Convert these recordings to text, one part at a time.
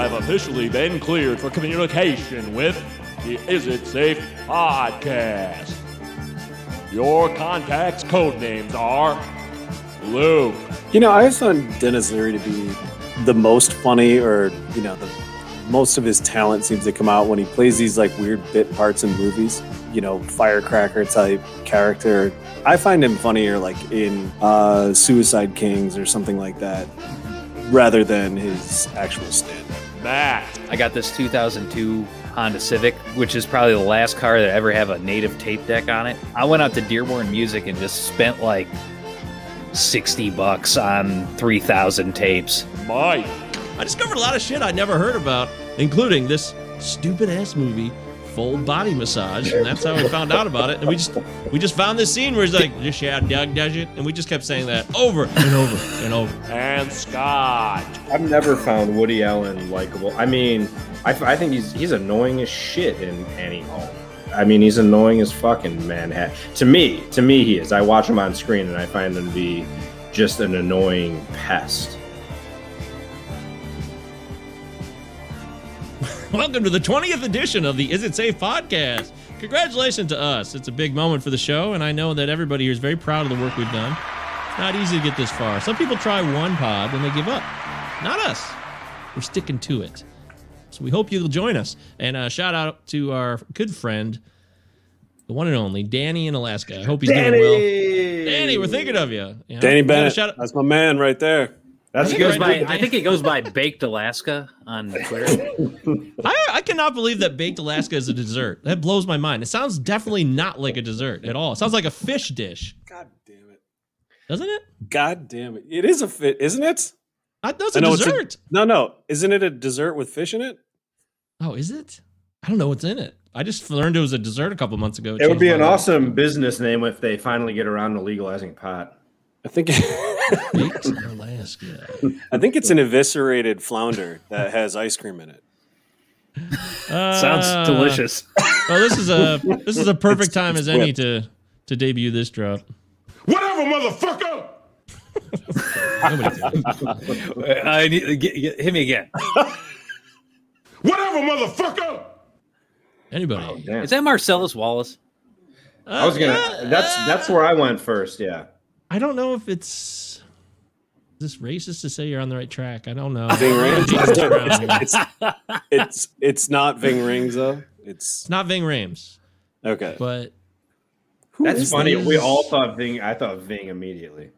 Have officially been cleared for communication with the Is It Safe podcast. Your contact's code names are Luke, You know, I always found Denis Leary to be the most funny, or you know, the most of his talent seems to come out when he plays these like weird bit parts in movies. You know, firecracker type character. I find him funnier like in uh, Suicide Kings or something like that, rather than his actual stand. Matt, I got this 2002 Honda Civic, which is probably the last car that ever have a native tape deck on it. I went out to Dearborn Music and just spent like 60 bucks on 3,000 tapes. Mike, I discovered a lot of shit I'd never heard about, including this stupid ass movie, Full Body Massage, and that's how we found out about it. And we just we just found this scene where he's like, "Just yeah, Doug does it," and we just kept saying that over and over and over. and Scott. I've never found Woody Allen likable. I mean, I, I think he's he's annoying as shit in Annie Hall. I mean, he's annoying as fucking Manhattan. To me, to me, he is. I watch him on screen and I find him to be just an annoying pest. Welcome to the 20th edition of the Is It Safe podcast. Congratulations to us. It's a big moment for the show, and I know that everybody here is very proud of the work we've done. It's not easy to get this far. Some people try one pod and they give up. Not us. We're sticking to it. So we hope you'll join us. And uh, shout out to our good friend, the one and only Danny in Alaska. I hope he's doing well. Danny, we're thinking of you. you know? Danny Bennett, Shout out, that's my man right there. That's It think goes by, I think it goes by Baked Alaska on Twitter. I, I cannot believe that baked Alaska is a dessert. That blows my mind. It sounds definitely not like a dessert at all. It sounds like a fish dish, God damn it. doesn't it? God damn it. It is a fit, isn't it? I know it's I a know it's a- dessert. No, no. Isn't it a dessert with fish in it? oh, is it? I don't know what's in it. I just learned it was a dessert a couple months ago. It would be an mind. awesome business name if they finally get around to legalizing pot. I think Baked Alaska. I think it's an eviscerated flounder that has ice cream in it. Uh, Sounds delicious. Well, this is a this is a perfect It's- time it's as any to to debut this drop. Whatever, motherfucker! Nobody. I need, get, get, hit me again. Whatever, motherfucker! Anybody? Damn. Is that Marcellus Wallace? I was gonna. Uh, That's uh, that's where I went first. Yeah. I don't know if it's. Is this racist to say you're on the right track? I don't know. Ving Rhames? Jesus it's, it's it's not Ving Rhames though. It's It's not Ving Rhames, okay. but That's is funny. this? We all thought Ving. I thought Ving immediately.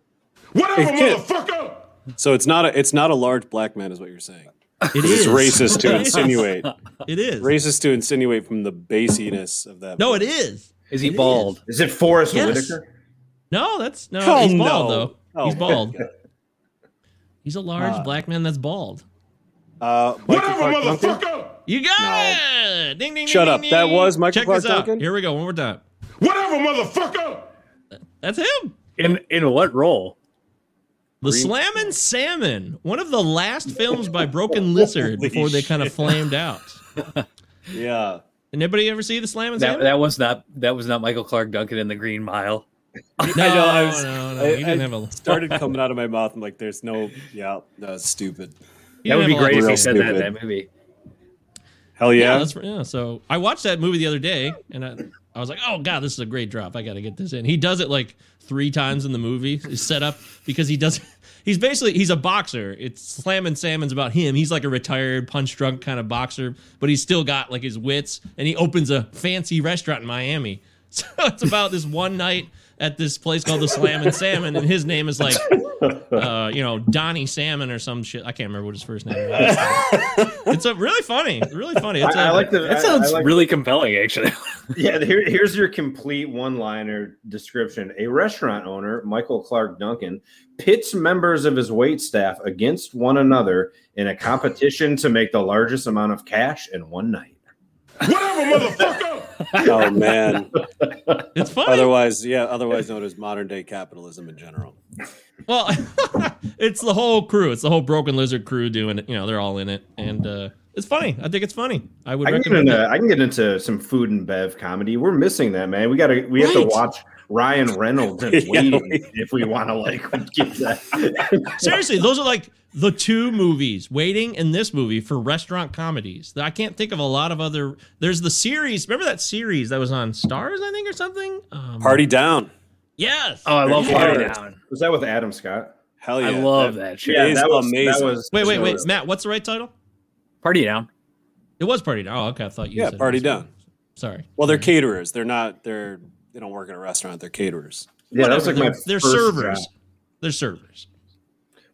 Whatever, Hey, kid. motherfucker! So it's not a it's not a large black man, is what you're saying. it It's racist to insinuate. It is. Racist to insinuate from the basiness of that. No, it is. Is he It bald? Is it Forrest Yes. Whitaker? No, that's no. Oh, he's bald no. though. Oh, he's bald. He's a large Uh, black man that's bald. Uh, Whatever, Clarke Duncan? motherfucker! You got No. it. Ding ding. Ding. Shut ding, up. ding, That was Michael Check Clarke this out. Duncan? Here we go. One more time. Whatever, motherfucker! That's him. In in what role? The Green- Slammin' Salmon, one of the last films by Broken Lizard before they kind of flamed out. Yeah. Did anybody ever see the Slammin' That, Salmon? that was not that was not Michael Clarke Duncan in the Green Mile. no, I know, I was- no, no. I- he didn't I have a. started coming out of my mouth. I'm like, there's no. Yeah, that's stupid. he That would be have a lot great if he Real said that in that movie. Hell Yeah, yeah. that's yeah. So I watched that movie the other day, and I, I was like, "Oh God, this is a great drop. I got to get this in." He does it like three times in the movie. It's set up because he does. He's basically he's a boxer. It's slamming Salmon's about him. He's like a retired punch drunk kind of boxer, but he's still got like his wits. And he opens a fancy restaurant in Miami. So it's about this one night at this place called the Slammin' Salmon, and his name is like, uh, you know, Donnie Salmon or some shit. I can't remember what his first name is. it's a really funny, really funny. It's I, a- I like the. That I- sounds I like- really compelling, actually. Yeah, here, here's your complete one-liner description. A restaurant owner, Michael Clarke Duncan, pits members of his wait staff against one another in a competition to make the largest amount of cash in one night. Whatever, motherfucker! oh man. It's funny. Otherwise, yeah. Otherwise known as modern day capitalism in general. Well, it's the whole crew. It's the whole Broken Lizard crew doing it. You know, they're all in it, and uh, it's funny. I think it's funny. I would I can, get recommend into, it. I can get into some food and bev comedy. We're missing that, man. We got to. We have to watch Ryan Reynolds and Yeah, Whedon we- if we want to like get that. Seriously, those are like the two movies, Waiting and this movie for restaurant comedies. I can't think of a lot of other. There's the series. Remember that series that was on Starz, I think, or something. Um, Party down. Yes. Oh, I love Yeah. Party Down. Was that with Adam Scott? Hell yeah. I love that shit. Yeah, that was amazing. That was, Wait, wait, wait, Matt. What's the right title? Party Down. It was Party Down. Oh, okay. I thought you. Yeah, said Party was- Down. Sorry. Well, they're caterers. They're not. They're they don't work in a restaurant. They're caterers. Yeah, that was like my they're, they're first servers. job. They're servers.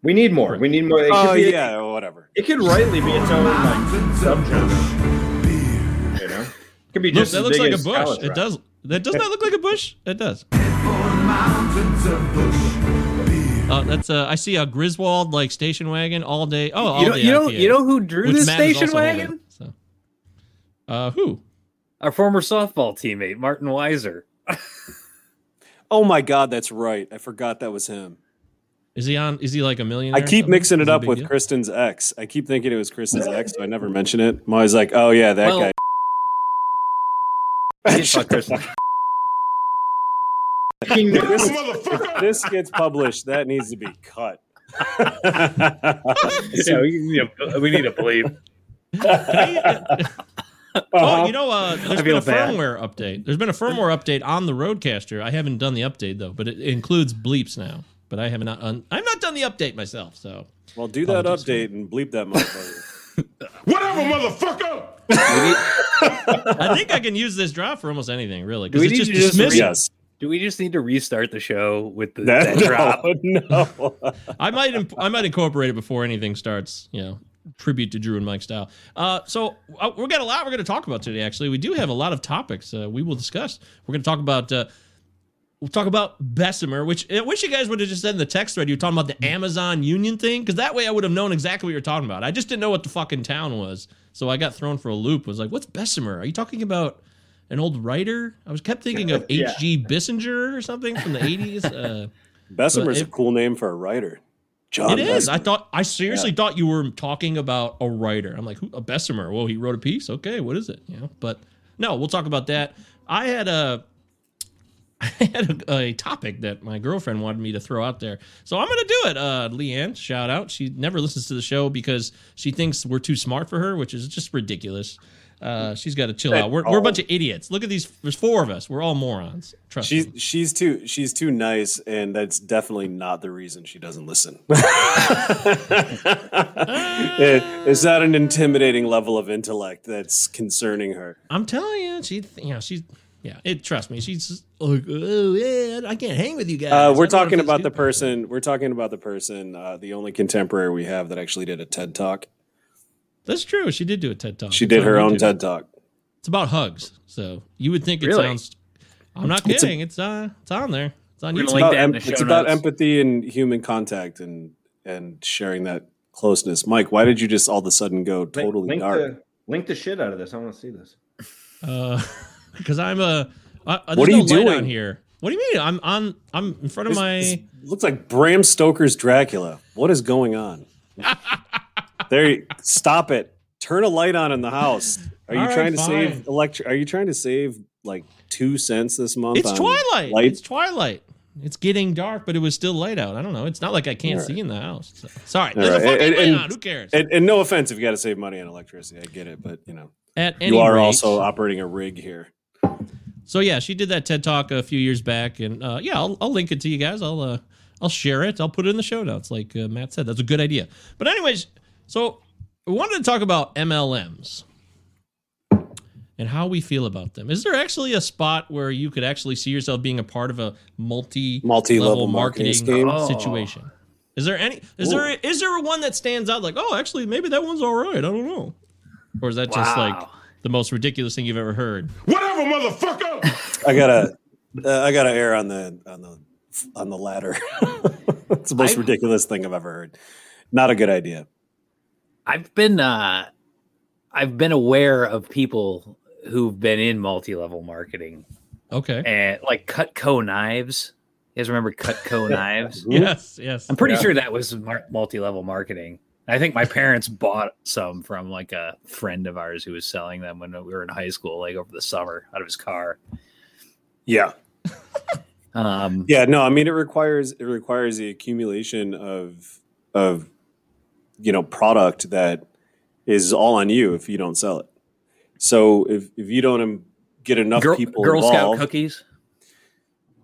We need more. We need more. It Oh be, yeah, or whatever. It could rightly be its own like subgenre. You know, it could be Look, just that looks like a bush. college It does. That does not look like a bush. It does. Uh, that's uh, I see a Griswold like station wagon all day. Oh, all You know, day you know, IPA, you know who drew which this Matt station also holding, wagon? so. Uh, who? Our former softball teammate, Martin Weiser. Oh my god, that's right. I forgot that was him. Is he on? Is he like a millionaire? I keep mixing it up with deal? Kristen's ex. I keep thinking it was Kristen's ex, so I never mention it. I'm always like, oh yeah, that Well, guy. Fuck Kristen. Whatever, this, motherfucker. if this gets published, that needs to be cut. Yeah, we need a, we need a bleep. Oh, you know, uh, there's I been a feel bad. firmware update. There's been a firmware update on the RODECaster. I haven't done the update though, but it includes bleeps now. But I have not. Un- I've not done the update myself. So well, do that update and bleep that motherfucker. Whatever, motherfucker. I think I can use this drop for almost anything, really, Do we it's need just to just dismissive. yes. Do we just need to restart the show with the, That, that drop? No, no. I might imp- I might incorporate it before anything starts. You know, tribute to Drew and Mike style. Uh, so uh, we've got a lot we're going to talk about today. Actually, we do have a lot of topics uh, we will discuss. We're going to talk about. We'll talk about Bessemer, which I wish you guys would have just said in the text thread you were talking about the Amazon Union thing, because that way I would have known exactly what you're talking about. I just didn't know what the fucking town was, so I got thrown for a loop. I was like, what's Bessemer? Are you talking about an old writer? I was kept thinking of Yeah. H.G. Bissinger or something from the 80s. Uh, Bessemer's But a cool name for a writer. John. It is. I thought I seriously thought you were talking about a writer. I'm like, who, a Bessemer. Well, he wrote a piece. Okay, what is it? You know, but no, we'll talk about that. I had a I had a, a topic that my girlfriend wanted me to throw out there, so I'm gonna do it. Uh, Leanne, shout out. She never listens to the show because she thinks we're too smart for her, which is just ridiculous. Uh, she's got to chill out. We're, we're a bunch of idiots. Look at these. There's four of us. We're all morons. Trust She's me. she's too she's too nice, and that's definitely not the reason she doesn't listen. It- it's not an intimidating level of intellect that's concerning her. I'm telling you, she, you know, she's, yeah, it. Trust me, she's like, oh yeah, I can't hang with you guys. Uh, we're talking about the stupid. person. We're talking about the person. Uh, the only contemporary we have that actually did a TED talk. That's true. She did do a TED talk. She did her own TED talk. It's about hugs, so you would think it Really? sounds. I'm not It's a- kidding. It's uh, it's on there. It's on YouTube. About em- the show it's about notes. empathy and human contact and and sharing that closeness. Mike, why did you just all of a sudden go Link- totally link dark? the link the shit out of this. I want to see this. Uh, because I'm a. Uh, What are you no light doing? on here? What do you mean? I'm on. I'm in front of This- my. this looks like Bram Stoker's Dracula. What is going on? there, you, stop it. Turn a light on in the house. Are you All right, trying to fine. save electric? Are you trying to save like two cents this month? It's twilight. light? It's twilight. It's getting dark, but it was still light out. I don't know. It's not like I can't All see in the house. So- Sorry, there's right, a fucking and- light and- on. Who cares? And, and no offense if you got to save money on electricity, I get it, but you know At any you are rate, also operating a rig here. So yeah, she did that TED talk a few years back, and uh, yeah, I'll, I'll link it to you guys. I'll uh, I'll share it. I'll put it in the show notes, like uh, Matt said. That's a good idea. But anyways, so we wanted to talk about MLMs and how we feel about them. Is there actually a spot where you could actually see yourself being a part of a multi Multi-level marketing, marketing scheme? Oh. situation? Is there any? Is there is there a one that stands out? Like, oh, actually, maybe that one's all right. I don't know. Or is that just like Wow. The most ridiculous thing you've ever heard? Whatever, motherfucker. I gotta, uh, I gotta err on the on the on the ladder. it's the most I- ridiculous thing I've ever heard. Not a good idea. I've been uh I've been aware of people who've been in multi-level marketing Okay. and like Cutco knives. You guys remember Cutco knives? Yes, yes. I'm pretty Yeah. sure that was mar- multi-level marketing. I think my parents bought some from like a friend of ours who was selling them when we were in high school, like over the summer, out of his car. Yeah, Um, yeah. No, I mean it requires it requires the accumulation of of you know product that is all on you if you don't sell it. So if if you don't um, get enough Girl, people Girl Scout cookies.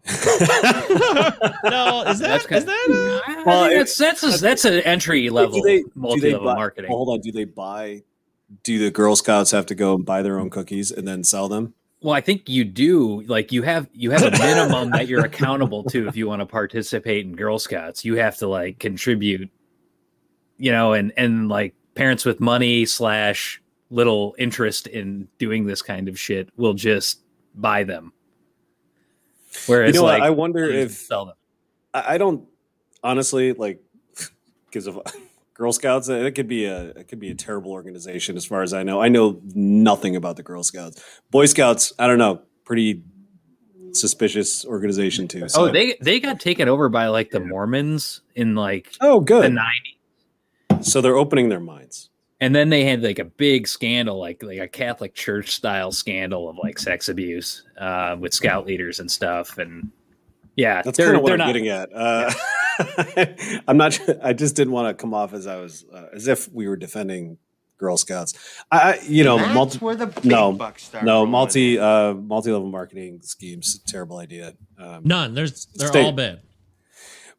No, is that That's is that uh, a, I Well, think that's that's a, that's an entry level do they, do they multi-level buy, marketing. Hold on, do they buy? Do the Girl Scouts have to go and buy their own cookies and then sell them? Well, I think you do. Like you have you have a minimum that you're accountable to if you want to participate in Girl Scouts. You have to like contribute, you know, and and like parents with money slash little interest in doing this kind of shit will just buy them. Whereas you know, what? like I wonder if sell them. I, I don't honestly like because of Girl Scouts. It could be a it could be a terrible organization as far as I know. I know nothing about the Girl Scouts. Boy Scouts, I don't know. Pretty suspicious organization too. so- Oh, they they got taken over by like the Mormons in like oh good the 90s. So they're opening their minds. And then they had like a big scandal, like like a Catholic Church style scandal of like sex abuse uh, with scout leaders and stuff. And yeah, That's kind of what they're I'm not. getting at. Uh, I'm not. I just didn't want to come off as I was uh, as if we were defending Girl Scouts. I, I you know, That's multi, where the big no, bucks start no, multi, uh, multi-level marketing schemes. Terrible idea. Um, none? There's they're Stay- all bad.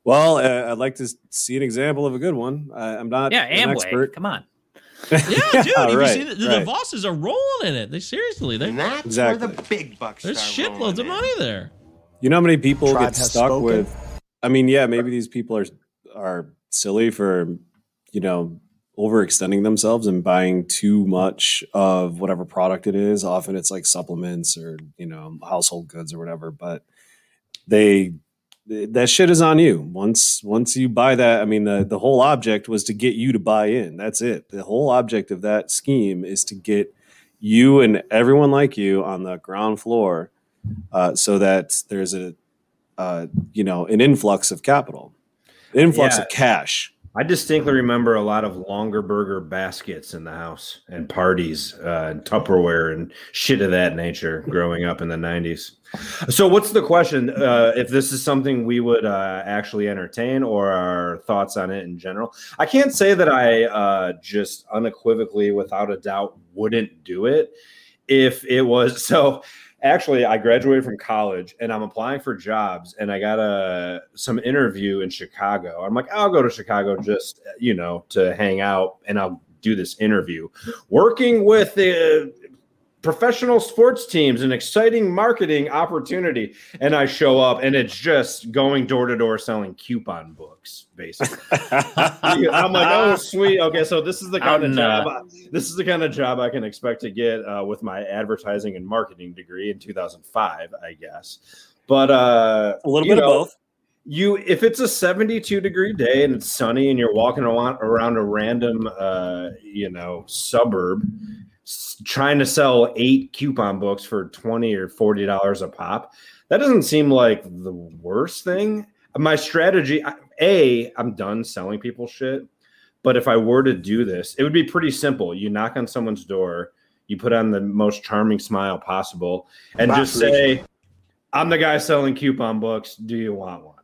Well, uh, I'd like to see an example of a good one. I, I'm not Yeah, an Amway. expert. Come on. Yeah, dude. Yeah, you right, see the, the right. Vosses are rolling in it. They seriously, they And that's Exactly. where the big bucks there's start shitloads rolling of in. money there. You know how many people Tribe get stuck spoken. with? I mean, yeah, maybe these people are are silly for you know overextending themselves and buying too much of whatever product it is. Often it's like supplements or you know household goods or whatever. But they that shit is on you. Once once you buy that, I mean the the whole object was to get you to buy in. That's it. The whole object of that scheme is to get you and everyone like you on the ground floor uh, so that there's a uh, you know an influx of capital, influx Yeah. of cash. I distinctly remember a lot of Longaberger baskets in the house and parties uh, and Tupperware and shit of that nature growing up in the 90s. So, what's the question? Uh, if this is something we would uh, actually entertain or our thoughts on it in general? I can't say that I uh, just unequivocally, without a doubt, wouldn't do it if it was so actually i graduated from college and i'm applying for jobs and i got a some interview in chicago. I'm like i'll go to chicago just you know to hang out and i'll do this interview. Working with the professional sports teams an exciting marketing opportunity. And i show up and it's just going door to door selling coupon books basically. I'm like oh sweet. Okay so this is the kind Out of job I- this is the kind of job i can expect to get uh, with my advertising and marketing degree in 2005 i guess. But uh a little bit know, of both. you if it's a 72 degree day and it's sunny and you're walking around around a random uh you know suburb trying to sell eight coupon books for 20 or 40 dollars a pop that doesn't seem like the worst thing. My strategy a i'm done selling people shit but if i were to do this it would be pretty simple. You knock on someone's door you put on the most charming smile possible and just say i'm the guy selling coupon books. Do you want one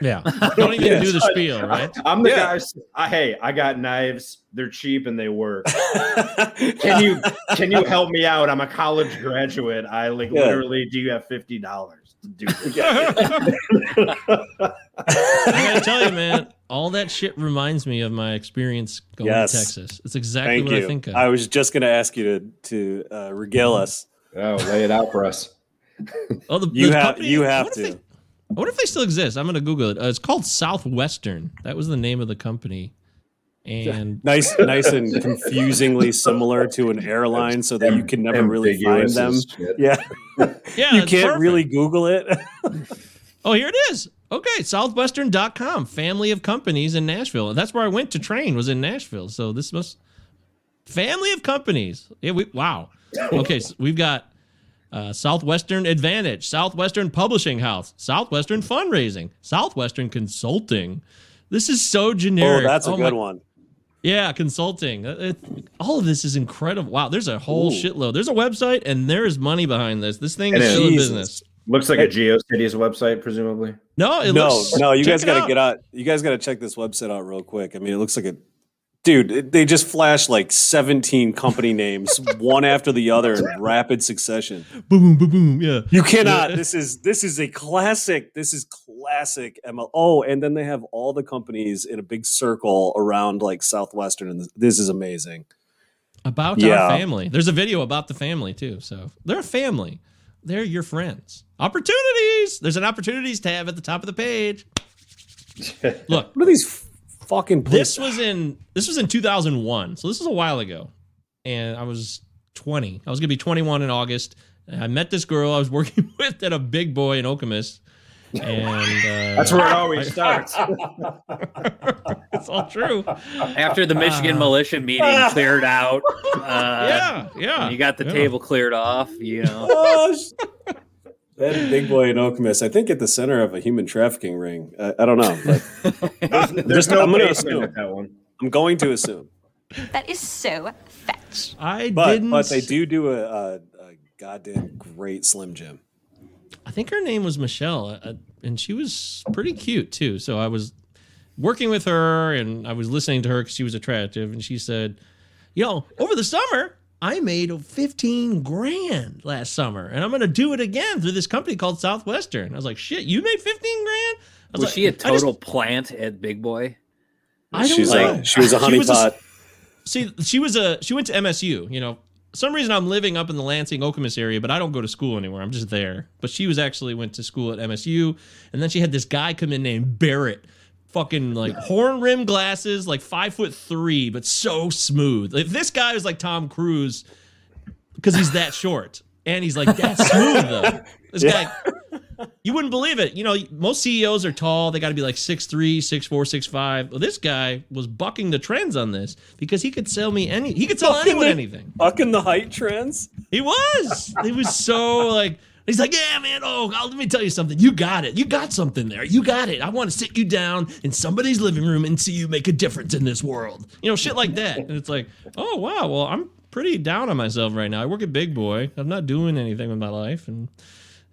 Yeah, don't even do the spiel, right? I'm the Yeah. guy. I, hey, I got knives. They're cheap and they work. Can you can you help me out? I'm a college graduate. I like Yeah. literally. Do you have fifty dollars to do this? I gotta tell you, man, all that shit reminds me of my experience going Yes. to Texas. It's exactly Thank what you. I think of. I was just going to ask you to to uh, regale us. Oh, lay it out for us. oh, the, You the have company- you have wonder if to. they- I wonder if they still exist. I'm gonna Google it. Uh, it's called Southwestern. That was the name of the company. And Nice, nice, and confusingly similar to an airline, so that you can never really find them. Yeah, yeah, you can't perfect. really Google it. Oh, here it is. Okay, southwestern.com, family of companies in Nashville. And that's where I went to train, was in Nashville. So this must family of companies. Yeah, we wow. Okay, so we've got uh, Southwestern Advantage, Southwestern Publishing House, Southwestern Fundraising, Southwestern Consulting. This is so generic. oh, that's a my- good one. Yeah, consulting. Uh, it- all of this is incredible. Wow, there's a whole Ooh. shitload. There's a website and there is money behind this. This thing It is is. still in business. Looks like a GeoCities website, presumably. No, it No, looks, no, you guys got to get out. You guys got to check this website out real quick. I mean, it looks like a Dude, they just flash like 17 company names, one after the other in rapid succession. Boom, boom, boom. Boom. Yeah. You cannot. This is this is a classic. This is classic ML. Oh, and then they have all the companies in a big circle around like Southwestern, and this is amazing. About Yeah. our family. There's a video about the family too. So they're a family. They're your friends. Opportunities. There's an opportunities tab at the top of the page. Look, What are these f- fucking? this was in this was in 2001 so this was a while ago and i was 20 i was gonna be 21 in august and i met this girl i was working with at a big boy in okemos and uh, That's where it always starts. it's all true After the Michigan militia meeting cleared out, uh, yeah yeah you got the yeah. table cleared off. You know, Oh, sh- that big boy in Okemos, I think, at the center of a human trafficking ring. I, I don't know, but There's no I'm gonna assume. that one. I'm going to assume. That is so fetch. i But didn't but they do do a, a, a goddamn great Slim Jim. I think her name was Michelle, uh, and she was pretty cute too. So I was working with her, and I was listening to her because she was attractive, and she said, "Yo, over the summer, I made 15 grand last summer, and I'm gonna do it again through this company called Southwestern." I was like, "Shit, you made 15 grand?" I was like, she a I just- total plant at Big Boy? I don't She's know. a, she was a She was honeypot. See, she was a she went to MSU. You know, some reason I'm living up in the Lansing Okemos area, but I don't go to school anywhere. I'm just there. But she was actually went to school at MSU, and then she had this guy come in named Barrett, fucking like horn rim glasses, like five foot three, but so smooth. If this guy was like Tom Cruise, because he's that short and he's like that smooth though. This guy. You wouldn't believe it. You know, most CEOs are tall. They got to be like six three, six four, six five. Well, this guy was bucking the trends on this because he could sell me any he could sell Bucking anyone the- anything. Bucking the height trends. He was. He was so like he's like, "Yeah, man. Oh, let me tell you something. You got it. You got something there. You got it. I want to sit you down in somebody's living room and see you make a difference in this world." You know, shit like that. And it's like, "Oh, wow. Well, I'm pretty down on myself right now. I work at Big Boy. I'm not doing anything with my life and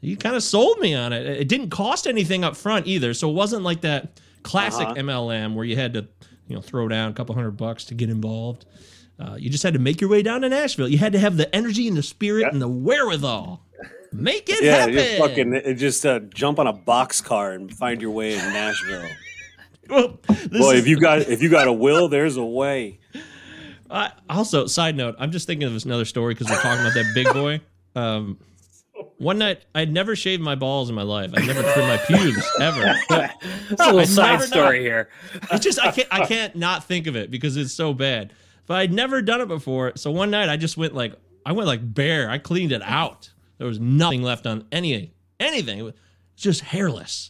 you kind of sold me on it. It didn't cost anything up front either, so it wasn't like that classic Uh-huh. MLM where you had to, you know, throw down a couple hundred bucks to get involved. Uh, you just had to make your way down to Nashville. You had to have the energy and the spirit and the wherewithal. Make it Yeah, happen. just fucking uh, just uh, jump on a box car and find your way in Nashville. Well, this Boy, is- if you got if you got a will, there's a way. I, also, side note, I'm just thinking of another story because we're talking about that big boy. Um, one night, I'd never shaved my balls in my life. I never trimmed my pubes ever. It's a little I side never story know. here. It's just I can't I can't not think of it because it's so bad. But I'd never done it before. So one night I just went like I went like bare. I cleaned it out. There was nothing left on any anything. It was just hairless.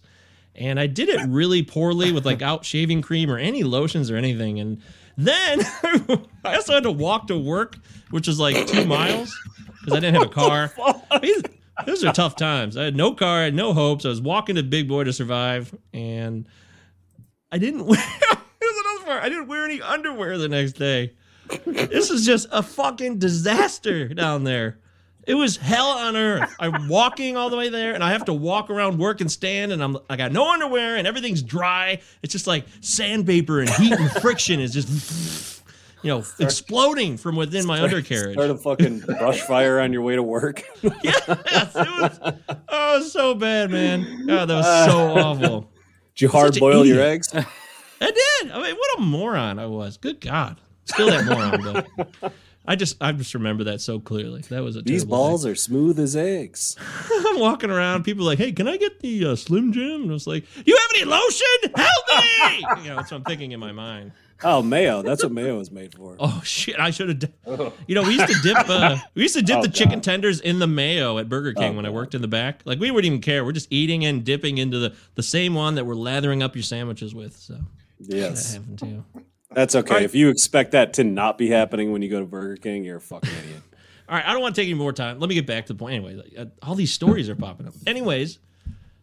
And I did it really poorly with like out shaving cream or any lotions or anything. And then I also had to walk to work, which was like two miles because I didn't have a car. These, those are tough times. I had no car, I had no hopes. I was walking to Big Boy to survive, and I didn't wear. Here's another part. I didn't wear any underwear the next day. This is just a fucking disaster down there. It was hell on earth. I'm walking all the way there, and I have to walk around work and stand, and I'm I got no underwear, and everything's dry. It's just like sandpaper and heat and friction is just, you know, exploding from within my undercarriage. Start a fucking brush fire on your way to work. Yes, it was. Oh, it was so bad, man. God, that was so awful. Did you hard boil your eggs? I did. I mean, what a moron I was. Good God, still that moron though. I just, I just remember that so clearly. That was a These terrible balls are smooth as eggs. I'm walking around. People are like, "Hey, can I get the uh, Slim Jim?" And I was like, "Do you have any lotion? Help me!" you know, that's what I'm thinking in my mind. Oh, mayo. That's what mayo is made for. Oh shit! I should have. Di- you know, we used to dip. Uh, we used to dip Oh, the chicken tenders in the mayo at Burger King Oh, when I worked in the back. Like we wouldn't even care. We're just eating and dipping into the the same one that we're lathering up your sandwiches with. So yes, that yes. happened too. That's okay. Alright. If you expect that to not be happening when you go to Burger King, you're a fucking idiot. All right, I don't want to take any more time. Let me get back to the point. Anyway, uh, all these stories are popping up. Anyways,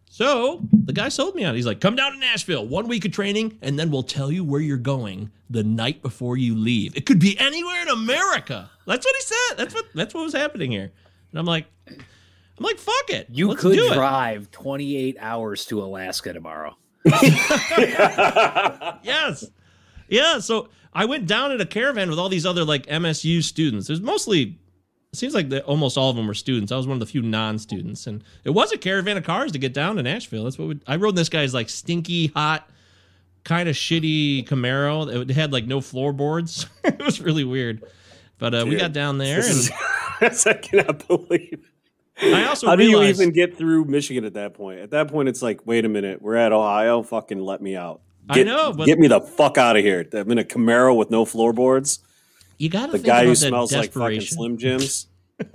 so the guy sold me on. it. He's like, "Come down to Nashville, one week of training, and then we'll tell you where you're going the night before you leave. It could be anywhere in America." That's what he said. That's what that's what was happening here. And I'm like, I'm like, "Fuck it, You Let's could do it." drive 28 hours to Alaska tomorrow. Yes. Yeah. So I went down in a caravan with all these other like MSU students. There's mostly it seems like the, almost all of them were students. I was one of the few non-students, and it was a caravan of cars to get down to Nashville. That's what we, I rode. in This guy's like stinky, hot, kind of shitty Camaro. It had like no floorboards. it was really weird. But uh, we got down there, and is, I cannot believe. I also How do you even get through Michigan at that point? At that point, it's like, wait a minute, we're at Ohio. Fucking let me out. I know, but- get me the fuck out of here. I'm in a Camaro with no floorboards. you got The think guy who smells like fucking. Slim Jims.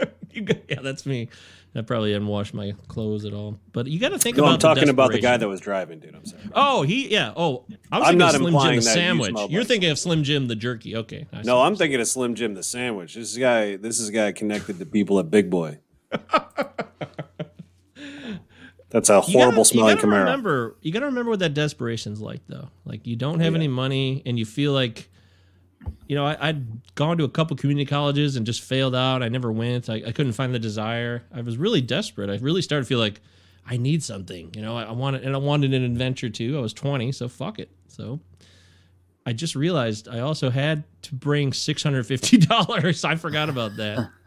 Got- yeah, that's me. I probably hadn't washed my clothes at all. But you got to think No, about. I'm talking about the guy that was driving, dude. I'm sorry. Oh, he yeah. Oh, I was I'm not Slim Jim the that you sandwich. You're thinking of Slim Jim the jerky. Okay. I No, I'm thinking of Slim Jim the sandwich. This guy, this is a guy connected to people at Big Boy. That's a You gotta- horrible smelling you gotta Camaro. Remember, you got to remember what that desperation's like, though. Like you don't have Yeah. any money, and you feel like, you know, I, I'd gone to a couple community colleges and just failed out. I never went. I, I couldn't find the desire. I was really desperate. I really started to feel like I need something. You know, I, I wanted and I wanted an adventure too. I was 20, so fuck it. So. I just realized I also had to bring six hundred fifty dollars. I forgot about that.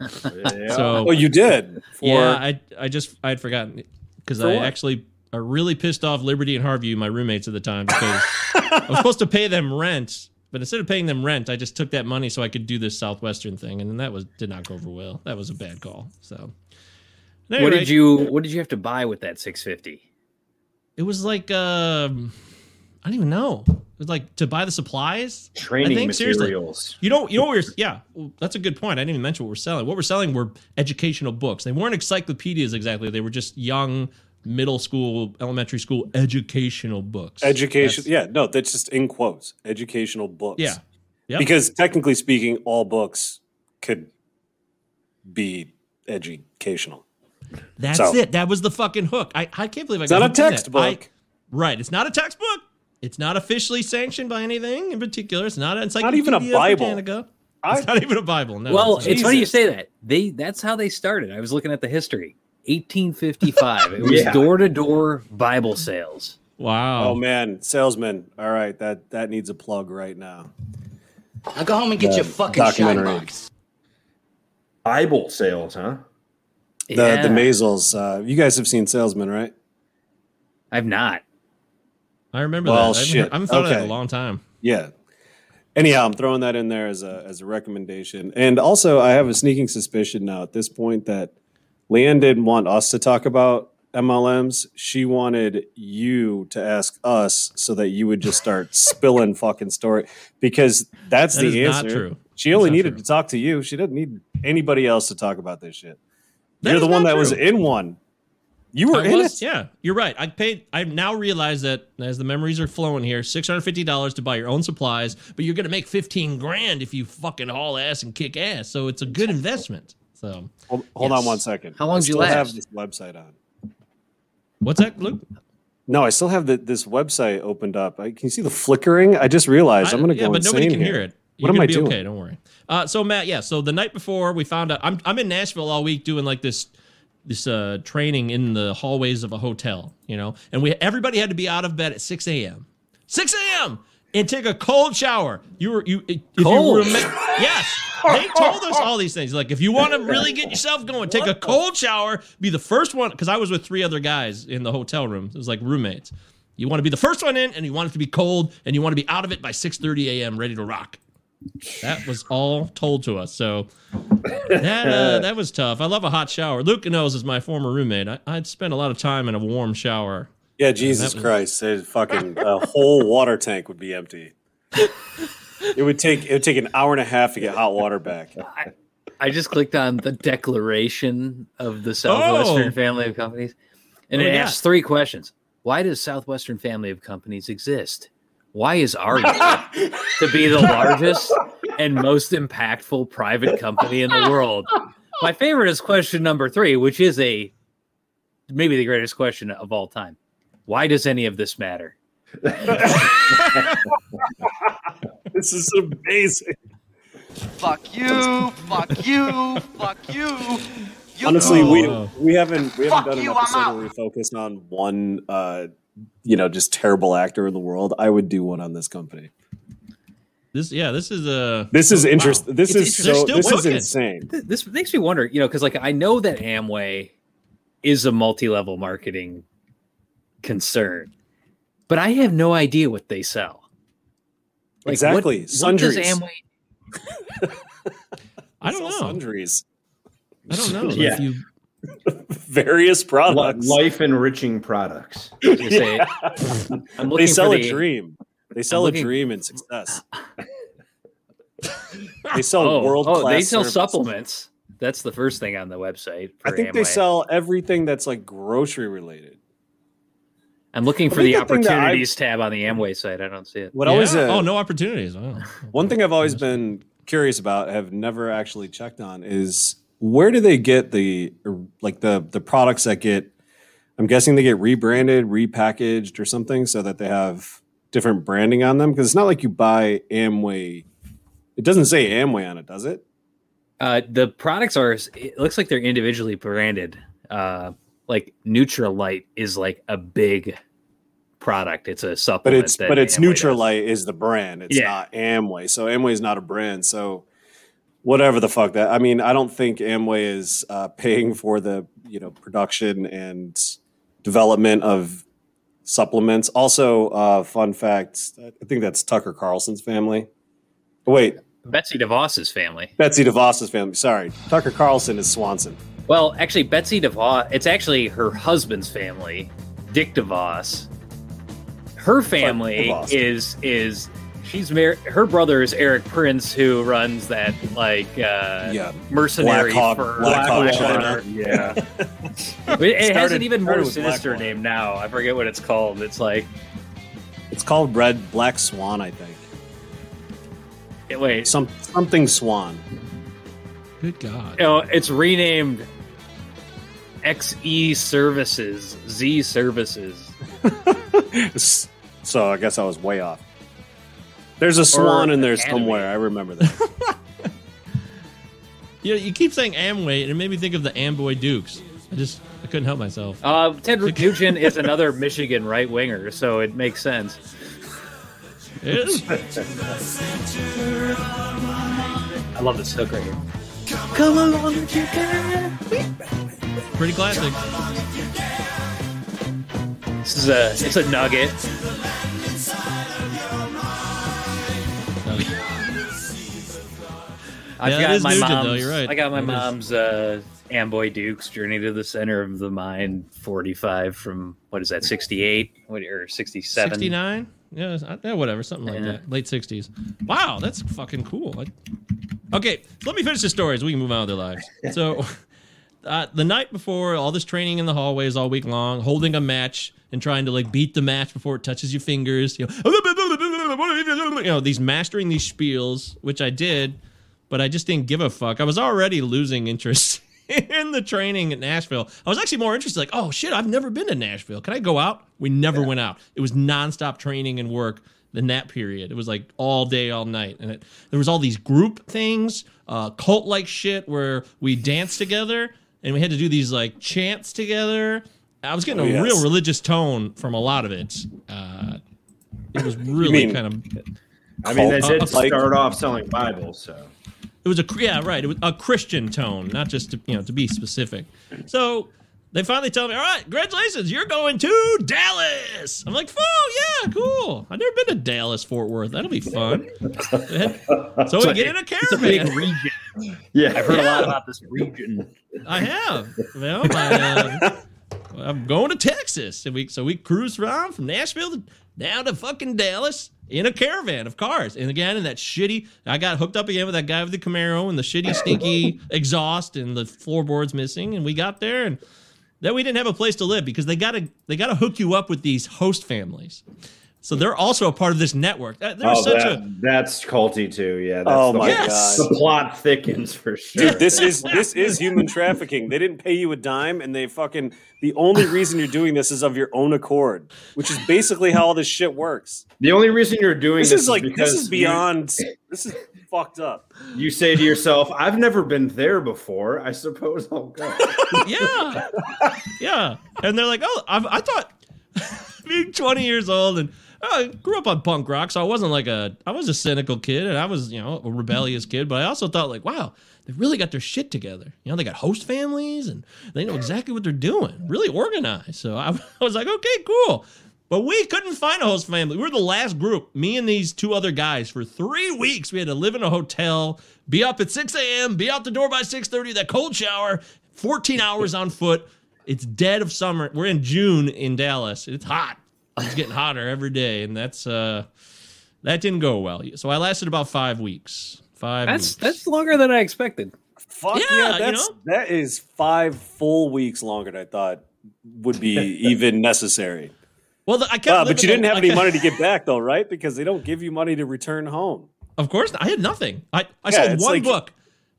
Yeah. So Oh, you did. For, yeah, I I just I'd forgotten because I what? actually I really pissed off Liberty and Harvey, my roommates at the time, because I was supposed to pay them rent, but instead of paying them rent, I just took that money so I could do this Southwestern thing, and then that was did not go over well. That was a bad call. So, at any What did you What did you have to buy with that 650? It was like um, I don't even know. It was like to buy the supplies. I Training think, seriously. materials. You know, you know what we're yeah, well, that's a good point. I didn't even mention what we're selling. What we're selling were educational books. They weren't encyclopedias exactly. They were just young middle school, elementary school educational books. education. That's- yeah, no, that's just in quotes. Educational books. Yeah. Yep. Because technically speaking, all books could be educational. That's So- it. That was the fucking hook. I, I can't believe I It's got not a hooked that. textbook. I- right. It's not a textbook. It's not officially sanctioned by anything in particular. It's not an encyclopedia. even a Bible. Britannica. I- It's not even a Bible. No. well, it's it's funny you say that. They That's how they started. I was looking at the history. 1855. It was door to door Bible sales. wow. Oh man, salesman. All right, that that needs a plug right now. Now go home and get The your fucking shine documentary. box. Bible sales, huh? The Yeah. the Maysles. Uh, you guys have seen Salesman, right? I've not. I remember Well, that. Shit. I haven't thought of that in a long time. Yeah. Anyhow, I'm throwing that in there as a as a recommendation. And also I have a sneaking suspicion now at this point that Leanne didn't want us to talk about MLMs. She wanted you to ask us so that you would just start spilling fucking story because that's That the answer. not true. She only needed true. to talk to you. She didn't need anybody else to talk about this shit. That You're the one that was in one. You were I in was- it. Yeah, you're right. I paid. I now realize that as the memories are flowing here, six hundred fifty dollars to buy your own supplies, but you're gonna make fifteen grand if you fucking haul ass and kick ass. So it's a good investment. So Hold, hold Yes. on one second. How long I did you still have last? this website on. what's that, Luke? No, I still have the, this website opened up. I, can you see the flickering? I just realized I, am going to go insane here. yeah, go but nobody can here. hear it. What You're am I be doing? okay. Don't worry. Uh, so Matt, yeah. So the night before, we found out. I'm I'm in Nashville all week doing like this this uh, training in the hallways of a hotel. You know, and we everybody had to be out of bed at six a.m. Six a.m. and take a cold shower. You were you if Cold? you remember? Yes, they told us all these things. Like if you want to really get yourself going, take a cold shower. Be the first one because I was with three other guys in the hotel room. It was like roommates. You want to be the first one in, and you want it to be cold, and you want to be out of it by 6:30 a.m. ready to rock. That was all told to us. So that uh, that was tough. I love a hot shower. Luke knows as my former roommate. I, I'd spend a lot of time in a warm shower. Yeah, Jesus was- Christ! There's fucking a whole water tank would be empty. It would take it would take an hour and a half to get hot water back. I just clicked on the declaration of the Southwestern Oh. family of companies, and What it do we asks three questions. Why does Southwestern family of companies exist? Why is our to be the largest and most impactful private company in the world? My favorite is question number three, which is a maybe the greatest question of all time. Why does any of this matter? This is amazing. Fuck you, fuck you, fuck you. you Honestly, we we haven't we haven't Fuck done an you, episode where we focus on one, uh, you know, just terrible actor in the world. I would do one on this company. This yeah, this is a This is wow. interesting. This It's is interesting. so. They're This still is insane. Th- This makes me wonder, you know, because like I know that Amway is a multi-level marketing concern, but I have no idea what they sell. Like, Exactly. What, what does Sundries. Amway? I don't know. Sundries. I don't know. Yeah. If you Various products. Life enriching products. I was say, I'm they sell for a the, dream. They sell a dream and success. they sell Oh, world class. oh, they sell supplements. That's the first thing on the website. I for think they sell everything that's like grocery related. I'm looking for the the thing that I- opportunities tab on the Amway site. I don't see it. What yeah. always uh, oh no opportunities. Wow. one thing I've always been curious about, have never actually checked on, is where do they get the like the the products that get? I'm guessing they get rebranded, repackaged, or something, so that they have different branding on them. Because it's not like you buy Amway. It doesn't say Amway on it, does it? Uh, the products are. It looks like they're individually branded. Uh, like Nutrilite is like a big product. It's a supplement But it's but it's Amway does. Is the brand. It's Yeah. not Amway. So Amway is not a brand. So whatever the fuck that. I mean, I don't think Amway is uh, paying for the you know production and development of supplements. Also, uh, fun fact: I think that's Tucker Carlson's family. Oh, wait, Betsy DeVos's family. Betsy DeVos's family. Sorry, Tucker Carlson is Swanson. Well, actually, Betsy DeVos. It's actually her husband's family, Dick DeVos. Her family DeVos. is is she's married. Her brother is Erik Prince, who runs that like uh, Yeah, mercenary Black Hawk- firm. Black Hawk Blackwater. China. Yeah, But it, has an even more sinister Blackwater. name now. I forget what it's called. It's like It's called Red Black Swan, I think. it- wait, Some something Swan. Good God. Oh, it's renamed XE Services, Z Services. so I guess I was way off. There's a swan in there Academy. somewhere. I remember that. You know, you keep saying Amway, and it made me think of the Amboy Dukes. I just I couldn't help myself. Uh, Ted Nugent is another Michigan right winger, so it makes sense. It is. I love this hook right here. Come along if you can. Pretty classic. This is a it's a nugget. I've Yeah, got my Nugent, mom's. though, right. I got my It mom's uh, Amboy Dukes Journey to the Center of the Mind 45 from what is that 68 what, or 67? 69? Yeah, yeah, whatever, something like Yeah. that. Late 60s. Wow, that's fucking cool. I- okay, let me finish the stories so we can move on with their lives. So, uh, the night before, all this training in the hallways all week long, holding a match and trying to like beat the match before it touches your fingers. You know, you know these mastering these spiels, which I did, but I just didn't give a fuck. I was already losing interest in the training at Nashville. I was actually more interested, like, oh shit, I've never been to Nashville. Can I go out? We never went out. It was nonstop training and work in that period. It was like all day, all night. And it, there was all these group things, uh, cult like shit where we danced together and we had to do these like chants together. I was getting Oh, a yes. real religious tone from a lot of it. Uh, it was really mean- kind of I mean, they did like- start off selling Bibles, so it was a yeah right. It was a christian tone not just to, you know to be specific. So they finally tell me all right congratulations you're going to dallas. I'm like oh yeah cool. I've never been to dallas fort worth. That'll be fun. So we get in a It's a big caravan. region. yeah. I've heard a lot about this region. i have. Well my, uh, i'm going to texas. And we so we cruise around from nashville to, down to fucking dallas in a caravan of cars. And again in that shitty i got hooked up again with that guy with the camaro and the shitty stinky exhaust and the floorboards missing. And we got there and then we didn't have a place to live because they gotta they gotta hook you up with these host families so they're also a part of this network there's Oh, such that, a that's culty too. Yeah. That's Oh the, my Yes. god. The plot thickens for sure. Dude, this is this is human trafficking. They didn't pay you a dime, and they fucking the only reason you're doing this is of your own accord, which is basically how all this shit works. the only reason you're doing This this, is like because this is you- beyond. This is fucked up. You, say to yourself, "I've never been there before. I suppose I'll go." yeah, yeah. And they're like, oh, I've, I thought being 20 years old and I grew up on punk rock, so I wasn't like a I was a cynical kid and I was, you know, a rebellious kid, but I also thought like, wow, they really got their shit together. You know, they got host families and they know exactly what they're doing. Really organized. So I, I was like, okay, cool. But we couldn't find a host family. We were the last group, me and these two other guys, for three weeks. We had to live in a hotel, be up at 6 a.m., be out the door by 6:30, that cold shower, 14 hours on foot. It's dead of summer. We're in June in Dallas. It's hot. It's getting hotter every day, and that's uh that didn't go well. So I lasted about five weeks. Five. That's weeks. that's longer than I expected. Fuck Yeah, yeah, you that's know? that is five full weeks longer than I thought would be even necessary. well. The, I kept. Ah, but you didn't in- have any money to get back though, right? Because they don't give you money to return home. Of course, I had nothing. I I Yeah, sold one like- book.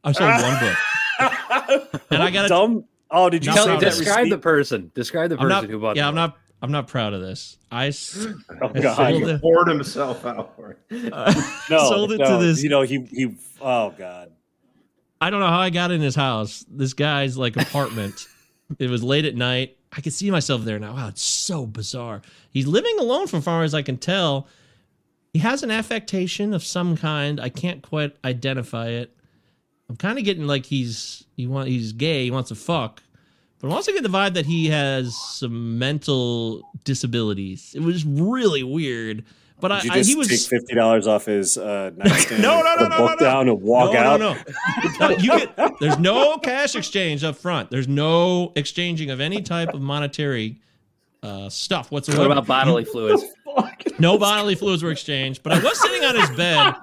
I sold one book, and I got to Dumb. Oh, did you Tell- save Tell, describe the person. Describe the person not. who bought. It. Yeah, the I'm book. not. I'm not proud of this. I, s- Oh, I God. sold He it. poured himself out for it. Uh, no, sold it no, to this. You know, he he. Oh God. I don't know how I got in his house. This guy's like apartment. it was late at night. I could see myself there now. Wow, it's so bizarre. He's living alone from far as I can tell. He has an affectation of some kind. I can't quite identify it. I'm kind of getting like he's he want he's gay. He wants to fuck, but I'm also getting the vibe that he has some mental disabilities. It was really weird. But I, Did you I he was take fifty dollars off his uh, nightstand? No, no, and no, put no, a book no, no. down and walk no, out. No, no, no. You get there's no cash exchange up front. There's no exchanging of any type of monetary uh, stuff whatsoever. What about bodily fluids? no bodily fluids were exchanged, but I was sitting on his bed.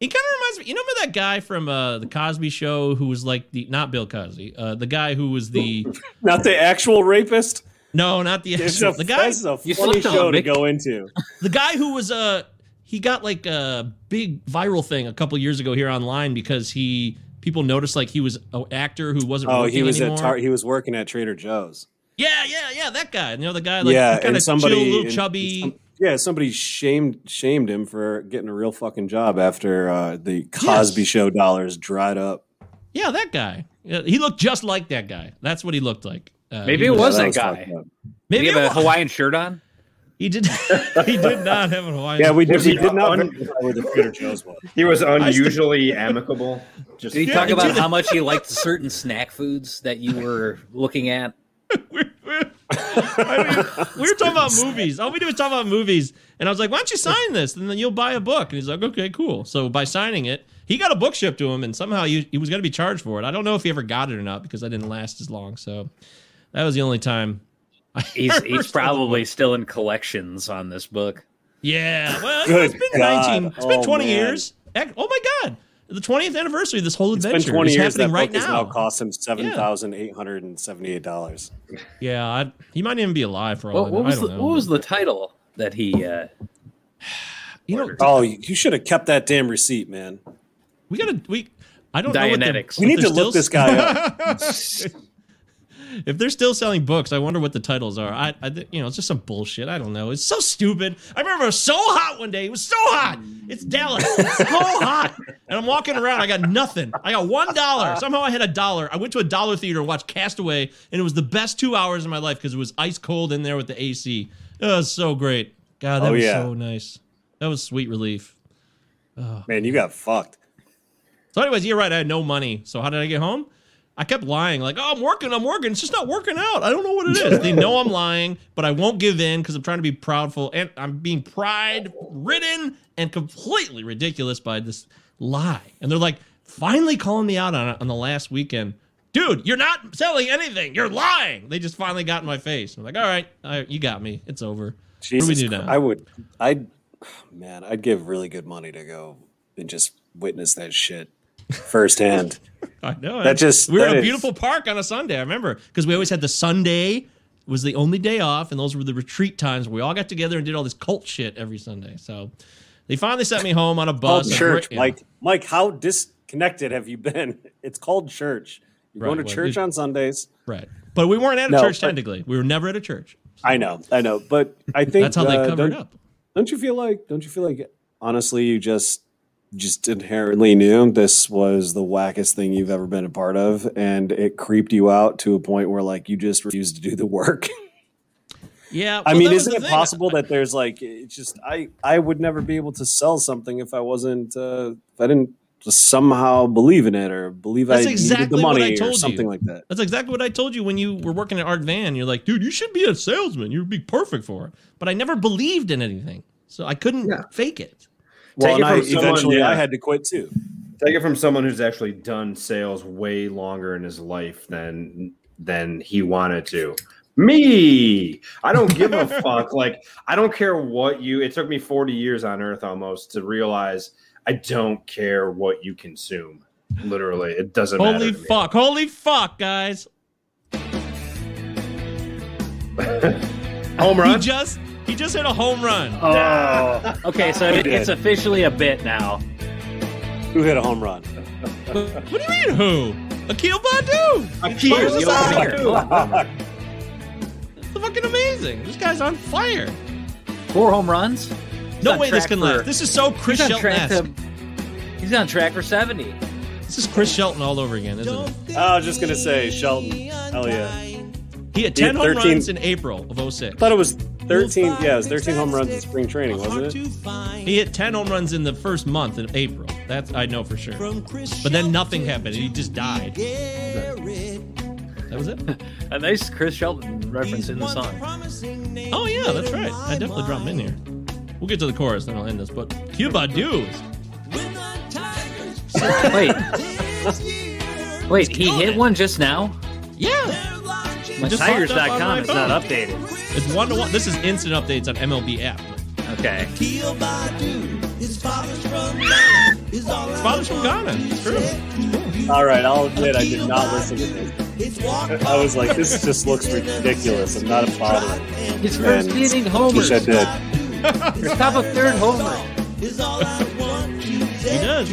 He kind of reminds me. You remember that guy from uh, the Cosby Show who was like the not Bill Cosby, uh, the guy who was the Not the actual rapist. no, not the actual. a, the guy that's a You funny show to go into. the guy who was uh he got like a big viral thing a couple years ago here online because he people noticed like he was an actor who wasn't Oh, working he was anymore. at Tar- he was working at Trader Joe's. yeah, yeah, yeah, that guy. You know the guy like yeah, kind of somebody chill, little and- chubby. some- yeah, somebody shamed shamed him for getting a real fucking job after uh, the Cosby Yes. Show dollars dried up. yeah, that guy. He looked just like that guy. That's what he looked like. Uh, Maybe he it was Yeah, that guy. fucked. Did Maybe he it have a. Hawaiian shirt on? He did. he did not have a Hawaiian. Yeah, we did. Was he did not un- where the Trader Joe's was. He was unusually amicable. Just Did he Yeah, talk about how much he liked certain snack foods that you were looking at? we're, we're- I mean, we were talking about movies. All we did was talk about movies, and I was like, "Why don't you sign this, and then you'll buy a book?" And he's like, "Okay, cool." So by signing it, he got a book shipped to him, and somehow he, he was going to be charged for it. I don't know if he ever got it or not because I didn't last as long. So that was the only time. I He's he's probably still in collections on this book. yeah. Well, it's been God. nineteen. it's been twenty oh, man. years. Oh my god, the twentieth anniversary of this whole adventure. It's been twenty is years. That happening right book has now. now cost him seven thousand eight hundred and seventy-eight dollars. Yeah, I, he might even be alive for all What, what was the know. what was the title that he? Uh, you know? Oh, you you should have kept that damn receipt, man. We gotta we. I don't know. What Dianetics. the, We need to look still- this guy up. if they're still selling books, I wonder what the titles are. I, I you know, it's just some bullshit. I don't know. It's so stupid. I remember it was so hot one day. It was so hot. It's Dallas. It's so hot. And I'm walking around. I got nothing. I got one dollar. Somehow I had a dollar. I went to a dollar theater and watched Castaway, and it was the best two hours of my life because it was ice cold in there with the AC. It was so great. God, that Oh, was yeah. so nice. That was sweet relief. Oh. Man, you got fucked. So, anyways, you're right. I had no money. So, how did I get home? I kept lying, like, "Oh, I'm working, I'm working." It's just not working out. I don't know what it is. they know I'm lying, but I won't give in because I'm trying to be proudful, and I'm being pride-ridden and completely ridiculous by this lie. And they're like, finally calling me out on it on the last weekend. Dude, you're not selling anything. You're lying. They just finally got in my face. I'm like, all right, all right you got me. It's over. Jesus, what do we do Christ. now? I would. I'd. Man, I'd give really good money to go and just witness that shit firsthand. I know. That just- we were in a is- beautiful park on a Sunday. I remember because we always had the Sunday was the only day off, and those were the retreat times where we all got together and did all this cult shit every Sunday. So they finally sent me home on a called bus. church, Yeah. Mike. Mike, how disconnected have you been? It's called church. You're Right, going to well, church on Sundays. Right, but we weren't at a No, church but- technically. We were never at a church. I know, I know, but I think That's how they uh, covered don't, up. Don't you feel like? Don't you feel like? Honestly, you just just inherently knew this was the wackest thing you've ever been a part of, and it creeped you out to a point where like you just refused to do the work. Yeah, I mean, isn't it thing. possible that there's like it's just I I would never be able to sell something if I wasn't uh, if I didn't just somehow believe in it or believe That's I needed exactly the what I money told or you. something like that. That's exactly what I told you when you were working at Art Van. You're like, dude, you should be a salesman. You'd be perfect for it. But I never believed in anything, so I couldn't Yeah. fake it. Well, Take and it I, from someone, eventually yeah. I had to quit too. Take it from someone who's actually done sales way longer in his life than than he wanted to. Me, I don't give a fuck. Like I don't care what you. It took me forty years on Earth almost to realize I don't care what you consume. Literally, it doesn't matter. Holy to me. fuck! Holy fuck, guys! Home He run. just he just hit a home run. Oh, okay. So it, it's officially a bit now. Who hit a home run? What do you mean who? Akil Baddoo. Akil, He's yo, on Akil. fire. It's fucking amazing. This guy's on fire. Four home runs. No way this can for- last. This is so Chris He's on track Shelton. to. He's on track for seventy. This is Chris Shelton all over again, isn't it? I was just gonna say Shelton. Hell yeah! He had He had 10 home runs in April of 06. I thought it was thirteen. Yeah, it was thirteen home runs in spring training, wasn't it? He hit 10 home runs in the first month in April. That's I know for sure. But then nothing happened. He just died. That was it? A nice Chris Shelton reference in the song. Oh, yeah, that's right. I definitely dropped him in here. We'll get to the chorus, then I'll end this. But Cuba Dudes. Wait, wait. He hit one just now. Yeah. My just popped up on Tigers.com is not updated. It's one to one. This is instant updates on MLB app. Okay. His father's from Ghana. It's true. All right, I'll admit I did not listen to this. I was like, this just looks ridiculous. I'm not bothering. His first And inning homers. Wish I did. His top of third homer. He does.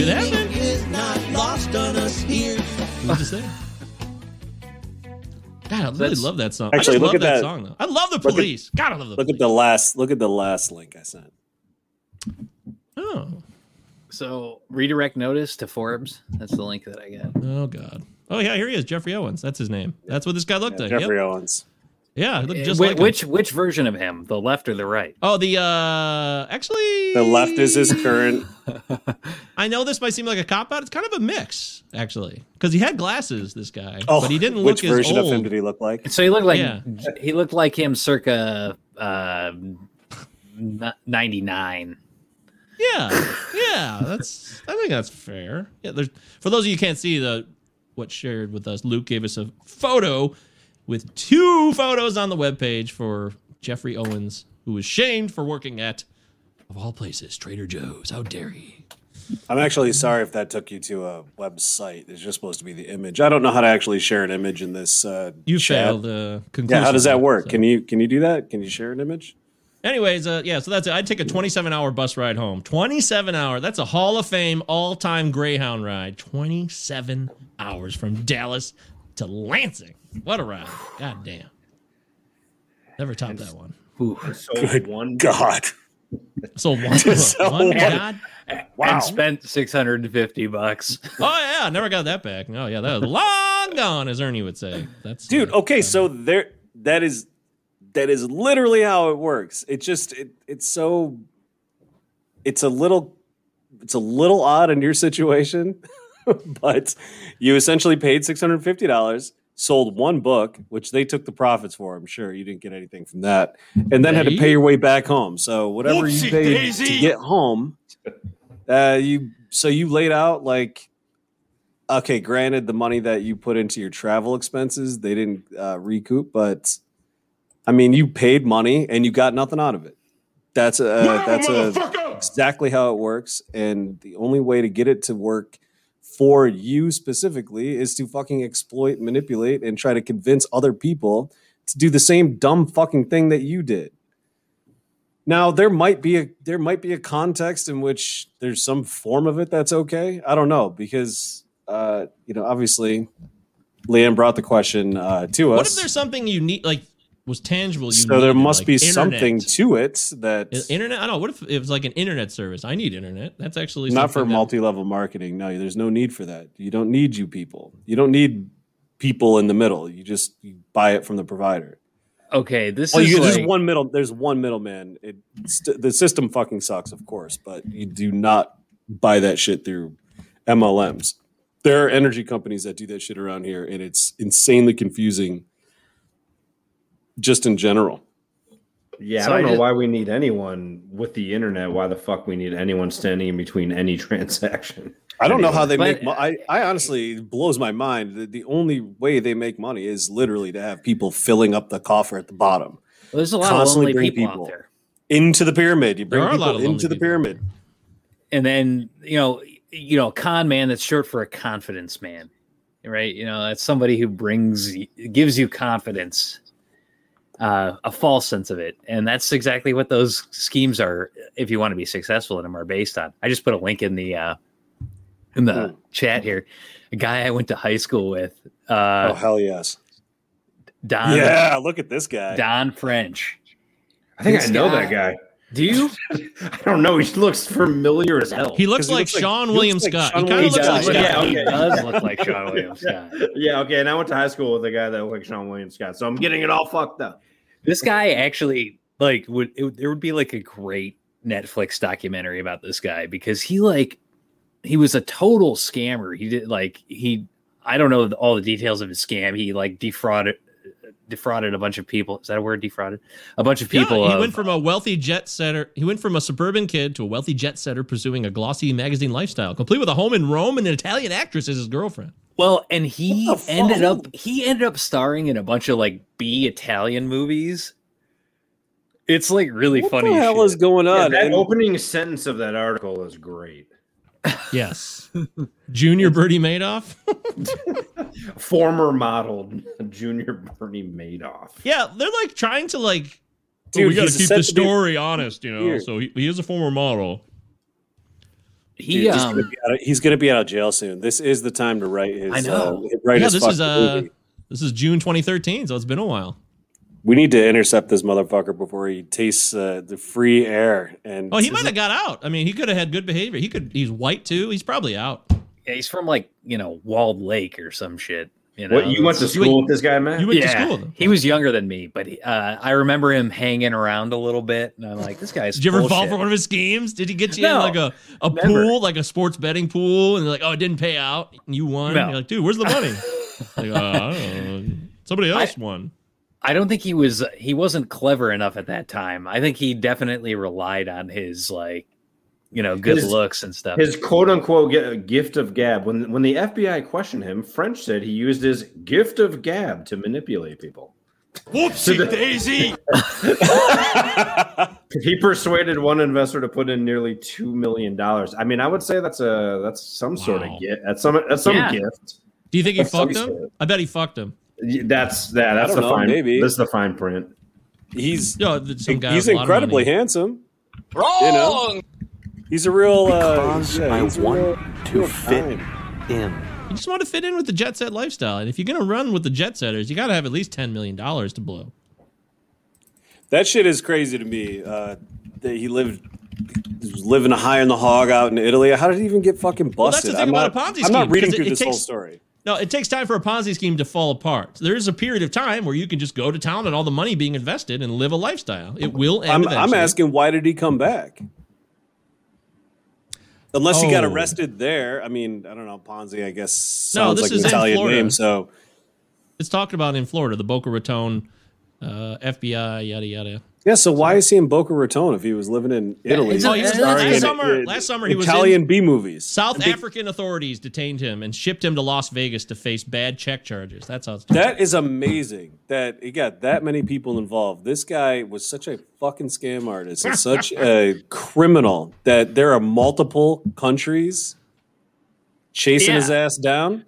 It happened. What'd you say? God, I really That's- love that song. Actually, I look love at that, that. song though. I love the Look at- police. God, I love the Look police. at the last. Look at the last link I sent. oh, So redirect notice to Forbes. That's the link that I get. oh God. Oh yeah, here he is, Geoffrey Owens. That's his name. That's what this guy looked like. Geoffrey Yep. Owens. Yeah, he looked just Wh- like him. which which version of him? The left or the right? Oh, the uh, actually, The left is his current. I know this might seem like a cop out. It's kind of a mix, actually, because he had glasses. This guy, Oh, but he didn't which look as version old. of him did he look like? So he looked like Yeah. he looked like him circa uh, ninety nine. Yeah, yeah, that's. I think that's fair. Yeah, there's for those of you who can't see the what shared with us. Luke gave us a photo with two photos on the webpage for Geoffrey Owens, who was shamed for working at, of all places, Trader Joe's. How dare he? I'm actually sorry if that took you to a website. It's just supposed to be the image. I don't know how to actually share an image in this. Uh, You chat. failed. Uh, Yeah, how does that work? so. Can you can you do that? Can you share an image? Anyways, uh, yeah, so that's it. I'd take a 27 hour bus ride home. 27 hour. That's a Hall of Fame all time Greyhound ride. 27 hours from Dallas to Lansing. What a ride. God damn. Never topped that one. So Good one God. So one, So one one. God. And spent six hundred and fifty bucks. Oh yeah, never got that back. Oh yeah, that was long gone, as Ernie would say. That's dude uh, okay so there that is that is literally how it works it just it, it's so it's a little it's a little odd in your situation but you essentially paid $650 sold one book which they took the profits for i'm sure. You didn't get anything from that. And then had to pay your way back home. So whatever you paid daisy. to get home uh, you so you laid out like okay granted the money that you put into your travel expenses they didn't uh, recoup but i mean you paid money and you got nothing out of it. That's a Whatever, that's a exactly how it works. And the only way to get it to work for you specifically is to fucking exploit manipulate and try to convince other people to do the same dumb fucking thing that you did now there might be a there might be a context in which there's some form of it that's okay i don't know because uh you know obviously Liam brought the question uh to us. What if there's something unique like was tangible? You so there must like be internet? something to it that Internet? I don't know. What if it was like an internet service? I need internet. That's actually not for that- multi-level marketing no there's no need for that you don't need you people you don't need people in the middle. You just you buy it from the provider. Okay, this Well, is you, like, there's one middle. There's one middleman. It st- the system fucking sucks, of course, but you do not buy that shit through MLMs. There are energy companies that do that shit around here, and it's insanely confusing. Just in general, Yeah, So I I don't know just- why we need anyone with the internet. Why the fuck we need anyone standing in between any transaction? I don't know how they But- make. Mo- I I honestly it blows my mind. The, the only way they make money is literally to have people filling up the coffer at the bottom there's a lot of constantly lonely bring people, people. out there. into the pyramid. You bring There are a lot people of lonely into the people. pyramid. and then you know you know con man that's short for a confidence man right you know that's somebody who brings gives you confidence uh, a false sense of it and that's exactly what those schemes are if you want to be successful in them are based on i just put a link in the uh in the Hmm. chat here a guy i went to high school with uh oh hell yes! don yeah, look at this guy. don french I think This I know guy- that guy. do you I don't know. He looks familiar as hell. He looks 'Cause he like looks like- Seann he looks William like Scott. Seann he kind of William looks Scott. like Yeah, okay. he does look like sean william scott yeah, okay. And I went to high school with a guy that looked like Seann William Scott, so I'm getting it all fucked up. This guy actually like would it, there would be like a great Netflix documentary about this guy because he like he was a total scammer. He did like he I don't know all the details of his scam. He like defrauded defrauded a bunch of people. Is that a word? Defrauded a bunch of people. Yeah, he of- went from a wealthy jet setter. He went from a suburban kid to a wealthy jet setter pursuing a glossy magazine lifestyle, complete with a home in Rome and an Italian actress as his girlfriend. Well, and he ended fuck? up he ended up starring in a bunch of like B Italian movies. It's like really what funny. the hell shit. is going Yeah, on? that And- opening sentence of that article is great. Yes, Junior Bernie Madoff. Former model Junior Bernie Madoff. yeah, they're like trying to like. oh, we got to keep the to be- story honest, you know. Weird. So he, he is a former model. He Dude, he's, um, gonna be out of, he's gonna be out of jail soon. This is the time to write his. I know. Uh, write yeah, his this is uh, this is June 2013, so it's been a while. We need to intercept this motherfucker before he tastes uh, the free air. And Oh, he might have got out. I mean, he could have had good behavior. He could. He's white too. He's probably out. yeah, he's from like you know Walled Lake or some shit. You know, What you went to It's- school with this guy, man? You went to yeah, school with him. he was younger than me, but he, uh, I remember him hanging around a little bit, and I'm like, this guy's. Did you ever fall for one of his schemes? Did he get you No, in like a, a never. pool, like a sports betting pool, and they're like, oh, it didn't pay out, and you won? No. You're like, dude, where's the money? like, uh, I don't know. Somebody else won. I don't think he was. He wasn't clever enough at that time. I think he definitely relied on his like, you know, good His- looks and stuff. His quote unquote gift of gab. When when the FBI questioned him, French said he used his gift of gab to manipulate people. Whoopsie daisy. He persuaded one investor to put in nearly two million dollars. I mean, I would say that's a that's some sort of gift. That's some that's some Yeah. gift. Do you think he That's fucked some him? shit. I bet he fucked him. That's that. That's the know, fine. maybe. This is the fine print. he's Yo, th- some guy he's with a lot of incredibly handsome. Wrong. You know? He's a real. Uh, yeah, I want real- to real fit kind. in. You just want to fit in with the jet set lifestyle, and if you're gonna run with the jet setters, you got to have at least ten million dollars to blow. That shit is crazy to me. Uh, that he lived he was living high on the hog out in Italy. How did he even get fucking busted? Well, that's the thing I'm about not, a Ponzi scheme. I'm not reading through it- it this whole story. No, it takes time for a Ponzi scheme to fall apart. There is a period of time where you can just go to town and all the money being invested and live a lifestyle. It will end I'm. I'm asking why did he come back? Unless he got Oh. arrested there. I mean, I don't know. Ponzi, I guess, No, sounds this like an is in Italian Florida. name. So It's talked about in Florida, the Boca Raton, uh, FBI, yada yada. Yeah. So why is he in Boca Raton if he was living in Italy? it's Oh, he was Last last in- summer. in Last summer he was Italian B movies. South African authorities detained him and shipped him to Las Vegas to face bad check charges. That's how it's That is amazing that he got that many people involved. This guy was such a fucking scam artist and such a criminal that there are multiple countries chasing his ass down.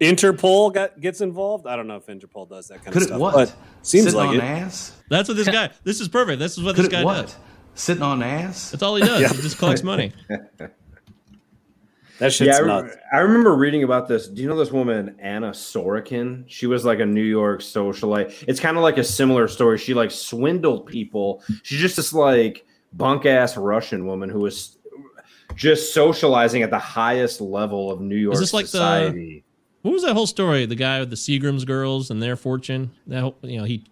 Interpol got gets involved. I don't know if Interpol does that kind Could of it stuff, what? but seems Sitting like on it. ass? That's what this guy. This is perfect. This is what Could this it guy what? does. Sitting on ass? That's all he does. He just collects money. That shit's yeah, I, re- nuts. I remember reading about this. Do you know this woman Anna Sorokin? She was like a New York socialite. It's kind of like a similar story. She like swindled people. She's just this like bunk ass Russian woman who was just socializing at the highest level of New York this like the- society. What was that whole story? The guy with the Seagram's girls and their fortune. That whole, you know he.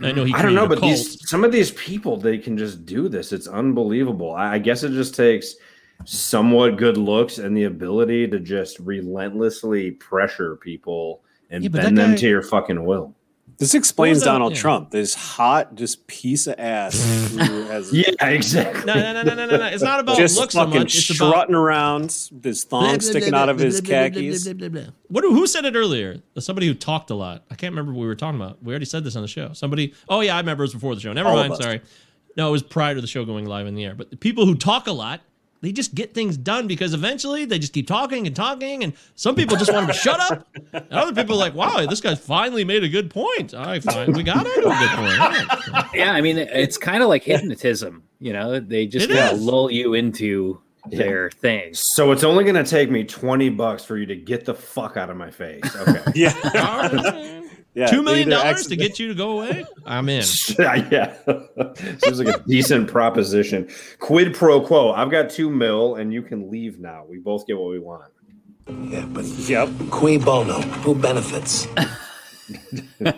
I know he. I don't know, but these some of these people they can just do this. It's unbelievable. I, I guess it just takes somewhat good looks and the ability to just relentlessly pressure people and Yeah, bend that them guy- to your fucking will. This explains? Donald Yeah. Trump, this hot, just piece of ass who has Yeah, exactly. No, no, no, no, no, no, no. It's not about just looks so much. It's about strutting around, his thong sticking out of his khakis. What? Who said it earlier? Somebody who talked a lot. I can't remember what we were talking about. We already said this on the show. Somebody. Oh yeah, I remember it was before the show. Never All mind. Sorry. No, it was prior to the show going live in the air. But the people who talk a lot, they just get things done because eventually they just keep talking and talking. And some people just want them to shut up. And other people are like, "Wow, this guy finally made a good point. All right, fine, we got to a good point." All right. Yeah, I mean, it's kind of like hypnotism. You know, they just kinda lull you into their thing. So it's only gonna take me 20 bucks for you to get the fuck out of my face. Okay. Yeah, All right. Yeah. Two million either dollars to get you to go away. I'm in. yeah. Seems like a decent proposition. Quid pro quo. I've got two mil and you can leave now. We both get what we want. Yeah, but Yep. cui bono? Who benefits? I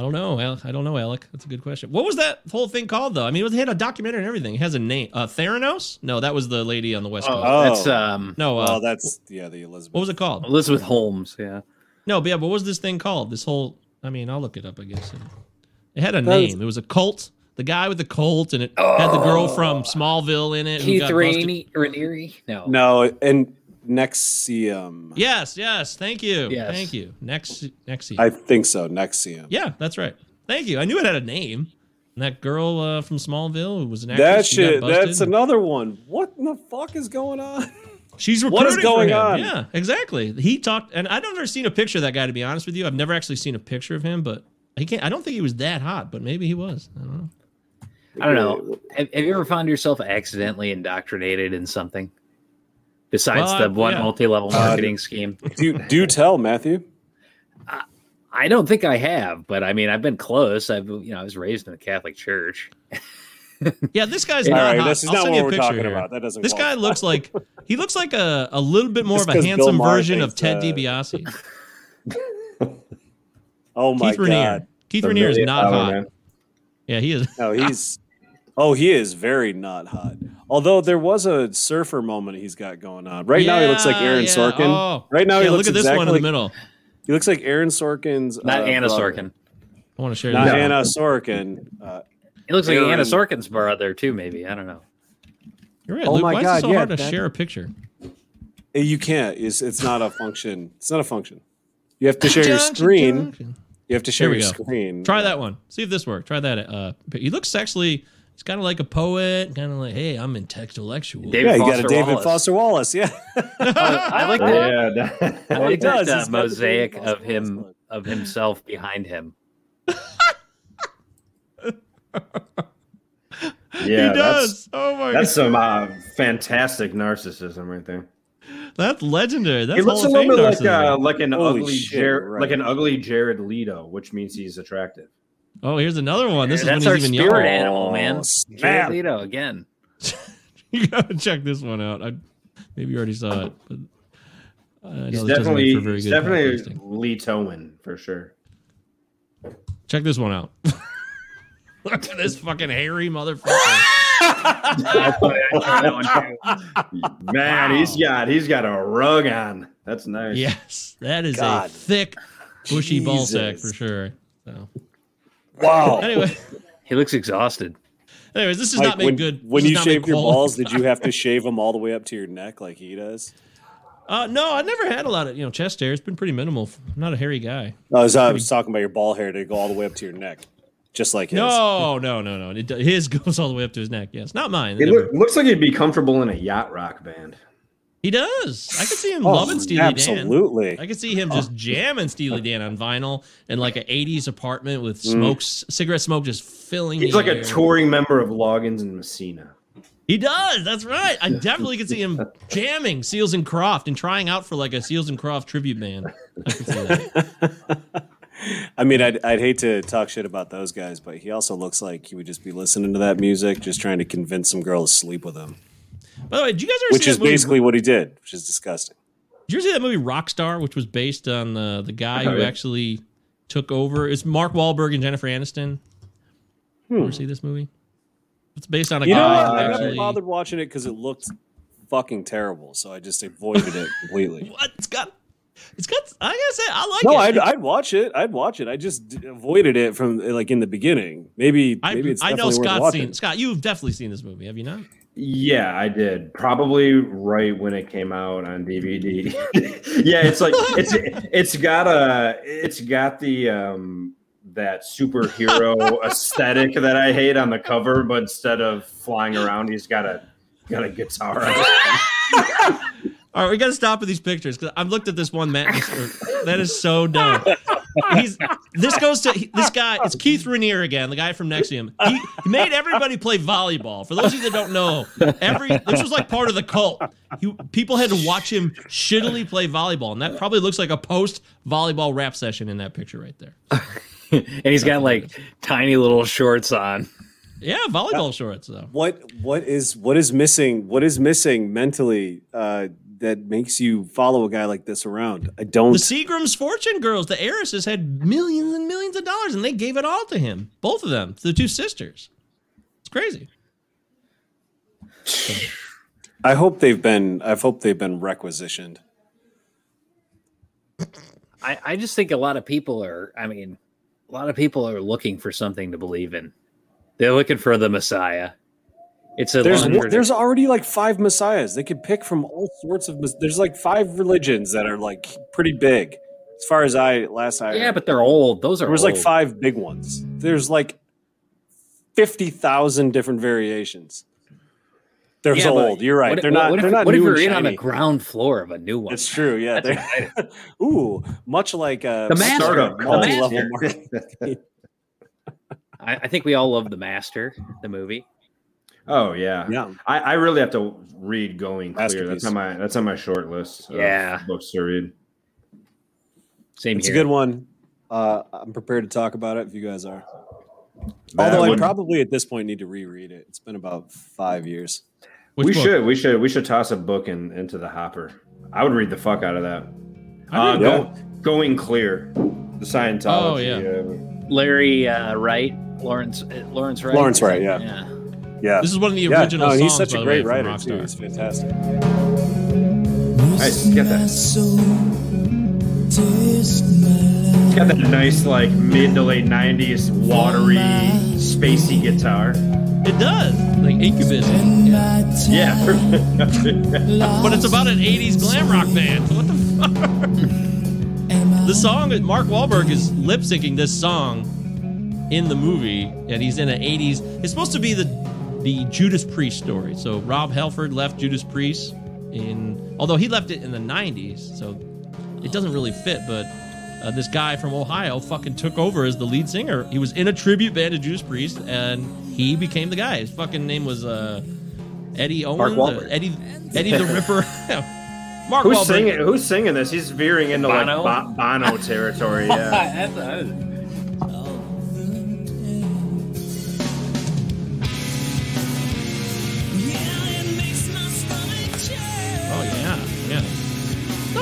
don't know. Al- I don't know, Alec. That's a good question. What was that whole thing called, though? I mean, it had a documentary and everything. It has a name. Uh, Theranos? No, that was the lady on the West Coast. Oh. That's um, no, uh, Oh, that's yeah, the Elizabeth. what was it called? Elizabeth Holmes. Yeah, No, but yeah, but what was this thing called? This whole. I mean, I'll look it up. I guess it, it had a That was- name. It was a cult. The guy with the cult, and it had the girl from Smallville in it. who Keith got. Rainey, Raniere. No, No, and NXIVM. Yes, yes. Thank you. Yes. Thank you. Next, next. I think so. NXIVM. yeah, that's right. Thank you. I knew it had a name. And that girl uh, from Smallville who was an actress. That shit. That's another one. What in the fuck is going on? She's What is recruiting for going him. on? Yeah, exactly. He talked, and I've never seen a picture of that guy. To be honest with you, I've never actually seen a picture of him, but he can't. I don't think he was that hot, but maybe he was. I don't know. I don't know. Have, have you ever found yourself accidentally indoctrinated in something besides Well, the one yeah. multi-level Uh, marketing scheme? Do do tell, Matthew. I don't think I have, but I mean, I've been close. I've you know, I was raised in the Catholic Church. Yeah, this guy's not right, hot. this is I'll not send what you a we're picture talking here. about. That doesn't. This guy looks like he looks like a, a little bit more Just of a handsome version of Ted uh, DiBiase. Oh my Keith Raniere. god. Keith The Raniere is not hot. man. Yeah, he is. No, he's. Oh, he is very not hot. Although there was a surfer moment he's got going on. Right now he looks like Aaron yeah. Sorkin. Oh. Right now yeah, he looks look at this one in like, the middle. He looks like Aaron Sorkin's Not uh, Anna brother. Sorkin. I want to share Not this. Anna Sorkin. Uh, It looks like Aaron- Anna Sorkin's brother too. Maybe I don't know. You're right. Oh Luke, my why is God, it so yeah, hard to that- share a picture? you can't. It's, it's not a function. It's not a function. You have to share your screen. You have to share your go. screen. Try that one. See if this works. Try that. Uh, he looks actually. He's kind of like a poet. Kind of like, hey, I'm intellectual. David Yeah, you got a David Wallace. Foster Wallace. Yeah. I like that. Yeah, that- I like He does. that uh, He's got the mosaic of him of himself behind him. Yeah, he does. oh my That's, that's god, some uh, fantastic narcissism right there. that's legendary. That's he looks a little bit like uh, like an Holy ugly shit, Jared, right. like an ugly Jared Leto, which means he's attractive. Oh, here's another one. This That's is our when he's even spirit young. animal, man. Oh, Jared. Leto again. you gotta check this one out. I, maybe you already saw it, but I know He's this doesn't make definitely, for very he's good definitely podcasting. Letoan for sure. Check this one out. Look at this fucking hairy motherfucker. Man, he's got he's got a rug on. That's nice. yes, that is a thick, bushy ball sack for sure. So Wow. anyway, He looks exhausted. anyways, this does Like, not make when, good. When you does not make shaved your balls, did you have to shave them all the way up to your neck like he does? Uh, no, I never had a lot of you know chest hair. It's been pretty minimal. I'm not a hairy guy. I was, I was talking about your ball hair to go all the way up to your neck, just like his. No, no, no, no. It, his goes all the way up to his neck. Yes, not mine. He Never- look, looks like he'd be comfortable in a yacht rock band. He does. I could see him Oh, loving Steely Dan. absolutely. I could see him just jamming Steely Dan on vinyl in like an '80s apartment with Mm. cigarette smoke just filling. He's the like a touring member of Loggins and Messina. He does. That's right. I definitely could see him jamming Seals and Croft and trying out for like a Seals and Croft tribute band. I could see that. I mean, I'd, I'd hate to talk shit about those guys, but he also looks like he would just be listening to that music, just trying to convince some girl to sleep with him, By the way, did you guys ever which see is that movie? basically what he did, which is disgusting. Did you ever see that movie Rockstar, which was based on the the guy Oh, who actually took over? It's Mark Wahlberg and Jennifer Aniston. Hmm. Ever see this movie? It's based on a You know guy what? who I never bothered watching it because it looked fucking terrible, so I just avoided it completely. What? It's got. It's got. I gotta say, I like No, it. I'd, I'd watch it. I'd watch it. I just d- avoided it from like in the beginning. Maybe I, maybe it's I know definitely worth Scott's seen. Scott, you've definitely seen this movie, have you not? Yeah, I did. Probably right when it came out on DVD. yeah, it's like it's it's got a it's got the um that superhero aesthetic that I hate on the cover, but instead of flying around, he's got a got a guitar. All right, we got to stop with these pictures because I've looked at this one man. That is so dumb. He's this goes to this guy. It's Keith Raniere again, the guy from NXIVM. He, he made everybody play volleyball. For those of you that don't know, every this was like part of the cult. He, people had to watch him shittily play volleyball, and that probably looks like a post volleyball rap session in that picture right there. and he's got like tiny little shorts on. Yeah, volleyball shorts though. What what is what is missing? What is missing mentally uh, that makes you follow a guy like this around? I don't. The Seagram's fortune girls, the heiresses, had millions and millions of dollars, and they gave it all to him. Both of them, the two sisters. It's crazy. I hope they've been. I hope they've been requisitioned. I, I just think a lot of people are, I mean, a lot of people are looking for something to believe in. They're looking for the Messiah. It's a There's there's already like five messiahs. They could pick from all sorts of. There's like five religions that are like pretty big. As far as I last I yeah, but they're old. Those are there was like five big ones. There's like fifty thousand different variations. They're Yeah, old. You're right. What, they're not. What if, they're not what if you're in on the ground floor of a new one? It's true. Yeah. Ooh, much like uh, The Master. Startup multi-level Master. I, I think we all love the Master, the movie. Oh yeah, Yeah. I, I really have to read Going Clear. Masterpiece. That's on my that's on my short list. Of Yeah. books to read. Same It's here. a good one. Uh, I'm prepared to talk about it if you guys are. That Although I probably at this point need to reread it. It's been about five years. Which we book? should we should we should toss a book in, into the hopper. I would read the fuck out of that. Uh, read- go, going clear, the Scientology. Oh, yeah. uh, Larry uh, Wright, Lawrence uh, Lawrence Wright. Lawrence Wright, yeah. yeah. Yeah. This is one of the yeah, original no, and songs. he's such a great way, writer too. He's fantastic. Nice, get that. It's got that nice like mid to late '90s watery, spacey guitar. It does, like Incubus. Yeah. Yeah, but it's about an 80s glam rock band. What the fuck? the song, that Mark Wahlberg is lip syncing this song in the movie, and he's in an 80s. It's supposed to be the the Judas Priest story. So Rob Halford left Judas Priest in, although he left it in the 90s, so it doesn't really fit. But uh, this guy from Ohio fucking took over as the lead singer. He was in a tribute band to Judas Priest, and he became the guy. His fucking name was uh, Eddie Owen, Mark Wahlberg. Eddie Eddie the Ripper. Mark who's Wahlberg. singing? Who's singing this? He's veering into Bono? like Bono territory. Yeah.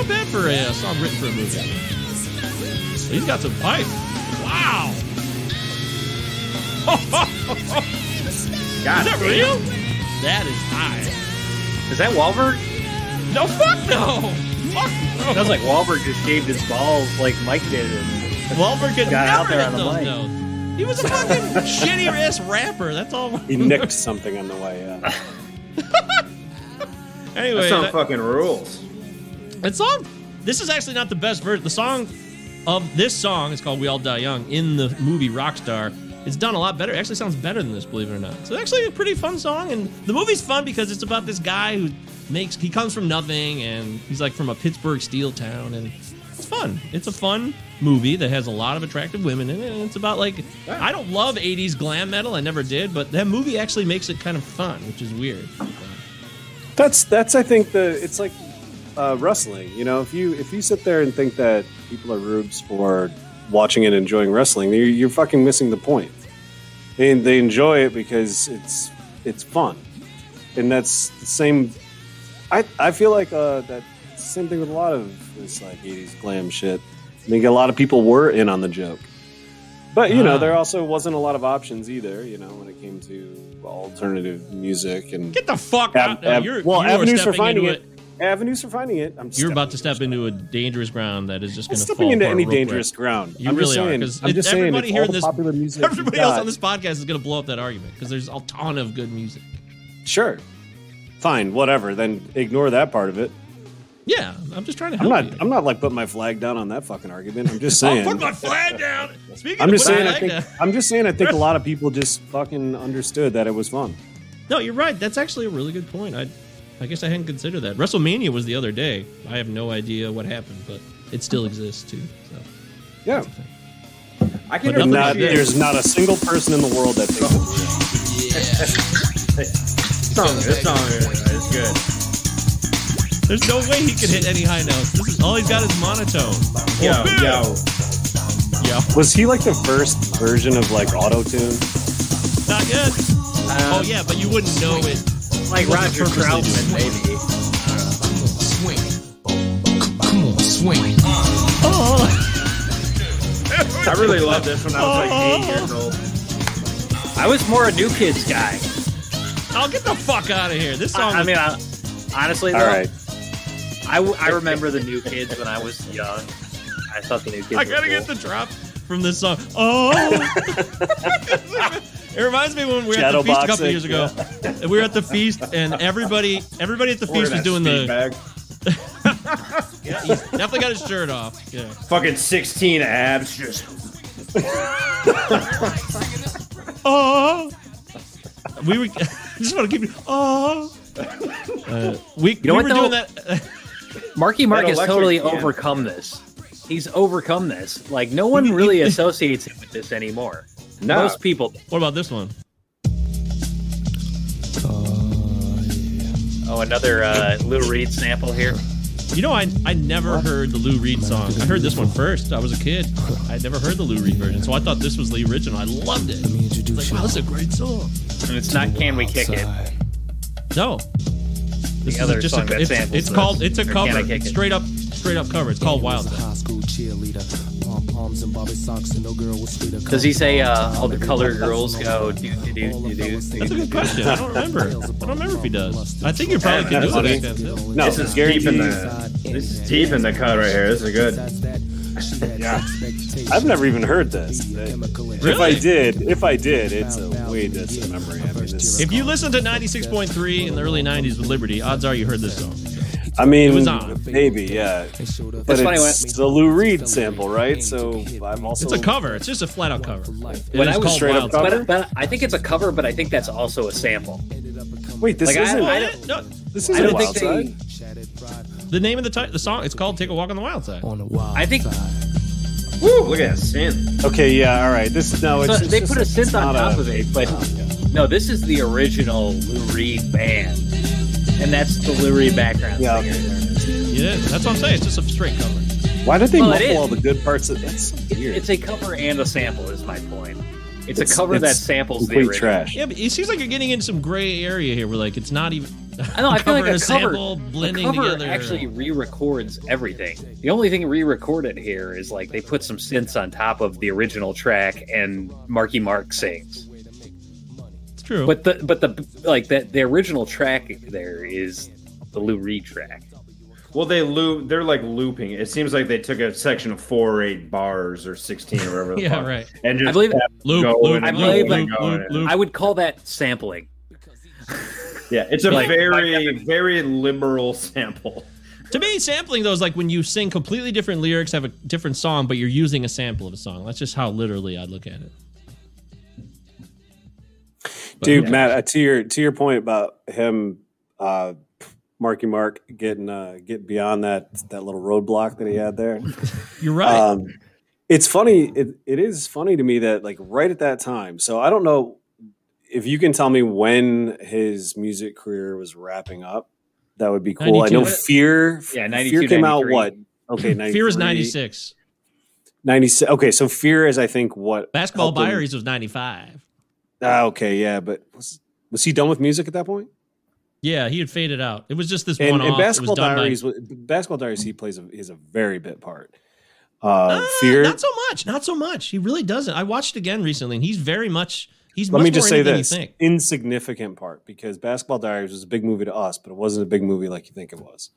bad for a uh, song written for a movie. He's got some pipe. Wow. God Is that damn. real? That is high. Is that Wahlberg? No, fuck no. Fuck no. Sounds like Wahlberg just shaved his balls like Mike did. And Wahlberg could Got out there hit on the those mic. notes. He was a fucking shitty ass rapper. That's all. He nicked something on the way. Yeah. Anyway, That song that- fucking rules. That song, this is actually not the best version. The song of this song is called "We All Die Young" in the movie Rockstar. It's done a lot better. It actually sounds better than this, believe it or not. So it's actually a pretty fun song, and the movie's fun because it's about this guy who makes he comes from nothing, and he's like from a Pittsburgh steel town, and it's fun. It's a fun movie that has a lot of attractive women in it, and it's about like I don't love '80s glam metal, I never did, but that movie actually makes it kind of fun, which is weird. That's that's I think the it's like uh, wrestling. You know, if you if you sit there and think that people are rubes for watching and enjoying wrestling, you're, you're fucking missing the point. And they enjoy it because it's it's fun, and that's the same. I I feel like uh, that same thing with a lot of this like '80s glam shit. I think a lot of people were in on the joke, but you know, Ah. there also wasn't a lot of options either. You know, when it came to alternative music and Get the fuck Av- out. now. av- You're, well, avenues for finding into it. Avenues for finding it. I'm You're about to step into a dangerous ground that is just going to stepping into any dangerous ground. You I'm really just are saying, because I'm just saying, everybody if here in this popular music everybody else on this podcast is going to blow up that argument because there's a ton of good music. Sure, fine, whatever. Then ignore that part of it. Yeah, I'm just trying to I'm not. you. I'm not like putting my flag down on that fucking argument. I'm just saying. I'll saying. put my flag down. Speaking I'm of just saying. I think. down- I'm just saying. I think a lot of people just fucking understood that it was fun. No, you're right. That's actually a really good point. I, I guess I hadn't considered that. WrestleMania was the other day. I have no idea what happened, but it still exists too. So Yeah. I can But nothing Not, like there's not a single person in the world that thinks it's real. This song, this song is, is good. there's no way he can hit any high notes. This is all he's got is monotone. Yo, Oh, yo. yeah. Was he like the first version of like auto tune? Not yet. Uh, oh yeah, but you wouldn't know it. Like Roger purposely Troutman, doing it. maybe. Come on, swing. Oh. I really loved this when I was like eight years old. I was more a New Kids guy. I'll get the fuck out of here. This song. I, I mean, I, honestly, though, All right. I, w- I remember the New Kids when I was young. I thought the New Kids. I gotta cool. get the drop from this song. Oh, it reminds me when we were at the feast a couple Shadowboxing, years ago. And we were at the feast, and everybody, everybody at the feast was doing the. bag. Yeah, he's definitely got his shirt off. Yeah. Fucking 16 abs. Just Oh, we were. I just want to keep. Oh, uh, we, know we what, were doing though? that. Marky Mark That has totally can. overcome this. He's overcome this. Like no one really associates him with this anymore. No. Most people. What about this one? Oh, another uh, Lou Reed sample here. You know, I I never heard the Lou Reed song. I heard this one first. I was a kid. I had never heard the Lou Reed version, so I thought this was the original. I loved it. It's like, wow, this is a great song. And it's not Can We Kick It? No, this The other just song a, that it's, samples it's this. called it's a cover. I Kick It? Straight up, straight up cover. It's called Wild High school cheerleader. Pom poms and Bobby socks, and no girl was sweeter. Does he say uh, all the colored girls go do do do do do? That's a good question. I don't remember. I don't remember if he does. I think you're probably could do it back then too. No, this is deep in the this is deep in the cut right here. This is good. Yeah. I've never even heard this. If I did, if I did, it's a way distant memory. I mean, If you listen to 96.3 in the early 90s with Liberty, odds are you heard this song. I mean, It was on. maybe, yeah. But It's funny it's the Lou Reed sample, right? So I've also It's a cover. It's just a flat out cover. It When is I was called straight up cover? But, but I think it's a cover, but I think that's also a sample. wait. This Like, isn't. I Oh, no, this isn't don't Wild think Side. they. the name of the ti- the song it's called "Take a Walk on the Wild Side." On the wild I think Woo, look at that synth. Okay, yeah, all right. This no, it's, so it's they just- put a synth on top a- of it, but oh, no, this is the original Lou Reed band, and that's the Lou Reed background Yeah. singer. Yeah, that's what I'm saying. It's just a straight cover. Why did they Well, muffle all the good parts? Of, that's weird. It's a cover and a sample, is my point. It's, It's- a cover that samples the original. trash. Yeah, but it seems like you're getting into some gray area here, where like it's not even. I know. I feel like a and cover, sample blending a cover together. actually re-records everything. The only thing re-recorded here is like they put some synths on top of the original track, and Marky Mark sings. It's true. But the but the like that the original track there is the Lou Reed track. Well, they loop. They're like looping. It seems like they took a section of four or eight bars or sixteen or whatever. the Yeah, fuck, right. And just I believe kept Loop, loop, I loop, believe going loop, loop, loop. I would call that sampling. Yeah, it's a Like- very, very liberal sample. To me, sampling though is like when you sing completely different lyrics, have a different song, but you're using a sample of a song. That's just how literally I look at it. Dude, yeah. Matt, uh, to your to your point about him, uh, Marky Mark getting uh, getting beyond that that little roadblock that he had there. You're right. Um, it's funny. It, it is funny to me that like right at that time. So I don't know if you can tell me when his music career was wrapping up. That would be cool. I know Fear. Yeah, Fear came out what? Okay, 93, Fear is 96. 96. Okay, so Fear is I think what Basketball Diaries was 95. Ah, okay, yeah, but was was he done with music at that point? Yeah, he had faded out. It was just this And, one and. Basketball done by- Diaries, Basketball Diaries, he plays a is a very bit part. Uh, Uh, Fear. Not so much. Not so much. He really doesn't. I watched it again recently, and he's very much. He's Let much me just more say than this: You think. insignificant part because Basketball Diaries was a big movie to us, but it wasn't a big movie like you think it was.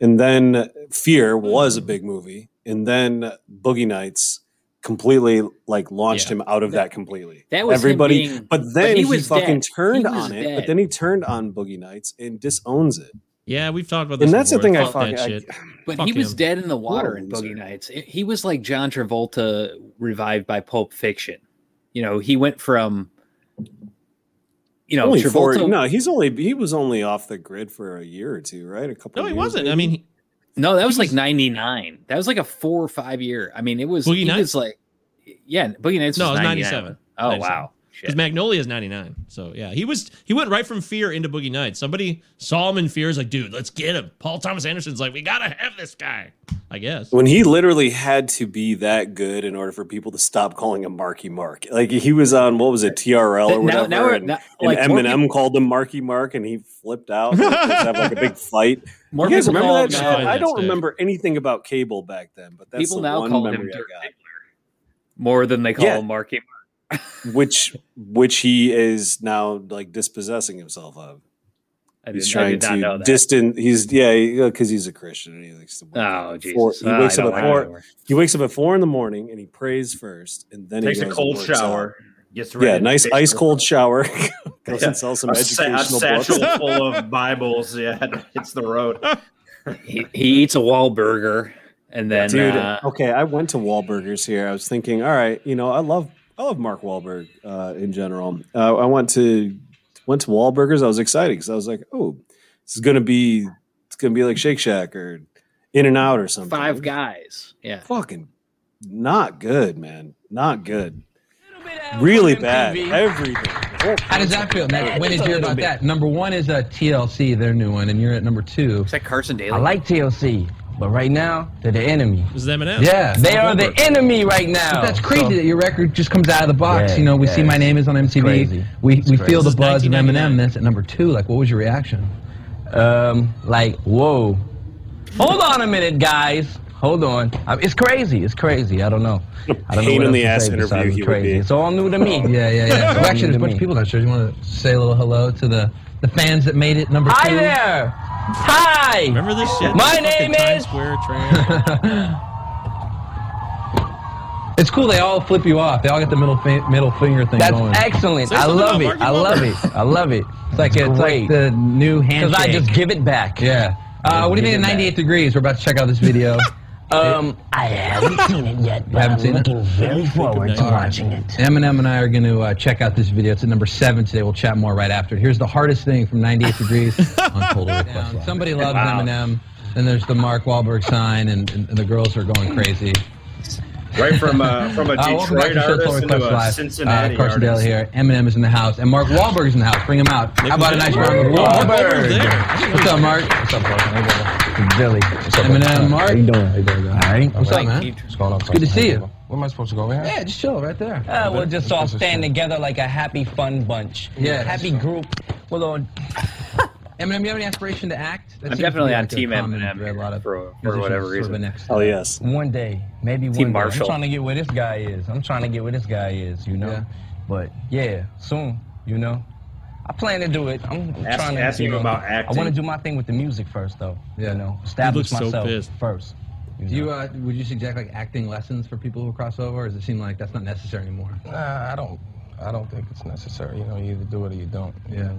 And then Fear was a big movie, and then Boogie Nights completely like launched Yeah. him out of that completely. That was him everybody. being- but but then he he, fucking dead. turned He was on it. But then he turned on Boogie Nights and disowns it. Yeah, we've talked about this. And that's the thing I Fuck fucking. that I- shit. But Fuck he was him. dead in the water in loser. Boogie Nights. It- he was like John Travolta revived by Pulp Fiction. You know, he went from, you know, only Travolta. four, no, he's only he was only off the grid for a year or two, right? A couple. No, he years, wasn't. I mean, he- No, that was He like '99. That was like a four or five year. I mean, it was. Boogie he Nights? was like, yeah, Boogie Nights. No, was it was 97. Oh 97. wow, because shit. Magnolia is ninety nine. So yeah, he was. He went right from Fear into Boogie Nights. Somebody saw him in Fear. Is like, dude, let's get him. Paul Thomas Anderson's like, we gotta have this guy. I guess. when he literally had to be that good in order for people to stop calling him Marky Mark. Like he was on what was it TRL or whatever, now we're- and, now- like, more Eminem people- called him Marky Mark, and he flipped out. and they have like a big fight. More you guys people remember call that him shit? now- I don't stick. remember anything about cable back then, but that's People the now one call him memory Dirk more than they call Yeah. him Marky. Mark, Which which he is now like dispossessing himself of. I, He's did, I trying did not know to distant. He's yeah, because uh, he's a Christian and he likes to. wake up oh at Jesus! four- He wakes I up at four. He wakes up at four in the morning and he prays first, and then Takes he takes a cold shower. out. Shower. Gets ready. Yeah, nice ice cold shower. Goes Yeah. and sells some a, sa- a educational satchel books. full of Bibles. Yeah, hits the road. He, he eats a Wahlburger and then Dude, uh, okay, I went to Wahlburgers here. I was thinking, all right, you know, I love I love Mark Wahlberg uh, in general. Uh, I went to went to Wahlburgers. I was excited because I was like, oh, this is gonna be it's gonna be like Shake Shack or In and Out or something. Five Guys. Yeah. fucking not good, man. Not good. Really bad. Everything. How does that feel? Now, when did you hear about that? Number one is uh, TLC, their new one, and you're at number two. Is that Carson Daly? I like TLC, but right now they're the enemy. This is Eminem. Yeah, they are the enemy right now. But that's crazy So- that your record just comes out of the box. Yeah, you know, we yeah, see my name is on MTV. We It's we crazy. feel the buzz of 1999. Eminem. That's at number two. Like, what was your reaction? Um, like, whoa. Hold on a minute, guys. Hold on. I- It's crazy. It's crazy. I don't know. I don't pain what in the ass interview besides he would crazy. be. It's all new to me. Yeah, yeah, yeah. All actually, there's a bunch to of me. people downstairs. You want to say a little hello to the the fans that made it number two? Hi there. Hi. Remember this shit? My The fucking name Times is- Square train. It's cool. They all flip you off. They all get the middle fi- middle finger thing That's going. excellent. Say I love it. I love it. I love it. It's like it's like the new handshake. Because I just give it back. yeah. Uh, what do you think of 98 degrees? We're about to check out this video. Um, I haven't seen it yet, but haven't I'm seen it? looking very forward to watching it. Eminem and I are going to uh, check out this video. It's at number seven today. We'll chat more right after. Here's the hardest thing from 98 Degrees on Total Request. Somebody loves Wow. Eminem. Then there's the Mark Wahlberg sign, and, and, and the girls are going crazy. Right from uh, from a Uh, welcome back Detroit to Show artist Total into a Live. Cincinnati uh, Carson Daly artist. here. Eminem is in the house, and Mark Wahlberg is in the house. Bring him out. How about a nice round of applause? Wahlberg there. What's up, Mark? What's up, Carson? How you doing? Billy. What's up, Eminem, Mark. How you doing? How you doing? All right. What's up, man? What's going on? It's good to see you. Where am I supposed to go? Over here? Yeah, just chill right there. Uh, we'll just all stand together like a happy, fun bunch. Yeah, Happy group. We'll all Eminem, you have any aspiration to act? That I'm definitely on like a Team common Eminem thread, a lot of for- for musicians whatever sort of reason. next Oh yes. One day, maybe one Team day. I'm trying to get where this guy is. I'm trying to get where this guy is, you know. Yeah. But yeah, soon, you know. I plan to do it. I'm, I'm Ask- trying to. ask you know, about acting. I want to do my thing with the music first, though. Yeah. You know, establish looks so myself pissed. first. Do you uh, would you suggest like acting lessons for people who cross over, or does it seem like that's not necessary anymore? Nah, I don't. I don't think it's necessary. You know, you either do it or you don't. You Yeah. know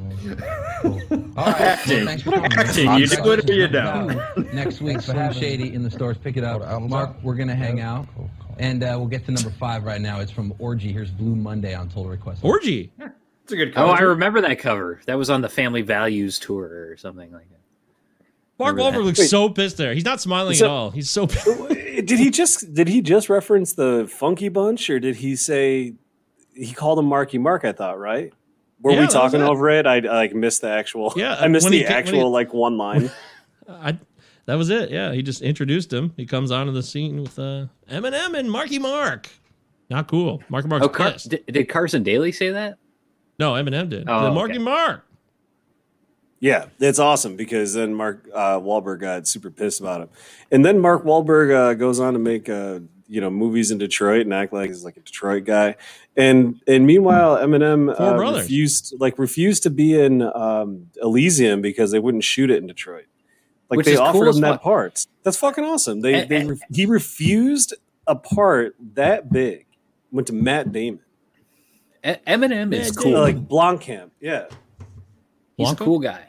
what I mean? All right. Acting. Well, for coming. Acting. You do it or you don't. Next week, Slim Shady in the stores. Pick it up. Mark, out? we're gonna hang out, Cool, cool. and uh, we'll get to number five right now. It's from Orgy. Here's Blue Monday on Total Request. Orgy. It's a good cover. Oh. I remember that cover. That was on the Family Values tour or something like that. Mark Remember Wahlberg looks Wait. so pissed there. He's not smiling So- at all. He's so pissed. did he just did he just reference the Funky Bunch or did he say he called him Marky Mark? I thought right. Were Yeah, we talking over it? I, I like missed the actual. Yeah, I missed the he actual he- like one line. I, that was it. Yeah, he just introduced him. He comes onto the scene with uh, Eminem and Marky Mark. Not cool. Marky Mark. Oh, Car- pissed. did, did Carson Daly say that? No, Eminem did. Oh, The Marky okay. Mark. Yeah, it's awesome because then Mark uh, Wahlberg got super pissed about him, and then Mark Wahlberg uh, goes on to make uh, you know movies in Detroit and act like he's like a Detroit guy, and and meanwhile Eminem uh, refused like refused to be in um, Elysium because they wouldn't shoot it in Detroit. Like Which they is offered cool him that fuck. part. That's fucking awesome. They, And- they and- re- he refused a part that big. Went to Matt Damon. Eminem is It's cool. cool. Like Blomkamp. Yeah. He's a cool guy.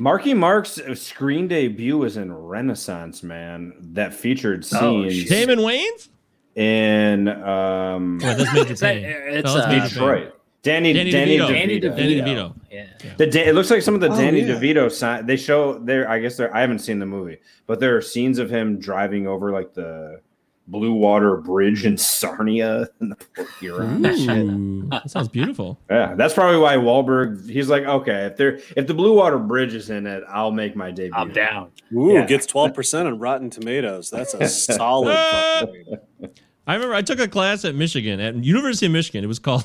Marky Mark's screen debut was in Renaissance Man that featured Oh, scenes shit. Damon Wayans? in um, Wait, that's Major Is that- it's, No, that's uh, Major Payne. Detroit. Danny Danny Danny, DeVito. DeVito. Danny DeVito. Danny DeVito. Yeah. The Da- it looks like some of the Oh, Danny yeah. DeVito sign. They show there. I guess there. I haven't seen the movie, but there are scenes of him driving over like the Blue Water Bridge in Sarnia in the Port Huron. Ooh, that sounds beautiful. Yeah, that's probably why Wahlberg. He's like, okay, if there, if the Blue Water Bridge is in it, I'll make my debut. I'm down. Ooh, Yeah. gets twelve percent on Rotten Tomatoes. That's a solid. fucking- I remember I took a class at Michigan, at University of Michigan. It was called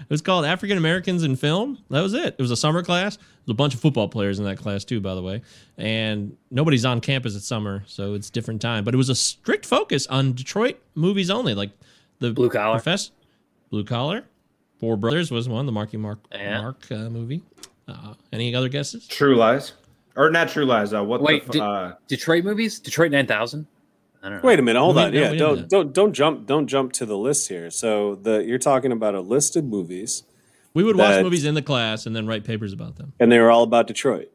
it was called African Americans in Film. That was it. It was a summer class. There was a bunch of football players in that class too, by the way. And nobody's on campus at summer, so it's different time. But it was a strict focus on Detroit movies only, like the Blue Collar. Profess- Blue Collar. Four Brothers was one, the Marky Mark Yeah. Mark uh, movie. Uh, any other guesses? True Lies, or not True Lies? Uh, what Wait, the? f- did- uh, Detroit movies? Detroit 9000? I don't know. Wait a minute, hold We- on. Yeah, do don't that. don't don't jump don't jump to the list here. So the you're talking about a list of movies, We would watch movies in the class and then write papers about them. and they were all about Detroit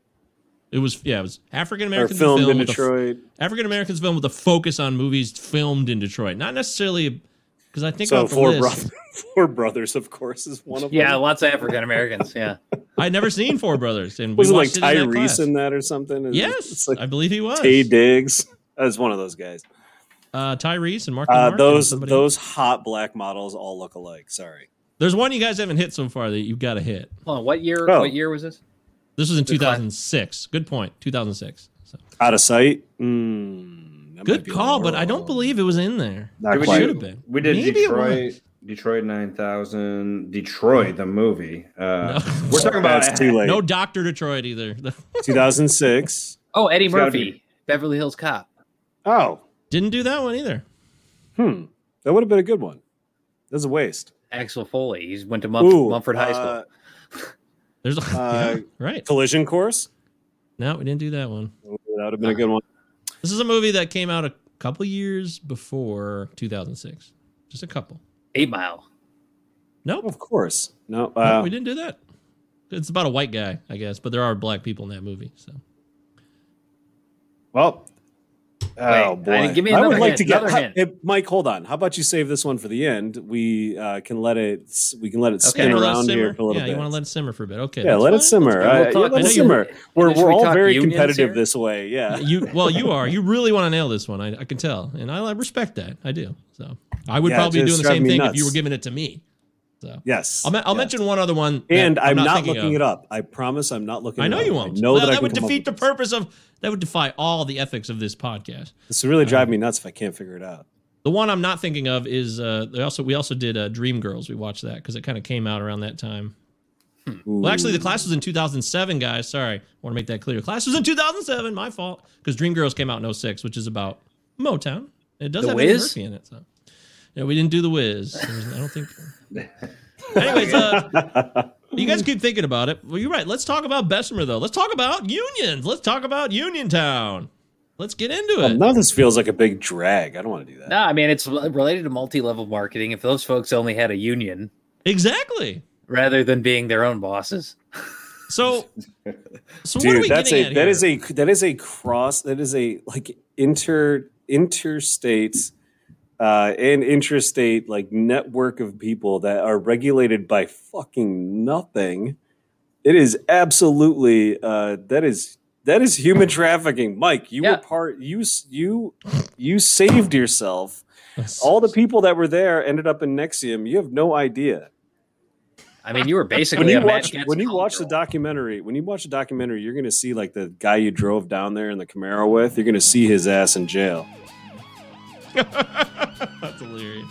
It was yeah, it was African or Americans filmed in with a f- Detroit. African Americans film with a focus on movies filmed in Detroit, not necessarily because I think So about four list. brothers, four brothers, of course, is one of Yeah, them. lots of African Americans. Yeah. I'd never seen Four Brothers, and Was we it like watched it in that. Tyrese in that or something? Is Yes, it's like I believe he was. Taye Diggs. That's one of those guys. Uh, Tyrese and Mark. Uh, Mark and those those hot black models all look alike. Sorry. There's one you guys haven't hit so far that you've got to hit. Hold on. What year? Oh. What year was this? This was in The class- 2006. Good point. 2006. So Out of sight. Mm, good call, but I don't believe it was in there. Not did we quite. should have been. We did Maybe it Detroit. was. Detroit nine thousand. Detroit the movie. Uh, No. We're talking about That's too late. No Doctor Detroit either. 2006. Oh, Eddie It's Murphy, be- Beverly Hills Cop. Oh, Didn't do that one either. hmm. That would have been a good one. That's a waste. Axel Foley. He went to Mumford, Ooh, Mumford High uh, School. There's a, Uh, yeah, right. Collision Course. No, we didn't do that one. That would have been a good one. This is a movie that came out a couple years before 2006. Just a couple. Eight Mile. Nope. Of course. No. No, Uh, we didn't do that. It's about a white guy, I guess, but there are black people in that movie. So well. Oh Wait, boy! I- give me I would like hint, to get another hint. hey, Mike. Hold on. How about you save this one for the end? We uh, can let it. We can let it spin You wanna let it around here for a little yeah, bit. you want to let it simmer for a bit. Okay. yeah, let fine. it simmer. We'll Uh, yeah, let it you- simmer. We're we're we all very competitive here? this way. Yeah. You well, you are. You really want to nail this one. I, I can tell, and I respect that. I do. So I would Yeah, probably be doing the same me thing if you were giving it to me. So Yes. I'll, I'll yes. mention one other one, And I'm, not, thinking looking of. it up. I promise I'm not looking. I it know up. you won't. I know Well, that, that would defeat the purpose of. That would defy all the ethics of this podcast. This would really drive me nuts if I can't figure it out. The one I'm not thinking of is uh, they also we also did uh, Dream Girls. We watched that because it kind of came out around that time. Well, actually, the class was in 2007, guys. Sorry, I want to make that clear. Class was in 2007. My fault because Dream Girls came out in 06, which is about Motown. It does The have Eddie Murphy in it. So, yeah, we didn't do the whiz. There's- I don't think. Anyways, uh, you guys keep thinking about it. Well, you're right. Let's talk about Bessemer though. Let's talk about unions. Let's talk about Uniontown. Let's get into Well, it. now this feels like a big drag. I don't want to do that. No, I mean it's related to multi-level marketing. If those folks only had a union Exactly. rather than being their own bosses, So, so what are Dude, we that's getting a at that here? is a that is a cross that is a like inter interstate uh and interstate like network of people that are regulated by fucking nothing. It is absolutely uh that is that is human trafficking. Mike, you Yeah. were part you you you saved yourself. All the people that were there ended up in NXIVM. You have no idea I mean you were basically when you a watch when you watch the documentary when you watch the documentary you're going to see like the guy you drove down there in the camaro with you're going to see his ass in jail That's hilarious.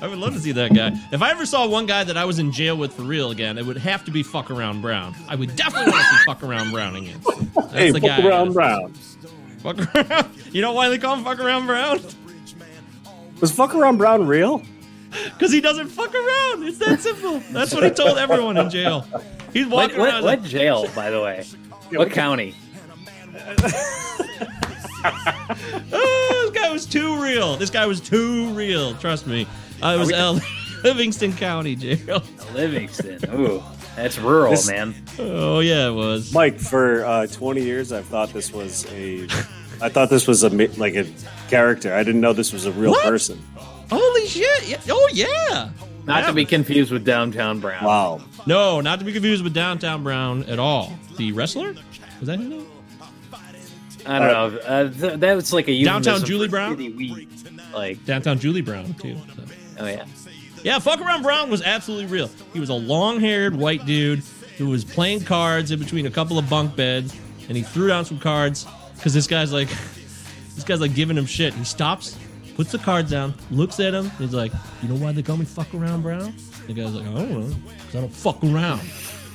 I would love to see that guy. If I ever saw one guy that I was in jail with for real again, it would have to be Fuck Around Brown. I would definitely want to see Fuck Around Brown again. That's hey, the fuck guy. around Brown. Fuck around. You know why they call him Fuck Around Brown? Was fuck around Brown real? Because he doesn't fuck around. It's that simple. That's what he told everyone in jail. He's walking what, around. what like, jail, by the way? What county? "Oh, this guy was too real. This guy was too real. Trust me. I was we- L- Livingston County Jail. Livingston. Ooh, that's rural, This- man. Oh yeah, it was. Mike, for uh, 20 years, I've thought this was a. I thought this was a like a character. I didn't know this was a real What? person. Holy shit! Yeah. Oh yeah. Not to be confused with Downtown Brown. Wow. No, not to be confused with Downtown Brown at all. The wrestler? Was that his name? I don't know. Uh, th- that was like a Downtown Julie Brown? weed. Like, Downtown Julie Brown too. so. oh yeah. Yeah, Fuck Around Brown was absolutely real. He was a long haired white dude who was playing cards in between a couple of bunk beds, and he threw down some cards because this guy's like, this guy's like giving him shit. He stops, puts the cards down, looks at him, and he's like, "You know why they call me Fuck Around Brown?" The guy's like, "I don't know, because I don't fuck around."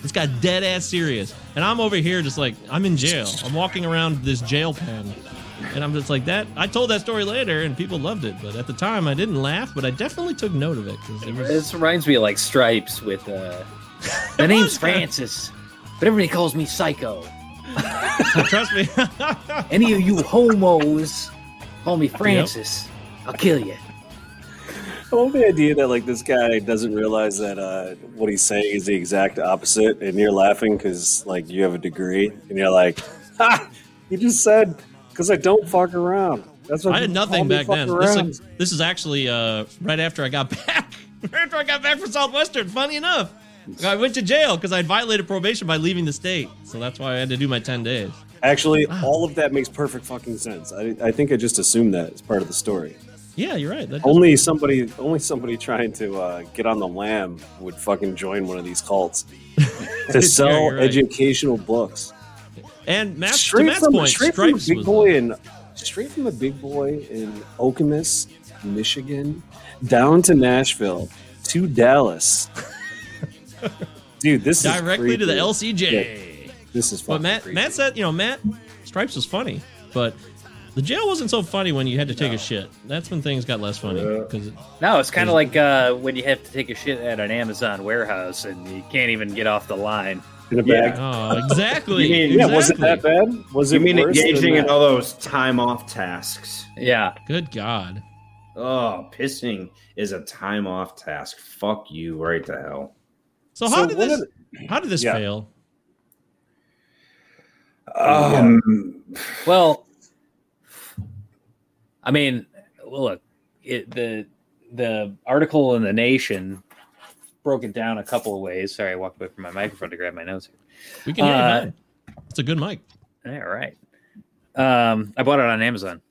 This guy dead ass serious, and I'm over here just like I'm in jail. I'm walking around this jail pen, and I'm just like that. I told that story later, and people loved it, but at the time I didn't laugh, but I definitely took note of it because it was This reminds me of like Stripes with uh The name's Francis, but everybody calls me Psycho. Trust me. Any of you homos call me Francis, I'll kill you. I love the idea that like this guy doesn't realize that uh, what he's saying is the exact opposite, and you're laughing because like you have a degree, and you're like, "Ha! You just said because I don't fuck around." That's what I had nothing back then. This, this is actually uh, right after I got back. right after I got back from Southwestern. Funny enough, I went to jail because I violated probation by leaving the state. So that's why I had to do my ten days. Actually, all of that makes perfect fucking sense. I, I think I just assumed that as part of the story. Yeah, you're right. Only somebody, only somebody trying to uh, get on the lam would fucking join one of these cults to sell you're right. educational books. and Matt, to straight Matt's from, point, straight from big boy in straight from a big boy in Okemos, Michigan, down to Nashville, to Dallas. Dude, this is directly to the. LCJ. Yeah, this is But Matt, creepy. Matt said, you know, Matt Stripes was funny, but the jail wasn't so funny when you had to take a shit. That's when things got less funny because No, it's kind of like uh, when you have to take a shit at an Amazon warehouse and you can't even get off the line. In a Yeah. oh, exactly. You mean- Yeah, was it that bad? Was it You mean engaging in all those time off tasks? Yeah. Good God. Oh, pissing is a time off task. Fuck you right to hell. So how So did this? are How did this Yeah. fail? Um, Well, I mean, look, it, the the article in the Nation broke it down a couple of ways. Sorry, I walked away from my microphone to grab my notes. We can hear you Uh, fine. It's a good mic. All right. Um, I bought it on Amazon.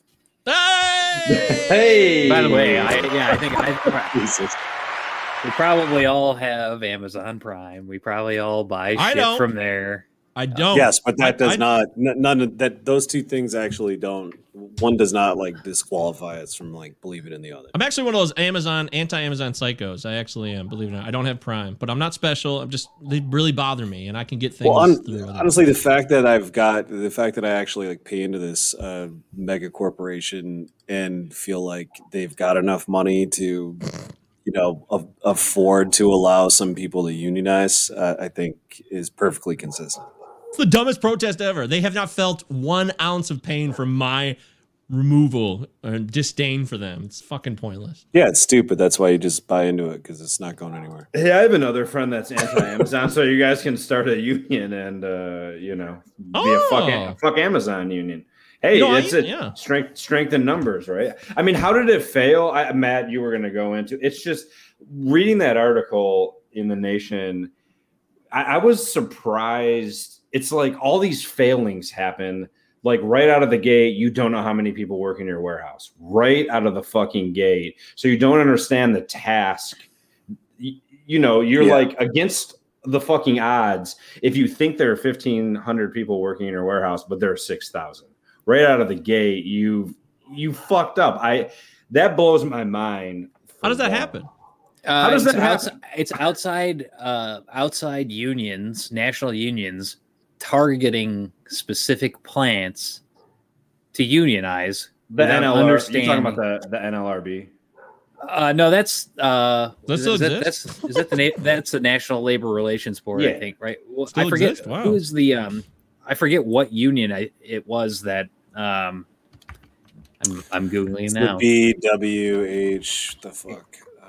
Hey! hey, By the way, I yeah, I think I, Jesus. we probably all have Amazon Prime. We probably all buy shit don't. from there. I don't. Yes, but that I- does I- not. None of that. Those two things actually don't. One does not like disqualify us from like believing in the other. I'm actually one of those Amazon anti-Amazon psychos. I actually am. Believe it or not, I don't have Prime, but I'm not special. I'm just they really bother me, and I can get things Well, honestly, the fact that I've got the fact that I actually like pay into this uh, mega corporation and feel like they've got enough money to, you know, afford to allow some people to unionize, uh, I think is perfectly consistent. It's the dumbest protest ever. They have not felt one ounce of pain from my removal and disdain for them. It's fucking pointless. Yeah, it's stupid. That's why you just buy into it because it's not going anywhere. Hey, I have another friend that's anti-Amazon, so you guys can start a union and uh, you know be a fuck, Oh. fuck Amazon union. Hey, You know, it's a yeah. strength strength in numbers, right? I mean, how did it fail? I, Matt, you were going to go into it's just reading that article in the Nation. I, I was surprised. It's like all these failings happen like right out of the gate. You don't know how many people work in your warehouse right out of the fucking gate, so you don't understand the task y- you know, you're Yeah. like against the fucking odds if you think there are 1500 people working in your warehouse but there are 6000 right out of the gate you you fucked up i that blows my mind. How does that happen? Uh, How does it's that happen? outs- it's outside uh, outside unions, national unions, targeting specific plants to unionize. The without NLR. You're talking about the the NLRB. Uh, no, that's uh, That is, still is that, that's is that the na- that's the National Labor Relations Board, I think, right? Well, Still I forget? Wow. who is the um, I forget what union I, it was that um, I'm I'm googling It's now. the BWH, the fuck, uh,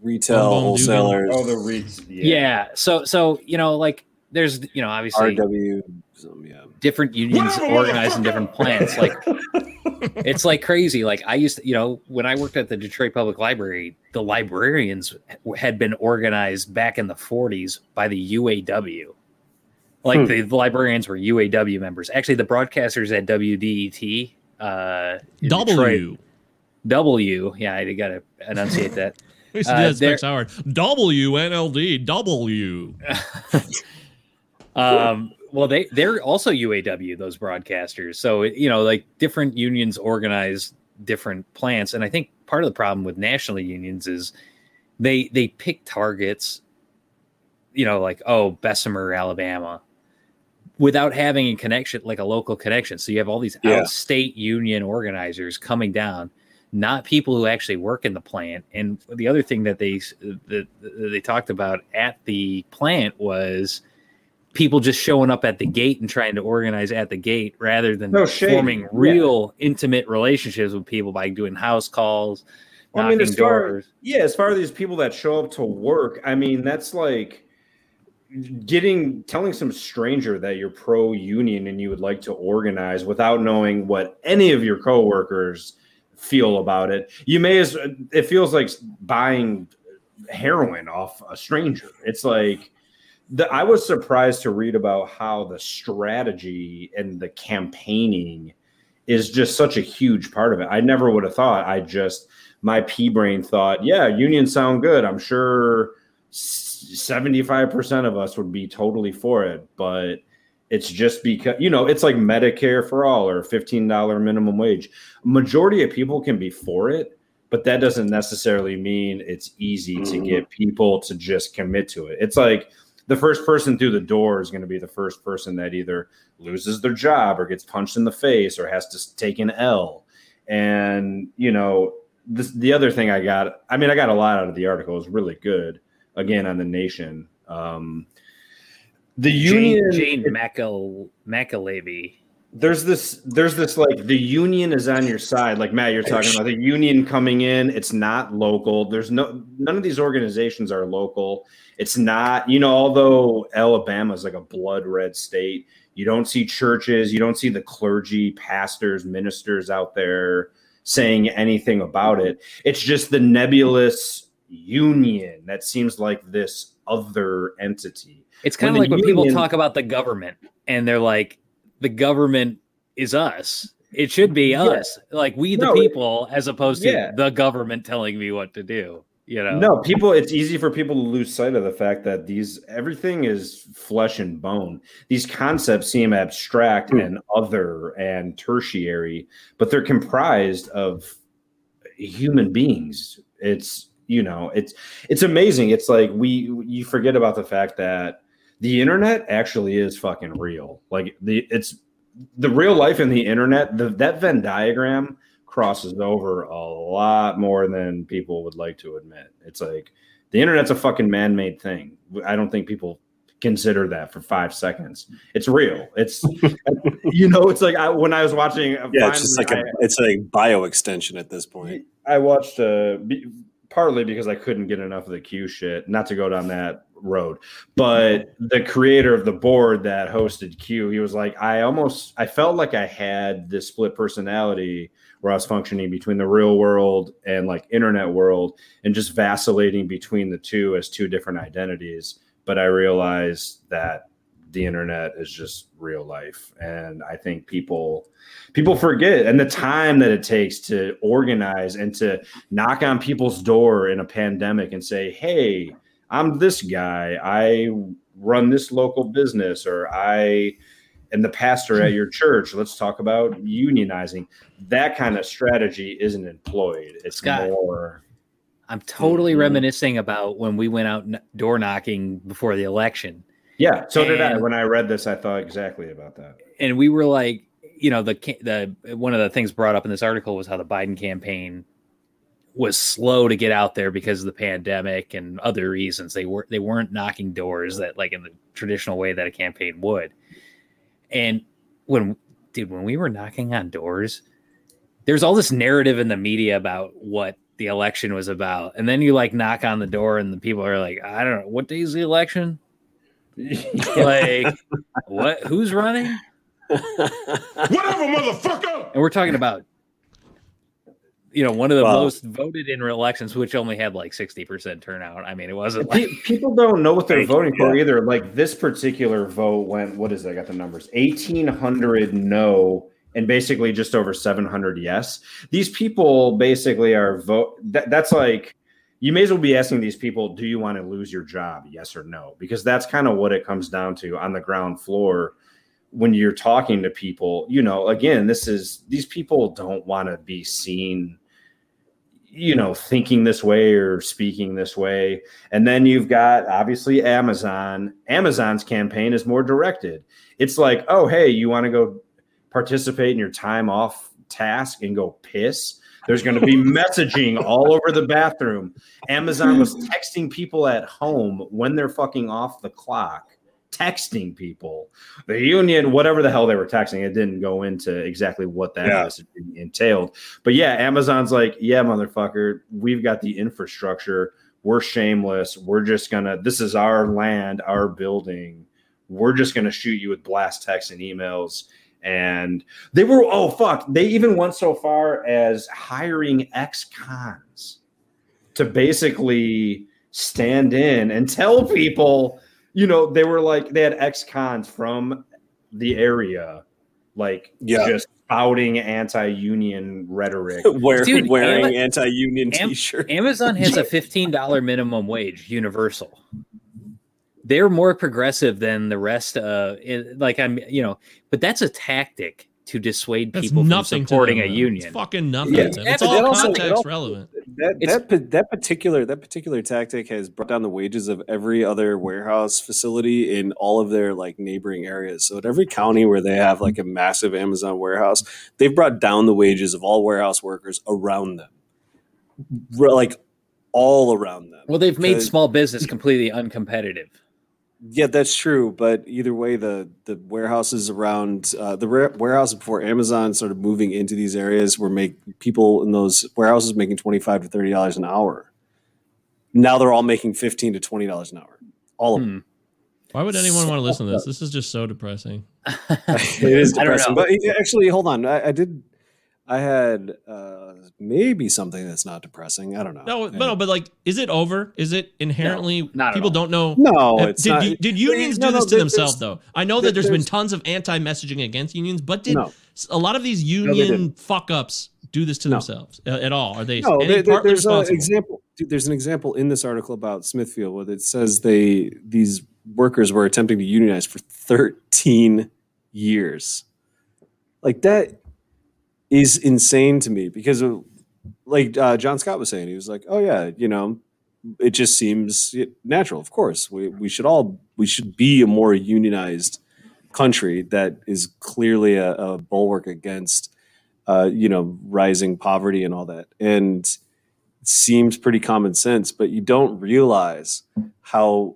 retail Bum Bum wholesalers. Oh, the REITs. yeah. so so you know, like there's you know obviously RW. some, yeah. different unions organized in different plants. Like it's like crazy. Like I used to, you know, when I worked at the Detroit Public Library, the librarians had been organized back in the 40s by the UAW. Like Hmm. the, the librarians were UAW members. Actually, the broadcasters at WDET, uh, in Detroit- W. W. Yeah, I got to enunciate that. We used to Uh, do that there- Specs Howard. WNLD. W. um well they they're also uaw those broadcasters. So you know like different unions organize different plants. And i think part of the problem with national unions is they they pick targets you know like oh bessemer alabama without having a connection like a local connection. So you have all these Yeah. out state union organizers coming down not people who actually work in the plant. And the other thing that they that they talked about at the plant was people just showing up at the gate and trying to organize at the gate rather than No forming Yeah. real intimate relationships with people by doing house calls Well, knocking as far, doors yeah, as far as these people that show up to work, I mean, that's like getting telling some stranger that you're pro union and you would like to organize without knowing what any of your coworkers feel about it. You may as it feels like buying heroin off a stranger. It's like the, I was surprised to read about how the strategy and the campaigning is just such a huge part of it. I never would have thought. I just my pea brain thought, yeah, unions sound good. I'm sure 75% of us would be totally for it, but it's just because you know, it's like Medicare for all or $15 minimum wage. Majority of people can be for it, but that doesn't necessarily mean it's easy to Mhm. get people to just commit to it. It's like the first person through the door is going to be the first person that either loses their job or gets punched in the face or has to take an L. And you know, this, the other thing I got, I mean, I got a lot out of the article. It was really good. Again, on the Nation, um, the union. jane, jane McAlevey there's this there's this like the union is on your side. Like matt you're talking about the union coming in. It's not local. There's no none of these organizations are local. It's not you know although alabama is like a blood red state you don't see churches you don't see the clergy pastors ministers out there saying anything about it. It's just the nebulous union that seems like this other entity. It's kind of like when people talk about the government and they're like the government is us it should be Yeah. us like we the No, it- people as opposed to Yeah. the government telling me what to do you know No, people. It's easy for people to lose sight of the fact that these everything is flesh and bone. These concepts seem abstract hmm. and other and tertiary, but they're comprised of human beings. It's you know, it's it's amazing. It's like we you forget about the fact that the internet actually is fucking real. Like the it's the real life and the internet. The that Venn diagram crosses over a lot more than people would like to admit. It's like the internet's a fucking man-made thing. I don't think people consider that for five seconds. It's real. It's you know, it's like I, when I was watching. Yeah, it's just like finally, a it's a bio extension at this point. I watched uh partly because I couldn't get enough of the Q shit, not to go down that road. But the creator of the board that hosted Q, he was like, I almost I felt like I had this split personality where I was functioning between the real world and like internet world and just vacillating between the two as two different identities. But I realized that the internet is just real life. And I think people people forget and the time that it takes to organize and to knock on people's door in a pandemic and say, Hey, I'm this guy. I run this local business or I and the pastor at your church. Let's talk about unionizing. That kind of strategy isn't employed. It's Scott, more. I'm totally Mhm. reminiscing about when we went out door knocking before the election. Yeah, so did I. When I read this, I thought exactly about that. and we were like, you know, the the one of the things brought up in this article was how the Biden campaign was slow to get out there because of the pandemic and other reasons. They were they weren't knocking doors that like in the traditional way that a campaign would. And when dude, when we were knocking on doors, there's all this narrative in the media about what the election was about. And then you like knock on the door and the people are like, I don't know, what day is the election? like what who's running? Whatever, motherfucker! And we're talking about, you know, one of the Wow. most voted in elections, which only had like 60% turnout. I mean, it wasn't like, People don't know what they're voting for yeah. either. Like this particular vote went, what is it? I got the numbers 1,800 no and basically just over 700 yes. These people basically are vote. That, that's like, you may as well be asking these people, do you want to lose your job? Yes or no? Because that's kind of what it comes down to on the ground floor when you're talking to people. You know, again, this is, these people don't want to be seen you know thinking this way or speaking this way and then you've got obviously amazon amazon's campaign is more directed it's like oh hey you want to go participate in your time off task and go piss there's going to be messaging all over the bathroom. Amazon was texting people at home when they're fucking off the clock. Texting people. The union whatever the hell they were texting it didn't go into exactly what that Yeah. messaging entailed. But yeah amazon's like yeah motherfucker we've got the infrastructure. We're shameless. We're just gonna this is our land our building. We're just gonna shoot you with blast texts and emails and they were oh fuck they even went so far as hiring ex-cons to basically stand in and tell people you know they were like they had ex-cons from the area like Yeah. just spouting anti-union rhetoric Wear, Dude, wearing Ama- anti-union Am- t-shirts. Amazon has a $15 minimum wage universal. They're more progressive than the rest. Uh, it- like I'm, you know, but that's a tactic to dissuade That's people from supporting them, a though. union. It's fucking nothing. Yeah. to them. It's all also- context also- relevant. That that that particular that particular tactic has brought down the wages of every other warehouse facility in all of their like neighboring areas. So at every county where they have like a massive Amazon warehouse, they've brought down the wages of all warehouse workers around them, like all around them. Well, they've made small business completely uncompetitive. Yeah, that's true. But either way, the the warehouses around uh, the wa- warehouses before Amazon started moving into these areas were make people in those warehouses making twenty five to thirty dollars an hour. Now they're all making fifteen to twenty dollars an hour. All of them. Why would anyone want to listen to this? This is just so depressing. it is I don't depressing. know. But actually, hold on. I, I did. I had uh, maybe something that's not depressing. I don't know. No, but no, but like, is it over? Is it inherently not at people all. don't know? No, it's did, not. you- did unions No, do no, this to themselves though? I know that there- there's been tons of anti-messaging against unions, but did No. s- a lot of these union didn't. fuck ups do this to No. themselves uh, at all? Are they No, any there- there- partly there's an example. dude, There's an example in this article about Smithfield where it says they these workers were attempting to unionize for 13 years. Like that is insane to me because, of, like uh, John Scott was saying, he was like, "Oh yeah, you know, it just seems natural. Of course, we we should all we should be a more unionized country that is clearly a, a bulwark against." uh, you know, rising poverty and all that. And it seems pretty common sense, but you don't realize how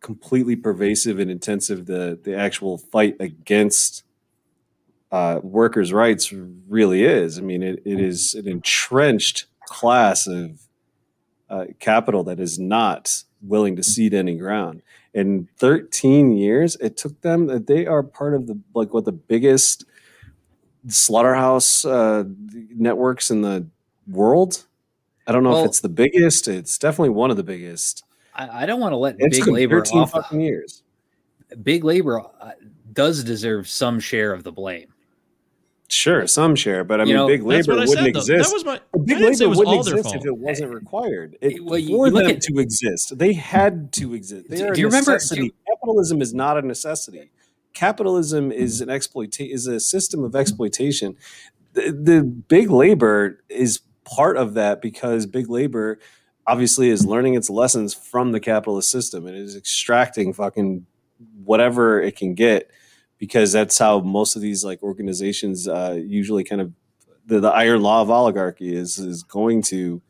completely pervasive and intensive the the actual fight against uh, workers' rights really is. I mean, it, it is an entrenched class of uh, capital that is not willing to cede any ground. In 13 years, it took them. That they are part of the like what the biggest slaughterhouse uh, networks in the world. I don't know Well- if it's the biggest. It's definitely one of the biggest. I, I don't want to let It's big labor 13 off. fucking years. Big labor uh, does deserve some share of the blame. Sure, some share, but I You mean, know, big labor wouldn't said, though. exist. That was my. Big didn't say it labor wouldn't exist if it wasn't required. It, Well, you- for you them at- to exist, they had to exist. They Do- are do you remember- do- Capitalism is not a necessity. capitalism is an exploit is a system of exploitation. The, the big labor is part of that because big labor obviously is learning its lessons from the capitalist system and is extracting fucking whatever it can get because that's how most of these like organizations uh, usually kind of the, the iron law of oligarchy is is going to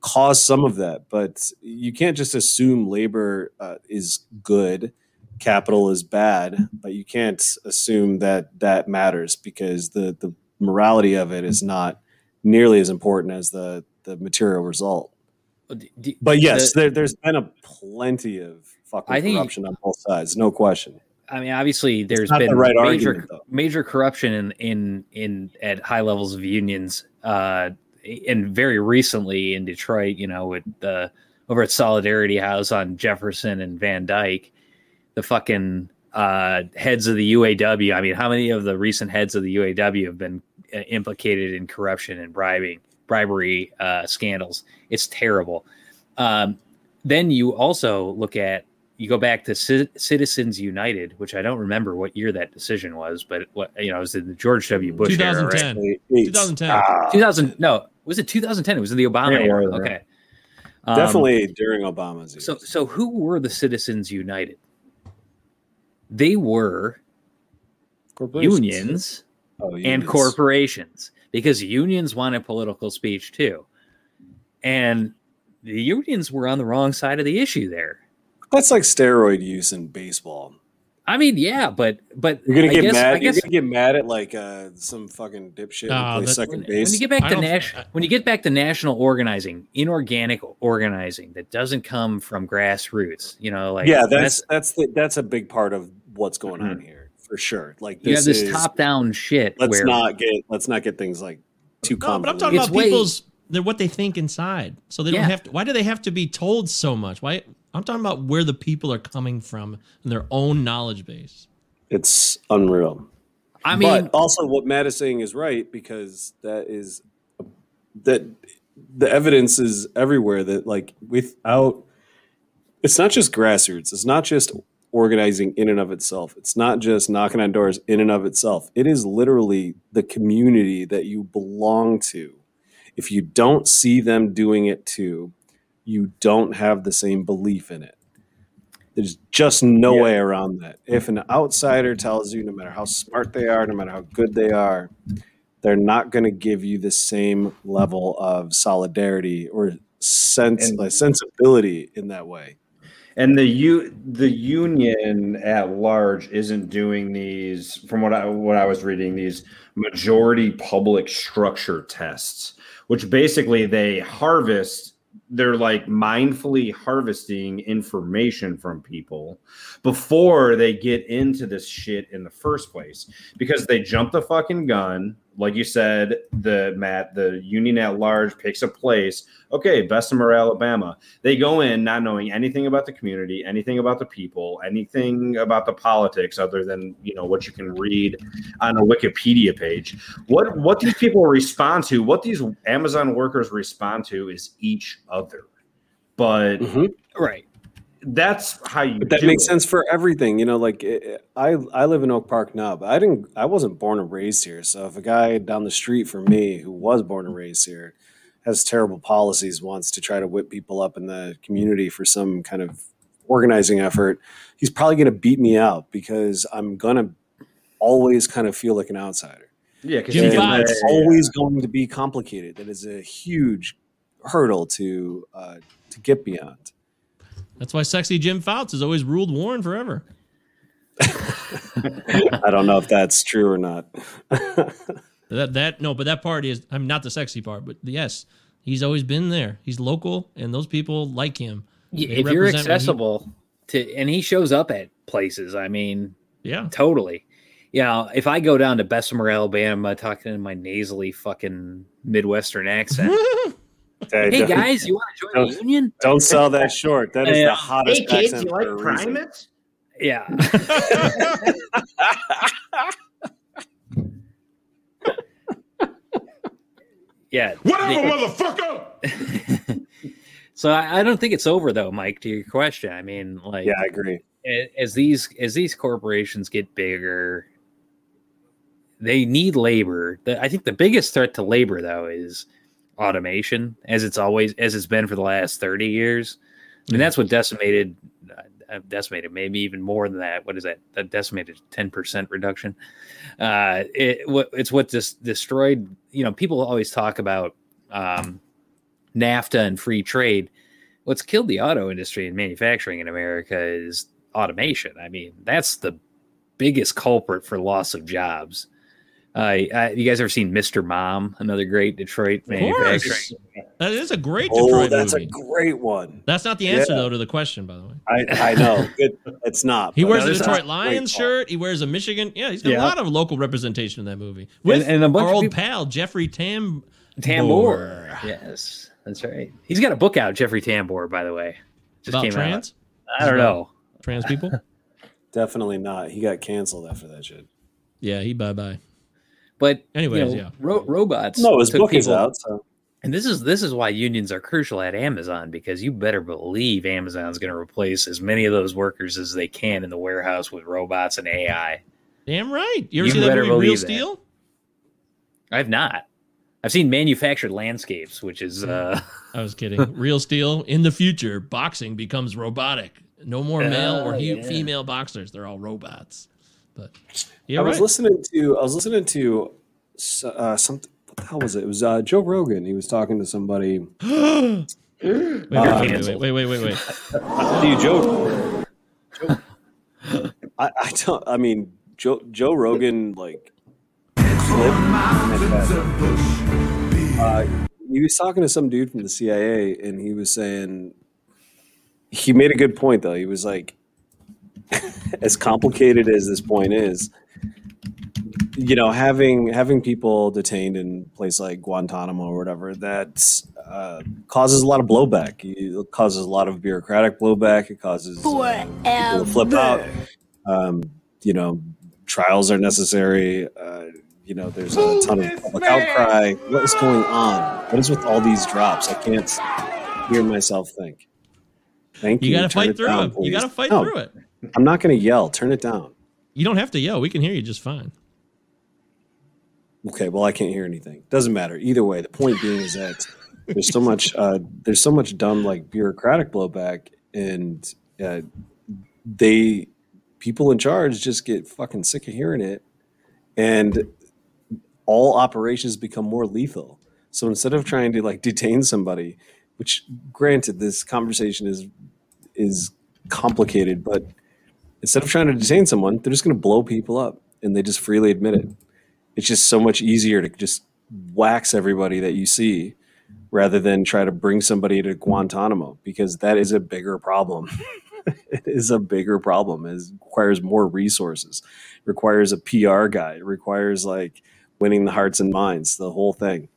cause some of that. But you can't just assume labor uh, is good capital is bad but you can't assume that that matters because the the morality of it is not nearly as important as the the material result. But yes the- there, there's been a plenty of fucking I think- corruption on both sides no question I mean, obviously, there's not the been right major argument, major corruption in in in at high levels of unions, uh, and very recently in Detroit. You know, with the over at Solidarity House on Jefferson and Van Dyke, the fucking uh, heads of the UAW. I mean, how many of the recent heads of the UAW have been uh, implicated in corruption and bribing bribery uh, scandals? It's terrible. Um, then you also look at you go back to Ci- Citizens United, which I don't remember what year that decision was, but what you know, it was in the George W. Bush era, right? 2010. Eight. 2010. Ah, 2000 no, was it 2010? It was in the Obama Yeah, era. right, right. Okay. Um, definitely during obama's years. So so who were the Citizens United? They were Corporations. unions Oh, and corporations because unions wanted political speech too. And the unions were on the wrong side of the issue there. That's like steroid use in baseball. I mean, yeah, but but You're gonna I get guess, mad. I You're gonna get mad at like uh, some fucking dipshit Nah, who plays second when, base. when you get back I to don't- national when you get back to national organizing, inorganic organizing that doesn't come from grassroots, you know, like yeah, that's that's the, that's a big part of what's going on Mm-hmm. here for sure. Like you have this, this is, top down shit Let's where not get let's not get things like too No, but I'm talking It's about way- people's they're what they think inside. So they don't have to. Why do they have to be told so much? Why? I'm talking about where the people are coming from and their own knowledge base. It's unreal. I mean, but also what Matt is saying is right because that is that the evidence is everywhere that like without it's not just grassroots it's not just organizing in and of itself it's not just knocking on doors in and of itself it is literally the community that you belong to if you don't see them doing it too you don't have the same belief in it there's just no Yeah. way around that. If an outsider tells you, no matter how smart they are, no matter how good they are, they're not going to give you the same level of solidarity or sense, And- like sensibility in that way. And the u the union at large isn't doing these from what I what I was reading these majority public structure tests, which basically they harvest they're like mindfully harvesting information from people before they get into this shit in the first place. Because they jump the fucking gun like you said the matt the union at large picks a place. Okay bessemer alabama. They go in not knowing anything about the community anything about the people anything about the politics other than you know what you can read on a wikipedia page. What what these people respond to what these amazon workers respond to is each other but right that's how you But that do makes it. sense for everything, you know. Like eh, I, I live in Oak Park now, but I didn't. I wasn't born and raised here. So if a guy down the street from me who was born and raised here has terrible policies, wants to try to whip people up in the community for some kind of organizing effort, he's probably going to beat me out because I'm going to always kind of feel like an outsider. yeah because Jim And Fox. it's always going to be complicated. That is a huge hurdle to uh, to get beyond. That's why sexy Jim Fouts has always ruled Warren forever. I don't know if that's true or not. That that no, but that part is I'm not the sexy part, but yes, he's always been there. He's local, and those people like him. Yeah, They if you're represent what he- accessible to and he shows up at places i mean yeah totally you know if i go down to bessemer alabama talking in my nasally fucking midwestern accent hey don't- guys you want to join the union Don't sell that short. That is Yeah. the uh, hottest hey kids you like primates yeah yeah Whatever, they- motherfucker! so I, I don't think it's over though mike to your question i mean like Yeah, I agree. a- as these as these corporations get bigger, they need labor. The, I think the biggest threat to labor though is automation, as it's always as it's been for the last thirty years. I mean, that's what decimated uh, decimated maybe even more than that. What is that? That decimated ten percent reduction. Uh, it what it's what dis- destroyed. You know, people always talk about um, NAFTA and free trade. What's killed the auto industry and manufacturing in America is automation. I mean, that's the biggest culprit for loss of jobs. Uh, uh, you guys ever seen Mr. Mom? Another great Detroit Of manufacturing. course. That is a great Oh, Detroit that's movie. a great one. That's not the answer Yeah. though to the question, by the way. I, I know. It, it's not. He but wears a Detroit a Lions shirt. He wears a Michigan. Yeah, he's got Yeah. a lot of local representation in that movie. With and a bunch our of old people- pal Jeffrey Tam Tambor. Yes, that's right. He's got a book out, Jeffrey Tambor, by the way. Just About came trans? out. I don't know. Trans people? Definitely not. He got canceled after that shit. yeah, he bye bye. But Anyways, you know, yeah. ro- robots. No, his took book is out. So And this is this is why unions are crucial at Amazon because you better believe Amazon's going to replace as many of those workers as they can in the warehouse with robots and AI. Damn right. You ever You see that better movie Real believe that. Steel? I've not. I've seen manufactured landscapes, which is uh I was kidding. Real Steel. In the future, boxing becomes robotic. No more male or Oh, hu- yeah. female boxers. They're all robots. But yeah, I was right. listening to I was listening to uh, something. What the hell was it? It was uh, Joe Rogan. He was talking to somebody. wait, wait, Uh, wait, wait, wait, wait, wait. Dude, Joe. Joe I, I don't. I mean, Joe Joe Rogan like. uh, he was talking to some dude from the CIA, and he was saying he made a good point though. He was like, as complicated as this point is, you know, having having people detained in a place like Guantanamo or whatever, that uh, causes a lot of blowback. It causes a lot of bureaucratic blowback. It causes uh, people to flip out. Um, you know, trials are necessary. Uh, you know, there's a ton of public outcry. What is going on? What is with all these drops? I can't hear myself think. Thank you. You got to fight through down, it. You got to fight No, through it. I'm not going to yell. Turn it down. You don't have to yell. We can hear you just fine. Okay, well, I can't hear anything. Doesn't matter. Either way, the point being is that there's so much uh, there's so much dumb like bureaucratic blowback, and uh, they people in charge just get fucking sick of hearing it, and all operations become more lethal. So instead of trying to like detain somebody, which granted this conversation is is complicated, but instead of trying to detain someone, they're just going to blow people up, and they just freely admit it it's just so much easier to just wax everybody that you see rather than try to bring somebody to Guantanamo because that is a bigger problem. it is a bigger problem. It requires more resources, requires a PR guy, it requires like winning the hearts and minds, the whole thing.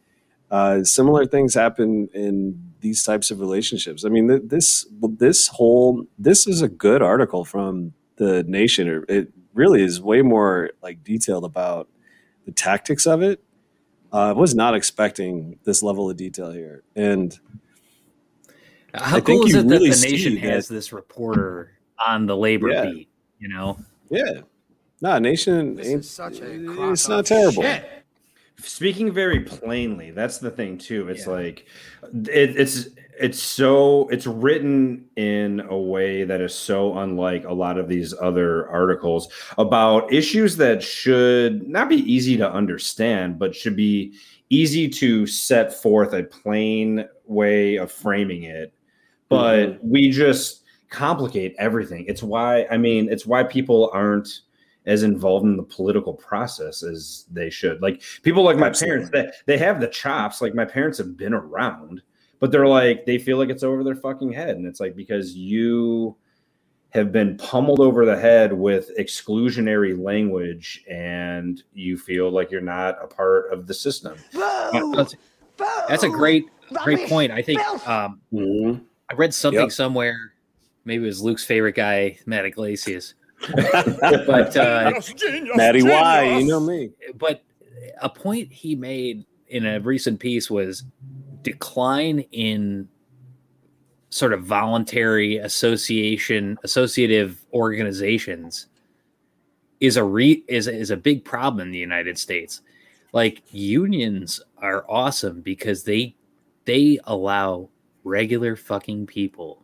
Uh, similar things happen in these types of relationships. I mean, th- this this whole this is a good article from the Nation. It- It really is way more like detailed about the tactics of it. Uh, I was not expecting this level of detail here, and how I think cool is you it really that the nation has that- this reporter on the labor Yeah. beat, you know? yeah, no, nation ain't. Such a It's not terrible. Speaking very plainly, that's the thing too. It's like it, it's it's so it's written in a way that is so unlike a lot of these other articles about issues that should not be easy to understand, but should be easy to set forth a plain way of framing it. But mm-hmm. we just complicate everything. It's why I mean, it's why people aren't as involved in the political process as they should. Like people like my parents, they, they have the chops. Like my parents have been around, but they're like, they feel like it's over their fucking head. And it's like, because you have been pummeled over the head with exclusionary language and you feel like you're not a part of the system. That's, that's a great, great point. I think um, Mm-hmm. I read something Yep. somewhere. Maybe it was Luke's favorite guy, Matt Yglesias. but uh, Matty Y, you know me. But a point he made in a recent piece was decline in sort of voluntary association associative organizations is a re is is a big problem in the United States. Like unions are awesome because they they allow regular fucking people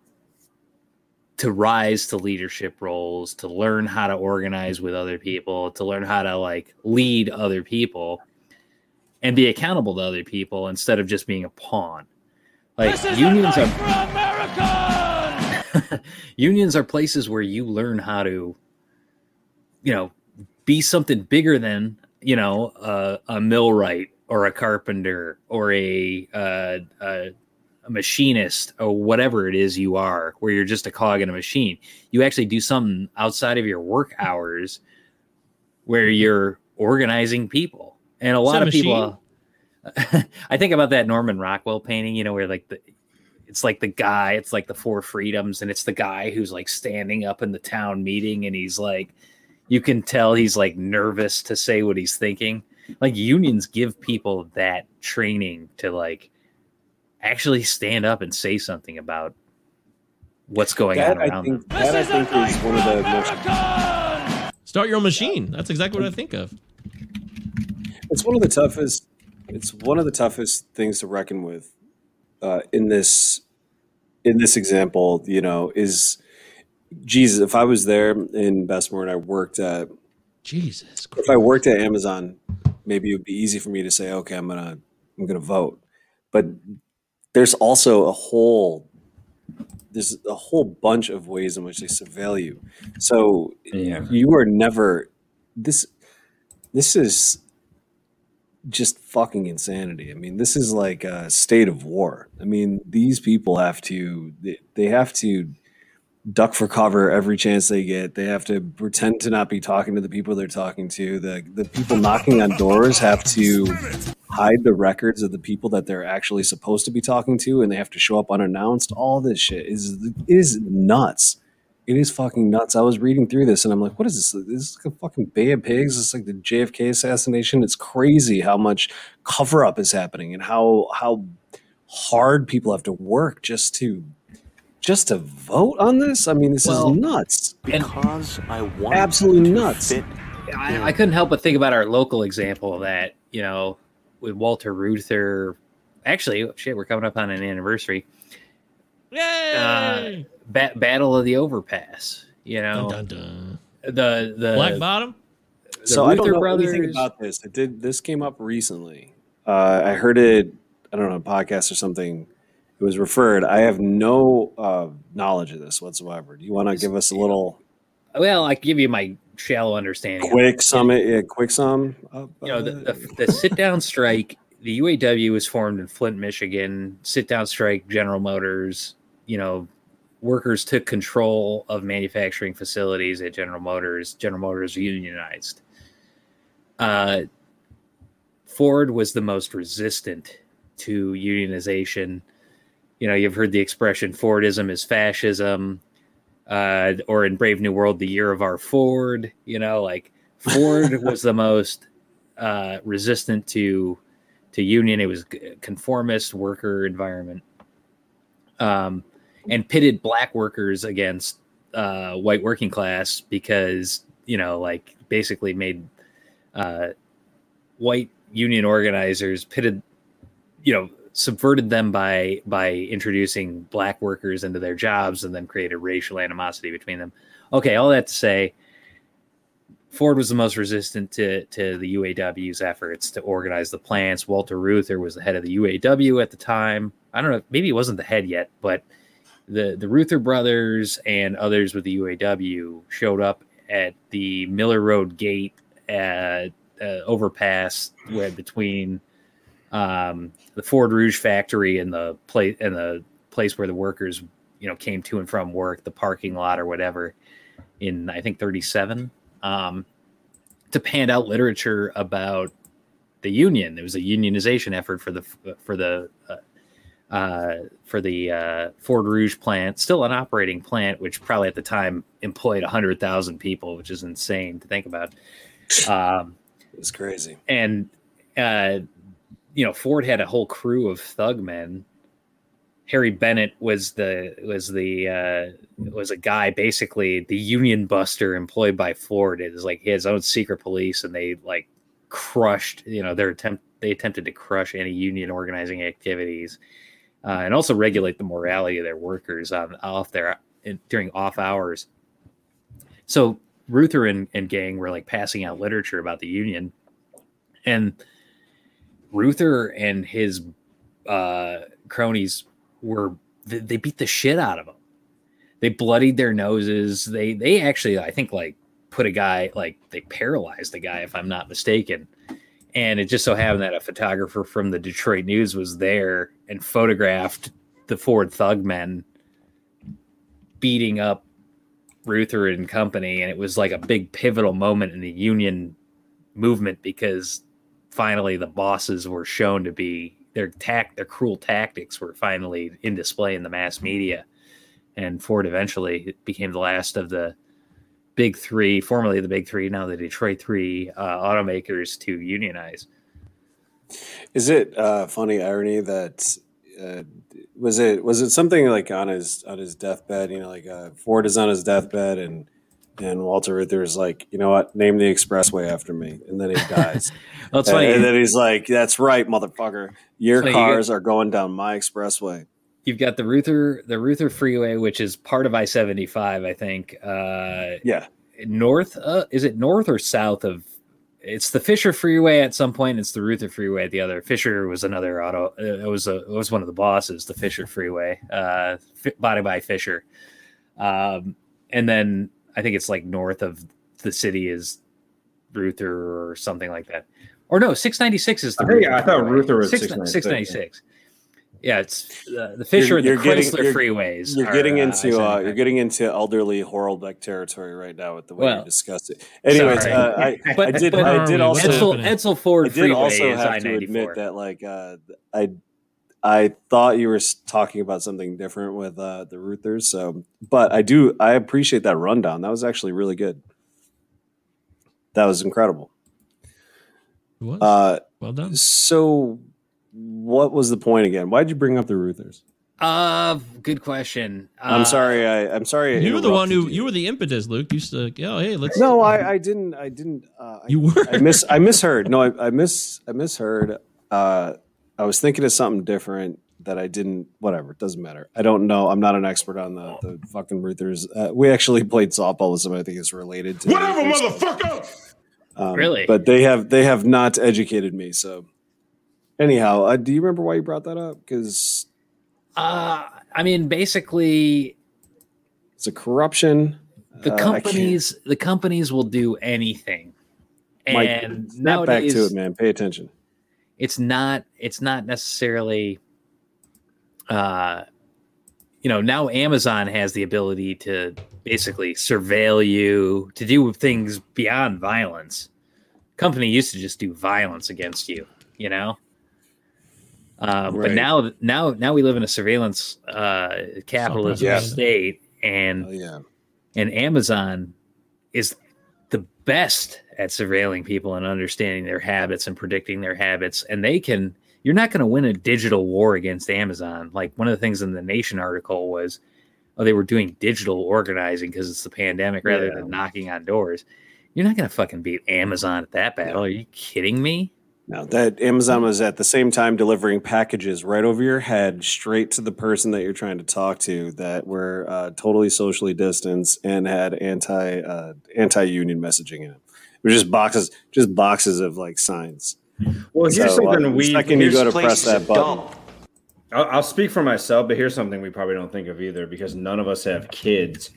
to rise to leadership roles, to learn how to organize with other people, to learn how to like lead other people and be accountable to other people instead of just being a pawn. Like unions are unions are places where you learn how to you know be something bigger than you know uh, a millwright or a carpenter or a, uh, a a machinist or whatever it is you are where you're just a cog in a machine. You actually do something outside of your work hours where you're organizing people and a lot that of a machine? people i think about that norman rockwell painting you know where like the it's like the guy it's like the four freedoms and it's the guy who's like standing up in the town meeting and he's like you can tell he's like nervous to say what he's thinking like unions give people that training to like actually stand up and say something about what's going That on I around them. think that I think is one of the most Start your own machine. That's exactly what I think of. It's one of the toughest. It's one of the toughest things to reckon with uh, in this in this example. You know, is Jesus. If I was there in Bessemer and I worked at Jesus, if I worked at Amazon, maybe it would be easy for me to say, okay, I'm gonna I'm gonna vote. But there's also a whole there's a whole bunch of ways in which they surveil you. So you are never this this is just fucking insanity. I mean, this is like a state of war. I mean, these people have to they, they have to duck for cover every chance they get. They have to pretend to not be talking to the people they're talking to. The the people knocking on doors have to hide the records of the people that they're actually supposed to be talking to and they have to show up unannounced. All this shit is is nuts. It is fucking nuts. I was reading through this and I'm like, what is this? This is like a fucking Bay of Pigs. It's like the JFK assassination. It's crazy how much cover up is happening and how how hard people have to work just to just to vote on this. I mean, this Well, is nuts. Because I want absolutely nuts. I, I couldn't help but think about our local example of that, you know, with Walter Reuther. Actually, shit, we're coming up on an anniversary. Uh, ba- Battle of the Overpass. You know, Dun, dun, the the Black Bottom. the so I don't Reuther know anything about this. It did. This came up recently. Uh, I heard it. I don't know, a podcast or something. It was referred. I have no uh, knowledge of this whatsoever. Do you want to give us a little Well, I can give you my shallow understanding. quick summit? Yeah, quick sum. Uh, you know, the, the, the sit down strike, the UAW was formed in Flint, Michigan. Sit down strike, General Motors, you know, workers took control of manufacturing facilities at General Motors. General Motors unionized. Uh, Ford was the most resistant to unionization. You know, you've heard the expression Fordism is fascism, uh, or in Brave New World, the year of our Ford. You know, like Ford was the most uh, resistant to to union. It was a conformist worker environment, um, and pitted black workers against uh, white working class because you know, like basically made uh, white union organizers pitted, you know, subverted them by by introducing black workers into their jobs and then created racial animosity between them. Okay, all that to say, Ford was the most resistant to, to the UAW's efforts to organize the plants. Walter Reuther was the head of the UAW at the time. I don't know, maybe he wasn't the head yet, but the, the Reuther brothers and others with the UAW showed up at the Miller Road gate at uh, overpass where between um, the Ford Rouge factory and the place and the place where the workers, you know, came to and from work, the parking lot or whatever, in I think 37, um, to hand out literature about the union. There was a unionization effort for the for the uh, uh, for the uh, Ford Rouge plant, still an operating plant, which probably at the time employed hundred thousand people, which is insane to think about. Um, it's crazy. And uh, you know, Ford had a whole crew of thug men Harry Bennett was the was the uh, was a guy basically the union buster employed by Ford. It was like his own secret police, and they like crushed. You know, their attempt they attempted to crush any union organizing activities, uh, and also regulate the morality of their workers on off their during off hours. So Reuther and, and gang were like passing out literature about the union, and Reuther and his uh, cronies were they, they beat the shit out of him. They bloodied their noses. They they actually I think like put a guy like they paralyzed the guy if I'm not mistaken. And it just so happened that a photographer from the Detroit News was there and photographed the Ford Thugmen beating up Reuther and company, and it was like a big pivotal moment in the union movement because finally the bosses were shown to be their tact their cruel tactics were finally in display in the mass media. And ford eventually became the last of the big three formerly the big three now the detroit three uh, automakers to unionize Is it uh, funny irony that uh, was it was it something like on his on his deathbed? You know, like uh, Ford is on his deathbed, and and Walter Reuther is like, you know what, name the expressway after me, and then he dies. Well, and, funny. and then he's like, "That's right, motherfucker. Your So you cars are going down my expressway." You've got the reuther the reuther freeway which is part of i-75 i think uh Yeah, north uh, is it north or south of it's the Fisher Freeway at some point. It's the Reuther Freeway at the other. Fisher was another auto. uh, It was a it was one of the bosses. The Fisher Freeway, uh, body by Fisher, um, and then I think it's like north of the city is Reuther or something like that. Or no, six ninety six is the. I think- I thought. Reuther was 696, 696. Yeah, it's uh, the Fisher and the Chrysler freeways. You're are, getting uh, into uh, I-75. you're getting into elderly Horlbeck territory right now with the way Well, you discussed it. Anyways, sorry. uh, I, I did but- I did also Edsel, Edsel Ford I did also have I to admit that like uh, I I thought you were talking about something different with uh, the Reuthers. So, but I do I appreciate that rundown. That was actually really good. That was incredible. It was. Uh, well done. So, what was the point again? Why'd you bring up the Reuthers? Uh, good question. I'm Uh, sorry. I, I'm sorry. You were the one who you were the impetus, Luke. You used to, oh hey, let's. No, I, I didn't. I didn't. Uh, You were. I miss. I misheard. No, I, I miss. I misheard. Uh, I was thinking of something different that I didn't. Whatever. It doesn't matter. I don't know. I'm not an expert on the the fucking Reuthers. Uh, we actually played softball with somebody I think is related to. Whatever, Reuthers. motherfucker! Um, Really? But they have they have not educated me. So, anyhow, uh, do you remember why you brought that up? Because Uh, I mean, basically, it's a corruption. the Uh, companies the companies will do anything, Mike, and snap back to it, man. Pay attention. it's not it's not necessarily. Uh, you know, now Amazon has the ability to basically surveil you to do things beyond violence. Company used to just do violence against you, you know. Uh, But now, now, now we live in a surveillance uh, capitalism Yeah. state, and Oh, yeah. and Amazon is the best at surveilling people and understanding their habits and predicting their habits. And they can, you're not going to win a digital war against Amazon. Like one of the things in the Nation article was, oh, they were doing digital organizing because it's the pandemic rather Yeah. than knocking on doors. You're not going to fucking beat Amazon at that battle. Are you kidding me? No, that Amazon was at the same time delivering packages right over your head, straight to the person that you're trying to talk to, that were uh, totally socially distanced and had anti uh, anti union messaging in it. It was just boxes, just boxes of like signs. Well, here's So, uh, something the we. second you here's go to press that button, dump. I'll, I'll speak for myself, but here's something we probably don't think of either because none of us have kids.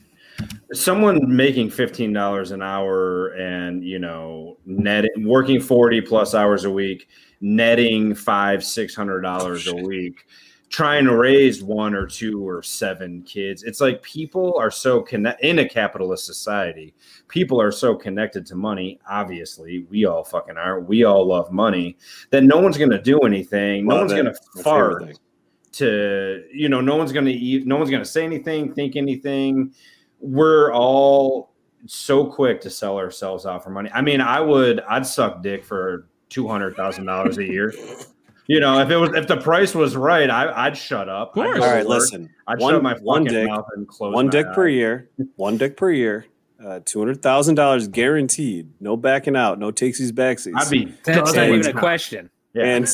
Someone making fifteen dollars an hour and you know netting working forty plus hours a week, netting five six hundred dollars a week, trying to raise one or two or seven kids. It's like people are so connect in a capitalist society. People are so connected to money. Obviously, we all fucking are. We all love money. That no one's going to do anything. No one's going to my fart to you know no one's gonna eat no one's gonna say anything think anything we're all so quick to sell ourselves out for money i mean i would i'd suck dick for $200000 a year You know, if it was if the price was right, I, I'd shut up. Of course. All right, listen. I'd one, shut my one fucking dick, mouth and close one my dick per year, one dick per year, uh, two hundred thousand dollars guaranteed. No backing out, no takesies backsies. I'd be That's not even a question. Yeah. and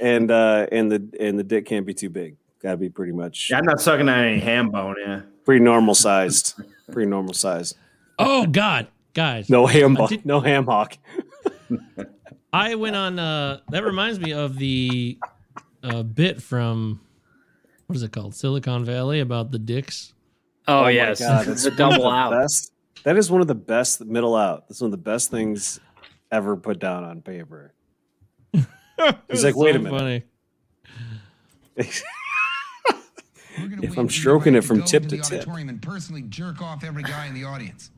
and uh, and the and the dick can't be too big. Got to be pretty much Yeah, I'm not sucking on any ham bone. Yeah. pretty normal sized. Pretty normal size. Oh God, guys. No ham, I did- no ham hock. I went on. uh That reminds me of the uh, bit from what is it called, Silicon Valley, about the dicks. Oh, my yes, God, that's the one of double the out. Best, that is one of the best middle out. That's one of the best things ever put down on paper. He's like, wait a minute. Funny. if I'm stroking it from tip to tip, and personally jerk off every guy in the audience.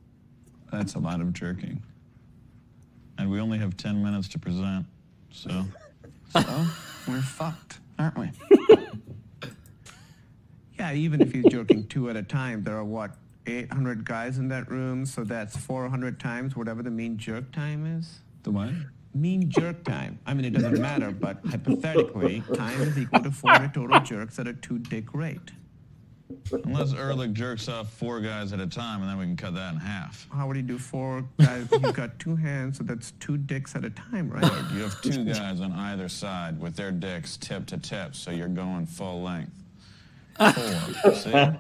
That's a lot of jerking. And we only have 10 minutes to present, so. So, we're fucked, aren't we? yeah, even if he's joking two at a time, there are what, 800 guys in that room, so that's 400 times whatever the mean jerk time is? The what? Mean jerk time. I mean, it doesn't matter, but hypothetically, time is equal to four total jerks at a two dick rate. Unless Erlich jerks off four guys at a time, and then we can cut that in half. How would he do four guys? You've got two hands, so that's two dicks at a time, right? Look, you have two guys on either side with their dicks tip to tip, so you're going full length. Four.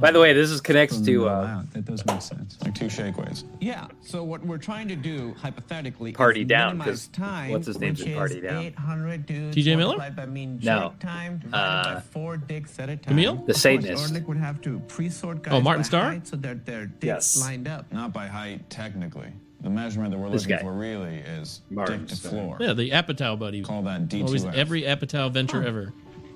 By the way, this is connects to uh, That does make sense. Like two shake weights. Yeah. So what we're trying to do hypothetically Party is Down, minimize 'cause time, what's his name's which in Party is Down? 800 dudes TJ Miller? multiplied by mean No. jerk time divided by Uh, four dicks at a time. Camille? The Of course, Satanist. Erlich would have to pre-sort guys Oh, Martin by Starr? height so that their dicks Yes. lined up. Not by height, technically. The measurement that we're This looking guy. for really is Martin dick to Starr. floor. Yeah, the Apatow buddy. Call that D2F. Always every Apatow venture ever.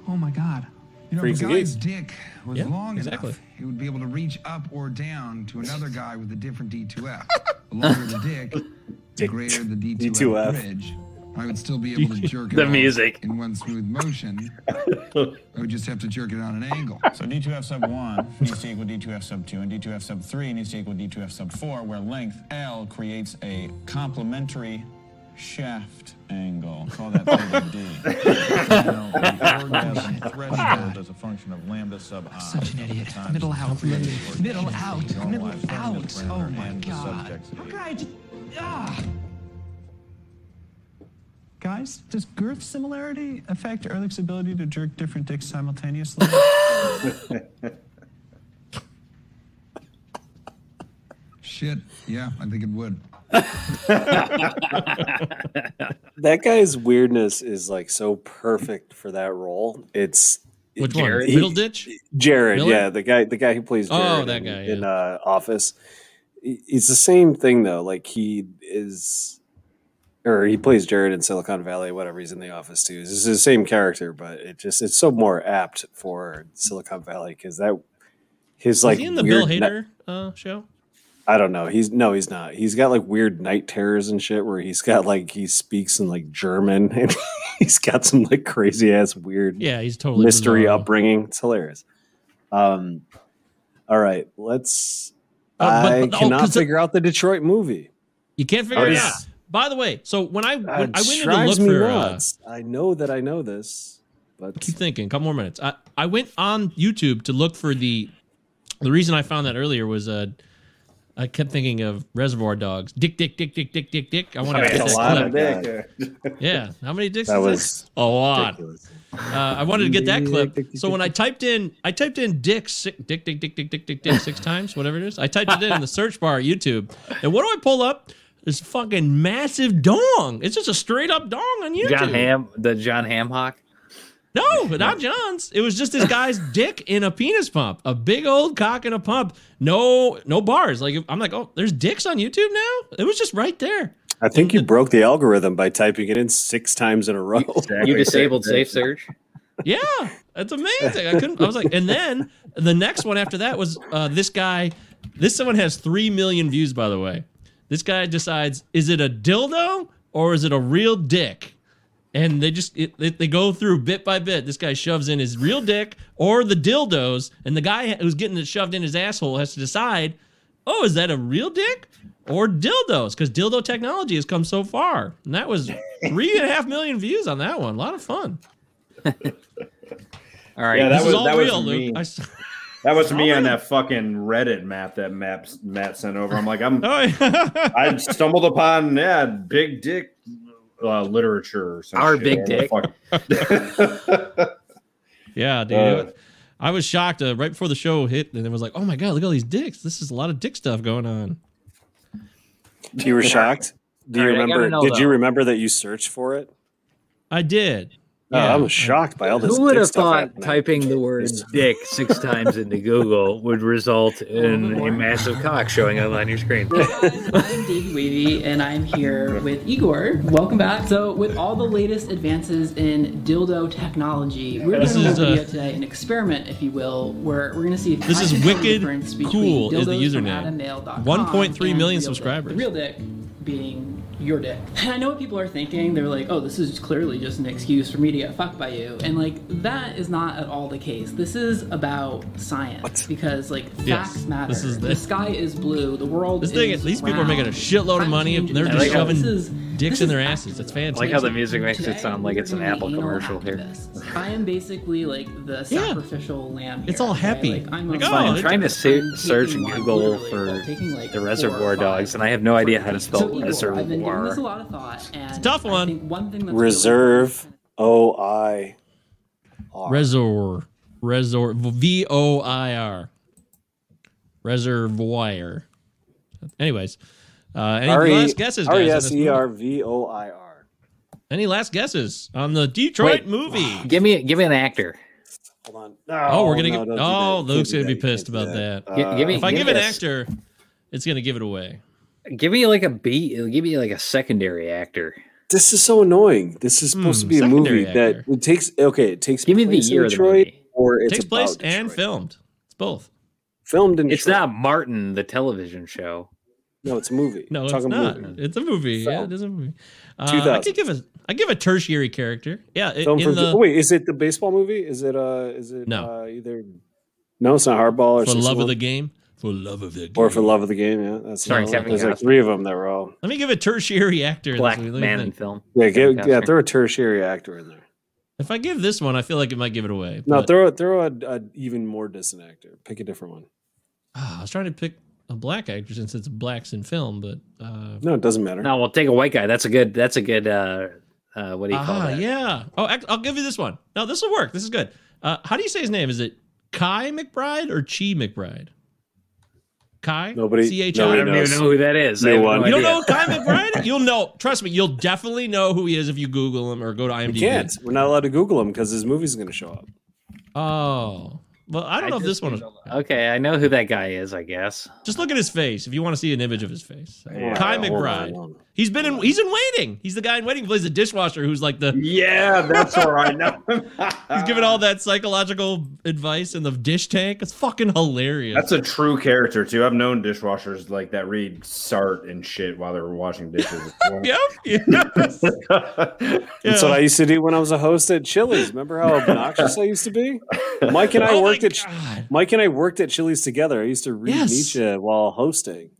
Oh my God. You know, Freaks if a and guy's geeks. dick was Yeah, long exactly. enough, he would be able to reach up or down to another guy with a different D2F. The longer the dick, the greater the D2F, D2F. bridge. I would still be able to jerk it The music. in one smooth motion. I would just have to jerk it on an angle. So D2F sub 1 needs to equal D2F sub 2, and D2F sub 3 needs to equal D2F sub 4, where length L creates a complementary shaft angle. Call that theta D. Now, the orgasm threshold is a function of lambda sub i. Such an idiot. Times Middle out. complementary Middle out. of the Middle out. Oh my and the God. subjectivity. Guys, ah. Guys, does girth similarity affect Erlich's ability to jerk different dicks simultaneously? Shit. Yeah, I think it would. that guy's weirdness is like so perfect for that role. It's Which one? Jared? He- Middleditch? Jared, Miller? yeah, the guy, the guy who plays Oh, Jared that in, guy, in yeah. uh, Office. It's the same thing though. Like he is, or he plays Jared in Silicon Valley. Whatever, he's in the Office too. It's the same character, but it just it's so more apt for Silicon Valley because that his Is like he in the Bill weird ni- Hader uh, show? I don't know. He's no, he's not. He's got like weird night terrors and shit where he's got like he speaks in like German and he's got some like crazy ass weird Yeah, he's totally mystery bizarro. upbringing. It's hilarious. Um, all right, let's. Uh, but- I but- oh, cannot 'cause the- figure out the Detroit movie. You can't figure Oh, it yeah. out. By the way, so when I when Uh, I went in to look for uh. I know that I know this, but keep thinking. Couple more minutes. I, I went on YouTube to look for the. The reason I found that earlier was uh, I kept thinking of Reservoir Dogs. Dick, dick, dick, dick, dick, dick, dick. I want to get a that clip. of dick. Yeah, how many dicks? That is was a lot. Uh, I wanted to get that clip. Dick, dick, So when I typed in, I typed in dick, si- dick, dick, dick, dick, dick, dick, dick, six times, whatever it is. I typed it in in the search bar at YouTube, and what do I pull up? This fucking massive dong. It's just a straight up dong on YouTube. Jon Hamm, the Jon Hamm hawk. No, not John's. It was just this guy's dick in a penis pump, a big old cock in a pump. No, no bars. Like I'm like, oh, there's dicks on YouTube now. It was just right there. I think you broke the algorithm by typing it in six times in a row. You disabled safe search. Yeah, that's amazing. I couldn't. I was like, and then the next one after that was uh, this guy. This someone has three million views, by the way. This guy decides: is it a dildo or is it a real dick? And they just it, it- they go through bit by bit. This guy shoves in his real dick or the dildos, and the guy who's getting it shoved in his asshole has to decide: oh, is that a real dick or dildos? Because dildo technology has come so far, and that was three and a half million views on that one. A lot of fun. All right, Yeah, this that is was all that real, was Luke. me. I s- That was me on really? that fucking Reddit map that Matt Matt sent over. I'm like, I'm Oh, yeah. I stumbled upon yeah, big dick uh, literature or some Our shit. big I don't know the fuck- Yeah, dude. Uh, I was shocked uh, right before the show hit, and it was like, "Oh my god, look at all these dicks! This is a lot of dick stuff going on." You were shocked. Do you All right, remember? know, did you remember that you searched for it? I did. Oh, I was shocked by all this. Who would have thought happening. typing the word dick six times into Google would result in a massive cock showing up on your screen? I'm Davey Wavy, and I'm here with Igor. Welcome back. So, with all the latest advances in dildo technology, we're This doing a uh, video today, an experiment, if you will, where we're going to see if This is can tell the wicked cool is the dildos from username. AdamMale.com 1.3 and million real dick. subscribers. The real dick being your dick. And I know what people are thinking. They're like, oh, this is clearly just an excuse for me to get fucked by you. And like, that is not at all the case. This is about science. Because like, Yes, facts matter. this is the, the- sky is blue. The world This is thing, these people are making a round. shitload of money, and they're just like how shoving this is- dicks in their asses. It's I fantastic. like how the music makes it sound like it's an Apple commercial here. I am basically like the Yeah. sacrificial lamb. It's all okay? happy. Like, I'm Like, oh, I'm trying to se- I'm search one Google for taking, like, the Reservoir Dogs, and I have no idea how to spell So, Igor, I've been giving this a lot of thought, and It's a tough one. one thing that's Reserve O I. Reservoir. Reservoir. V O I R. Reservoir. Anyways, uh, any R E last guesses, guys? R on E this S E movie? R V O I R. Any last guesses on the Detroit Wait. movie? Give me give me an actor. Hold on. oh, we're gonna no, get. don't do Oh, that. Luke's gonna be pissed about that. that. Gi- give me- if I give give an actor, it's gonna give it away. Give me like a beat. Give me like a secondary actor. This is so annoying. This is supposed Hmm, to be a movie secondary that it takes. Okay, it takes. Give me the place in year of the Detroit, movie. or it's takes place about and filmed. It's both. filmed in. It's Detroit. not Martin, the television show. No, it's a movie. No, it's Talking not. movie. It's a movie. Yeah, it is a movie. Uh, I could give a. I give a tertiary character. Yeah, i- Film in from- the oh, wait, is it the baseball movie? Is it? uh Is it? No. Uh, either. No, it's not hardball or for love of the game. For love of the game. or for love of the game. Yeah, that's Starring another. Kevin There's like three of them that were all. Let me give a tertiary actor. in this Black movie. Let man in film. Yeah, Kevin give, yeah. Throw a tertiary actor in there. If I give this one, I feel like it might give it away. No, but- throw throw a, a even more distant actor. Pick a different one. Ah, I was trying to pick a black actor since it's blacks in film, but uh, No, it doesn't matter. No, we'll take a white guy. That's a good. That's a good. uh uh What do you call ah, that? yeah. Oh, ac- I'll give you this one. No, this will work. This is good. Uh, how do you say his name? Is it Kai McBride or Chi McBride? Kai. Nobody- C H I nobody I. don't knows. even know who that is. No have one. no you don't know Kai McBride? you'll know. Trust me. You'll definitely know who he is if you Google him or go to IMDb. We can't. We're not allowed to Google him because his movie's going to show up. Oh. Well, I don't know if this one. Okay, I know who that guy is. I guess. Just look at his face if you want to see an image of his face. Yeah, Kai hold on, McBride. Hold on. He's been in. He's in waiting. He's the guy in waiting. He plays the dishwasher who's like the. Yeah, that's all right. No. He's giving all that psychological advice in the dish tank. It's fucking hilarious. That's a true character too. I've known dishwashers like that read Sartre and shit while they were washing dishes. yep. Yes. That's what I used to do when I was a host at Chili's. Remember how obnoxious I used to be? Mike and I Oh worked at God. Mike and I worked at Chili's together. I used to read Yes. Nietzsche while hosting.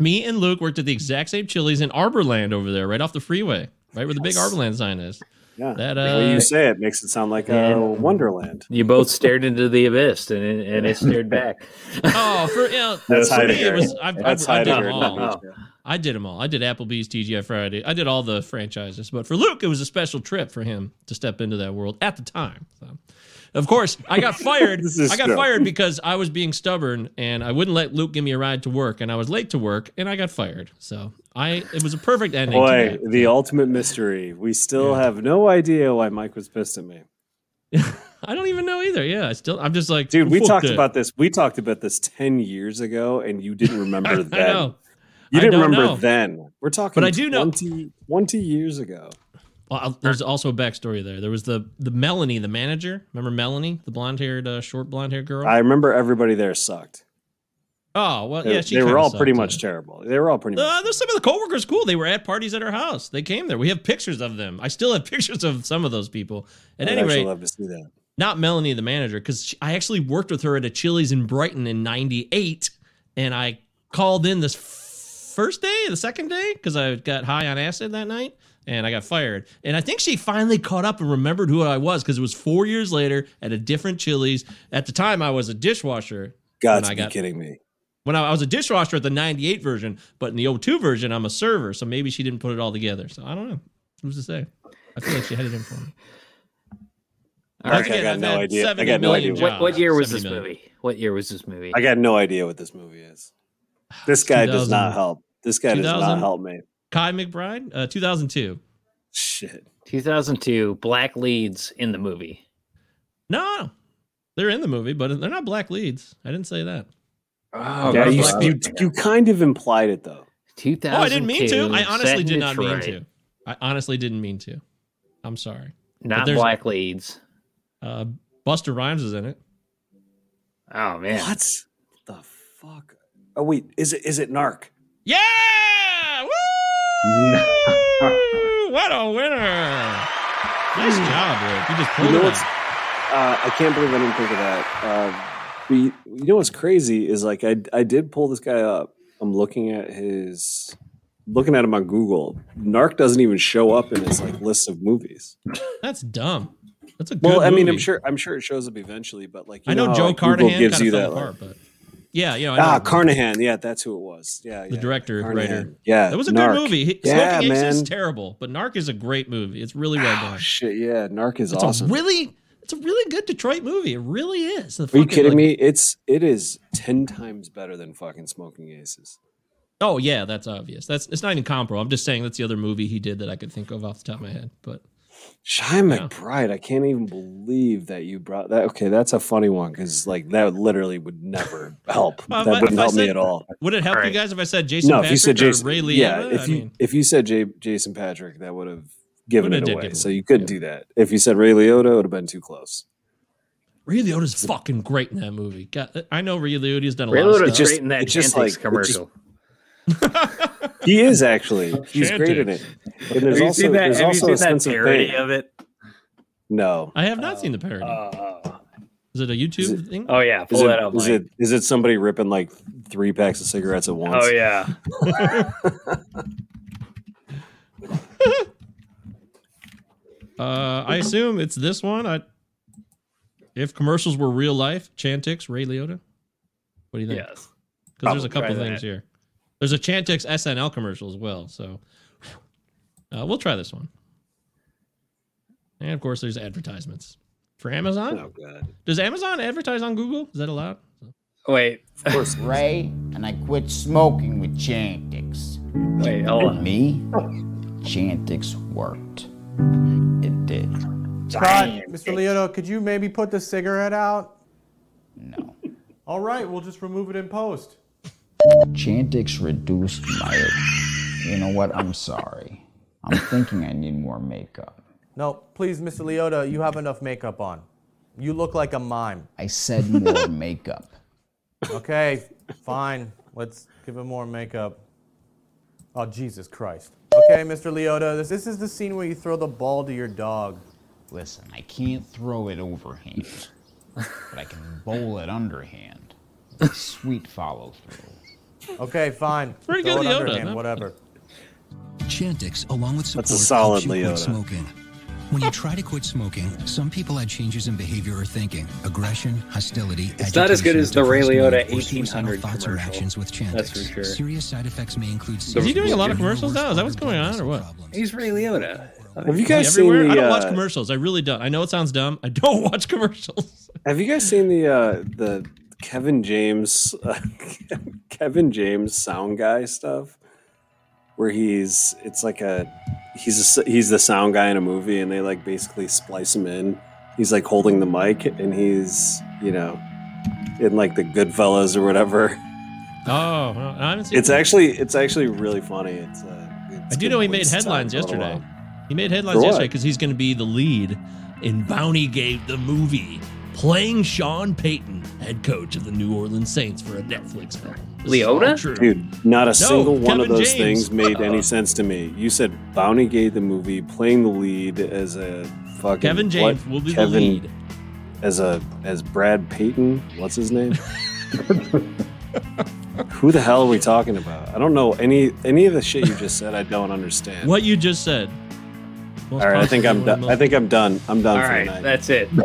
Me and Luke worked at the exact same Chili's in Arborland over there, right off the freeway, right where the big Arborland sign is. Yeah, That, the way uh, you say it makes it sound like Yeah. a Wonderland. You both stared into the abyss, and it, and it stared back. Oh, for you know, That's for me, it was. I, I, That's I did them all. not Nietzsche. I did them all. I did Applebee's, TGI Friday. I did all the franchises. But for Luke, it was a special trip for him to step into that world at the time. So, of course, I got fired. I got fired because I was being stubborn and I wouldn't let Luke give me a ride to work, and I was late to work, and I got fired. So I, it was a perfect ending. Boy, the ultimate mystery. We still have no idea why Mike was pissed at me. I don't even know either. Yeah, I still, I'm just like, Dude, we talked that. about this. We talked about this 10 years ago, and you didn't remember I then. know. You didn't remember know. then. We're talking But I do know- 20, 20 years ago. Well, there's also a backstory there. There was the the Melanie, the manager. Remember Melanie, the blonde haired, uh, short blonde haired girl? I remember everybody there sucked. oh well, They, yeah, she they were all pretty much terrible. They were all pretty much. Uh, there's some of the coworkers cool. They were at parties at our house. They came there. We have pictures of them. I still have pictures of some of those people. At I'd any rate, love to see that. not Melanie, the manager, because I actually worked with her at a Chili's in Brighton in '98, and I called in this f- first day, the second day, because I got high on acid that night and I got fired. And I think she finally caught up and remembered who I was because it was four years later at a different Chili's. At the time, I was a dishwasher. God, when to I be got- kidding me. When I, I was a dishwasher at the 98 version, but in the 02 version, I'm a server. So maybe she didn't put it all together. So I don't know. Who's to say? I feel like she had it in for me. All Once again, I got I've no idea. I got no idea. What, what year was this million. movie? What year was this movie? I got no idea what this movie is. This guy does not help. This guy does not help me. Kai McBride, uh, 2002. Shit. 2002. Black leads in the movie. No, they're in the movie, but they're not black leads. I didn't say that. Oh, yeah, you, you you kind of implied it though. 2002. Oh, I didn't mean to. I honestly did not mean to. I honestly didn't mean to. I'm sorry. But Not black leads. Uh, Busta Rhymes is in it. Oh man. What the fuck? Oh wait, is it is it Narc? Yeah! Woo! What a winner! Nice job, Rick. You just pulled You know it? Uh, I can't believe I didn't think of that. Uh, but you, you know what's crazy is like I I did pull this guy up. I'm looking at his looking at him on Google. Narc doesn't even show up in his like list of movies. That's dumb. That's a good Well, I mean, I'm sure I'm sure it shows up eventually, but like you I know, how, Joe like, Google Carnahan gives you that. apart, like- but yeah, you know, ah, Carnahan. Yeah, that's who it was. Yeah, the yeah. director, Carnahan. writer. Yeah, That was a Narc. good movie. He- Yeah, Smoking Aces is terrible, but Narc is a great movie. It's really well Oh shit, yeah, Narc is It's awesome. really, it's a really good Detroit movie. It really is. The Are you kidding like- me? It's it is ten times better than fucking Smoking Aces. Oh yeah, that's obvious. That's it's not even comparable. I'm just saying that's the other movie he did that I could think of off the top of my head. But Shy McBride, I can't even believe that you brought that. Okay, that's a funny one because like that literally would never help. Uh, that but wouldn't if I help me at all. would it help you Alright. guys if I said Jason no, Patrick if you said Jason, or Ray Liotta? yeah, if I you mean, if you said J, Jason Patric, that would have given it away. give So you couldn't do that. If you said Ray Liotta, it would have been too close. Ray Liotta's fucking great in that movie. God, I know Ray Liotta's done a Ray lot of Liotta's stuff. great in that it's just Chantix like- it just- commercial. He is actually. He's great in it. And there's have you also seen that? there's you also seen a that sense of parody of it? No. I have not seen the parody. is it a YouTube it- thing? Oh yeah, Is pull it, that up. is Mike. it is it somebody ripping like three packs of cigarettes at once? Oh yeah. Uh, I assume it's this one. I, if commercials were real life, Chantix, Ray Liotta. What do you think? Yes. Because there's a couple things that. here. There's a Chantix SNL commercial as well. So uh, we'll try this one. And of course, there's advertisements for Amazon. Oh god. Does Amazon advertise on Google? Is that allowed? Wait. Of course. Ray, and I quit smoking with Chantix. Wait, hold on. Me? Chantix worked. It did. Scott, Mr. Liotta, could you maybe put the cigarette out? No. All right, we'll just remove it in post. Chantix reduced my. You know what? I'm sorry. I'm thinking I need more makeup. No, please, Mr. Liotta, you have enough makeup on. You look like a mime. I said more makeup. Okay, fine. Let's give him more makeup. Oh, Jesus Christ. Okay, Mr. Liotta, this, this is the scene where you throw the ball to your dog. Listen, I can't throw it overhand, but I can bowl it underhand. Sweet follow through. Okay, fine. Pretty throw good it Liotta, underhand, huh? whatever. Chantix, along with support, That's a solid helps you quit smoking. When you try to quit smoking, some people had changes in behavior or thinking, aggression, hostility. It's not as good as the Ray depressed mood, Liotta 1800 thoughts or commercial. actions with Chantix. That's for sure. Serious side effects may include. Is he doing a lot of commercials now? Is that what's going on, or what? He's Ray Liotta. Have you guys Everywhere? seen the? I don't watch uh, commercials. I really don't. I know it sounds dumb. I don't watch commercials. Have you guys seen the uh, the Kevin James uh, Kevin James sound guy stuff? Where he's it's like a he's a, he's the sound guy in a movie, and they like basically splice him in. He's like holding the mic, and he's you know in like the Goodfellas or whatever. Oh, well, I haven't seen. It's it. actually it's actually really funny. It's, uh, it's I do know he made headlines time for a little yesterday. He made headlines yesterday because he's going to be the lead in Bounty Gate, the movie, playing Sean Payton, head coach of the New Orleans Saints for a Netflix film. This is Liotta? Dude, not a single one of those James. things made any sense to me. You said Bounty Gate the movie playing the lead as a fucking Kevin James what? will be the Kevin lead. as a as Brad Payton. What's his name? Who the hell are we talking about? I don't know any any of the shit you just said. I don't understand. What you just said. All right, I think I'm done. I think I'm done. I'm done All for right, the night. that's it.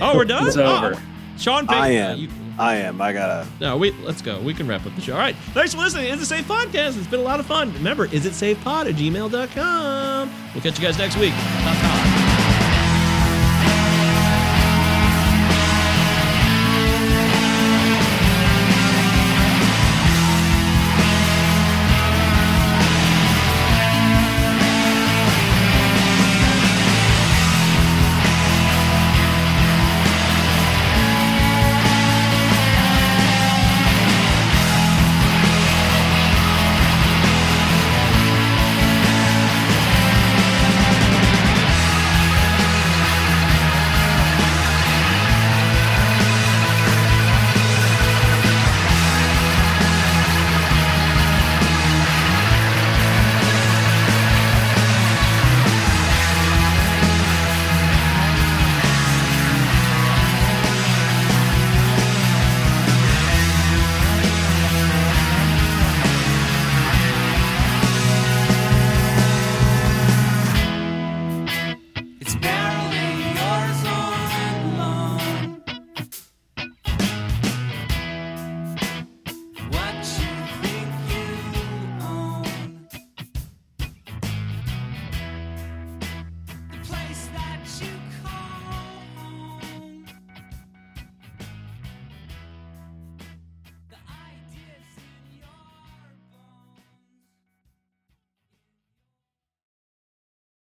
Oh, we're done. It's Oh, over. Sean Payton. I am. you- I am. I gotta. No, wait, let's go. We can wrap up the show. All right. Thanks for listening. Is it Safe Podcast? It's been a lot of fun. Remember, is it safepod at gmail.com. We'll catch you guys next week. Top, top.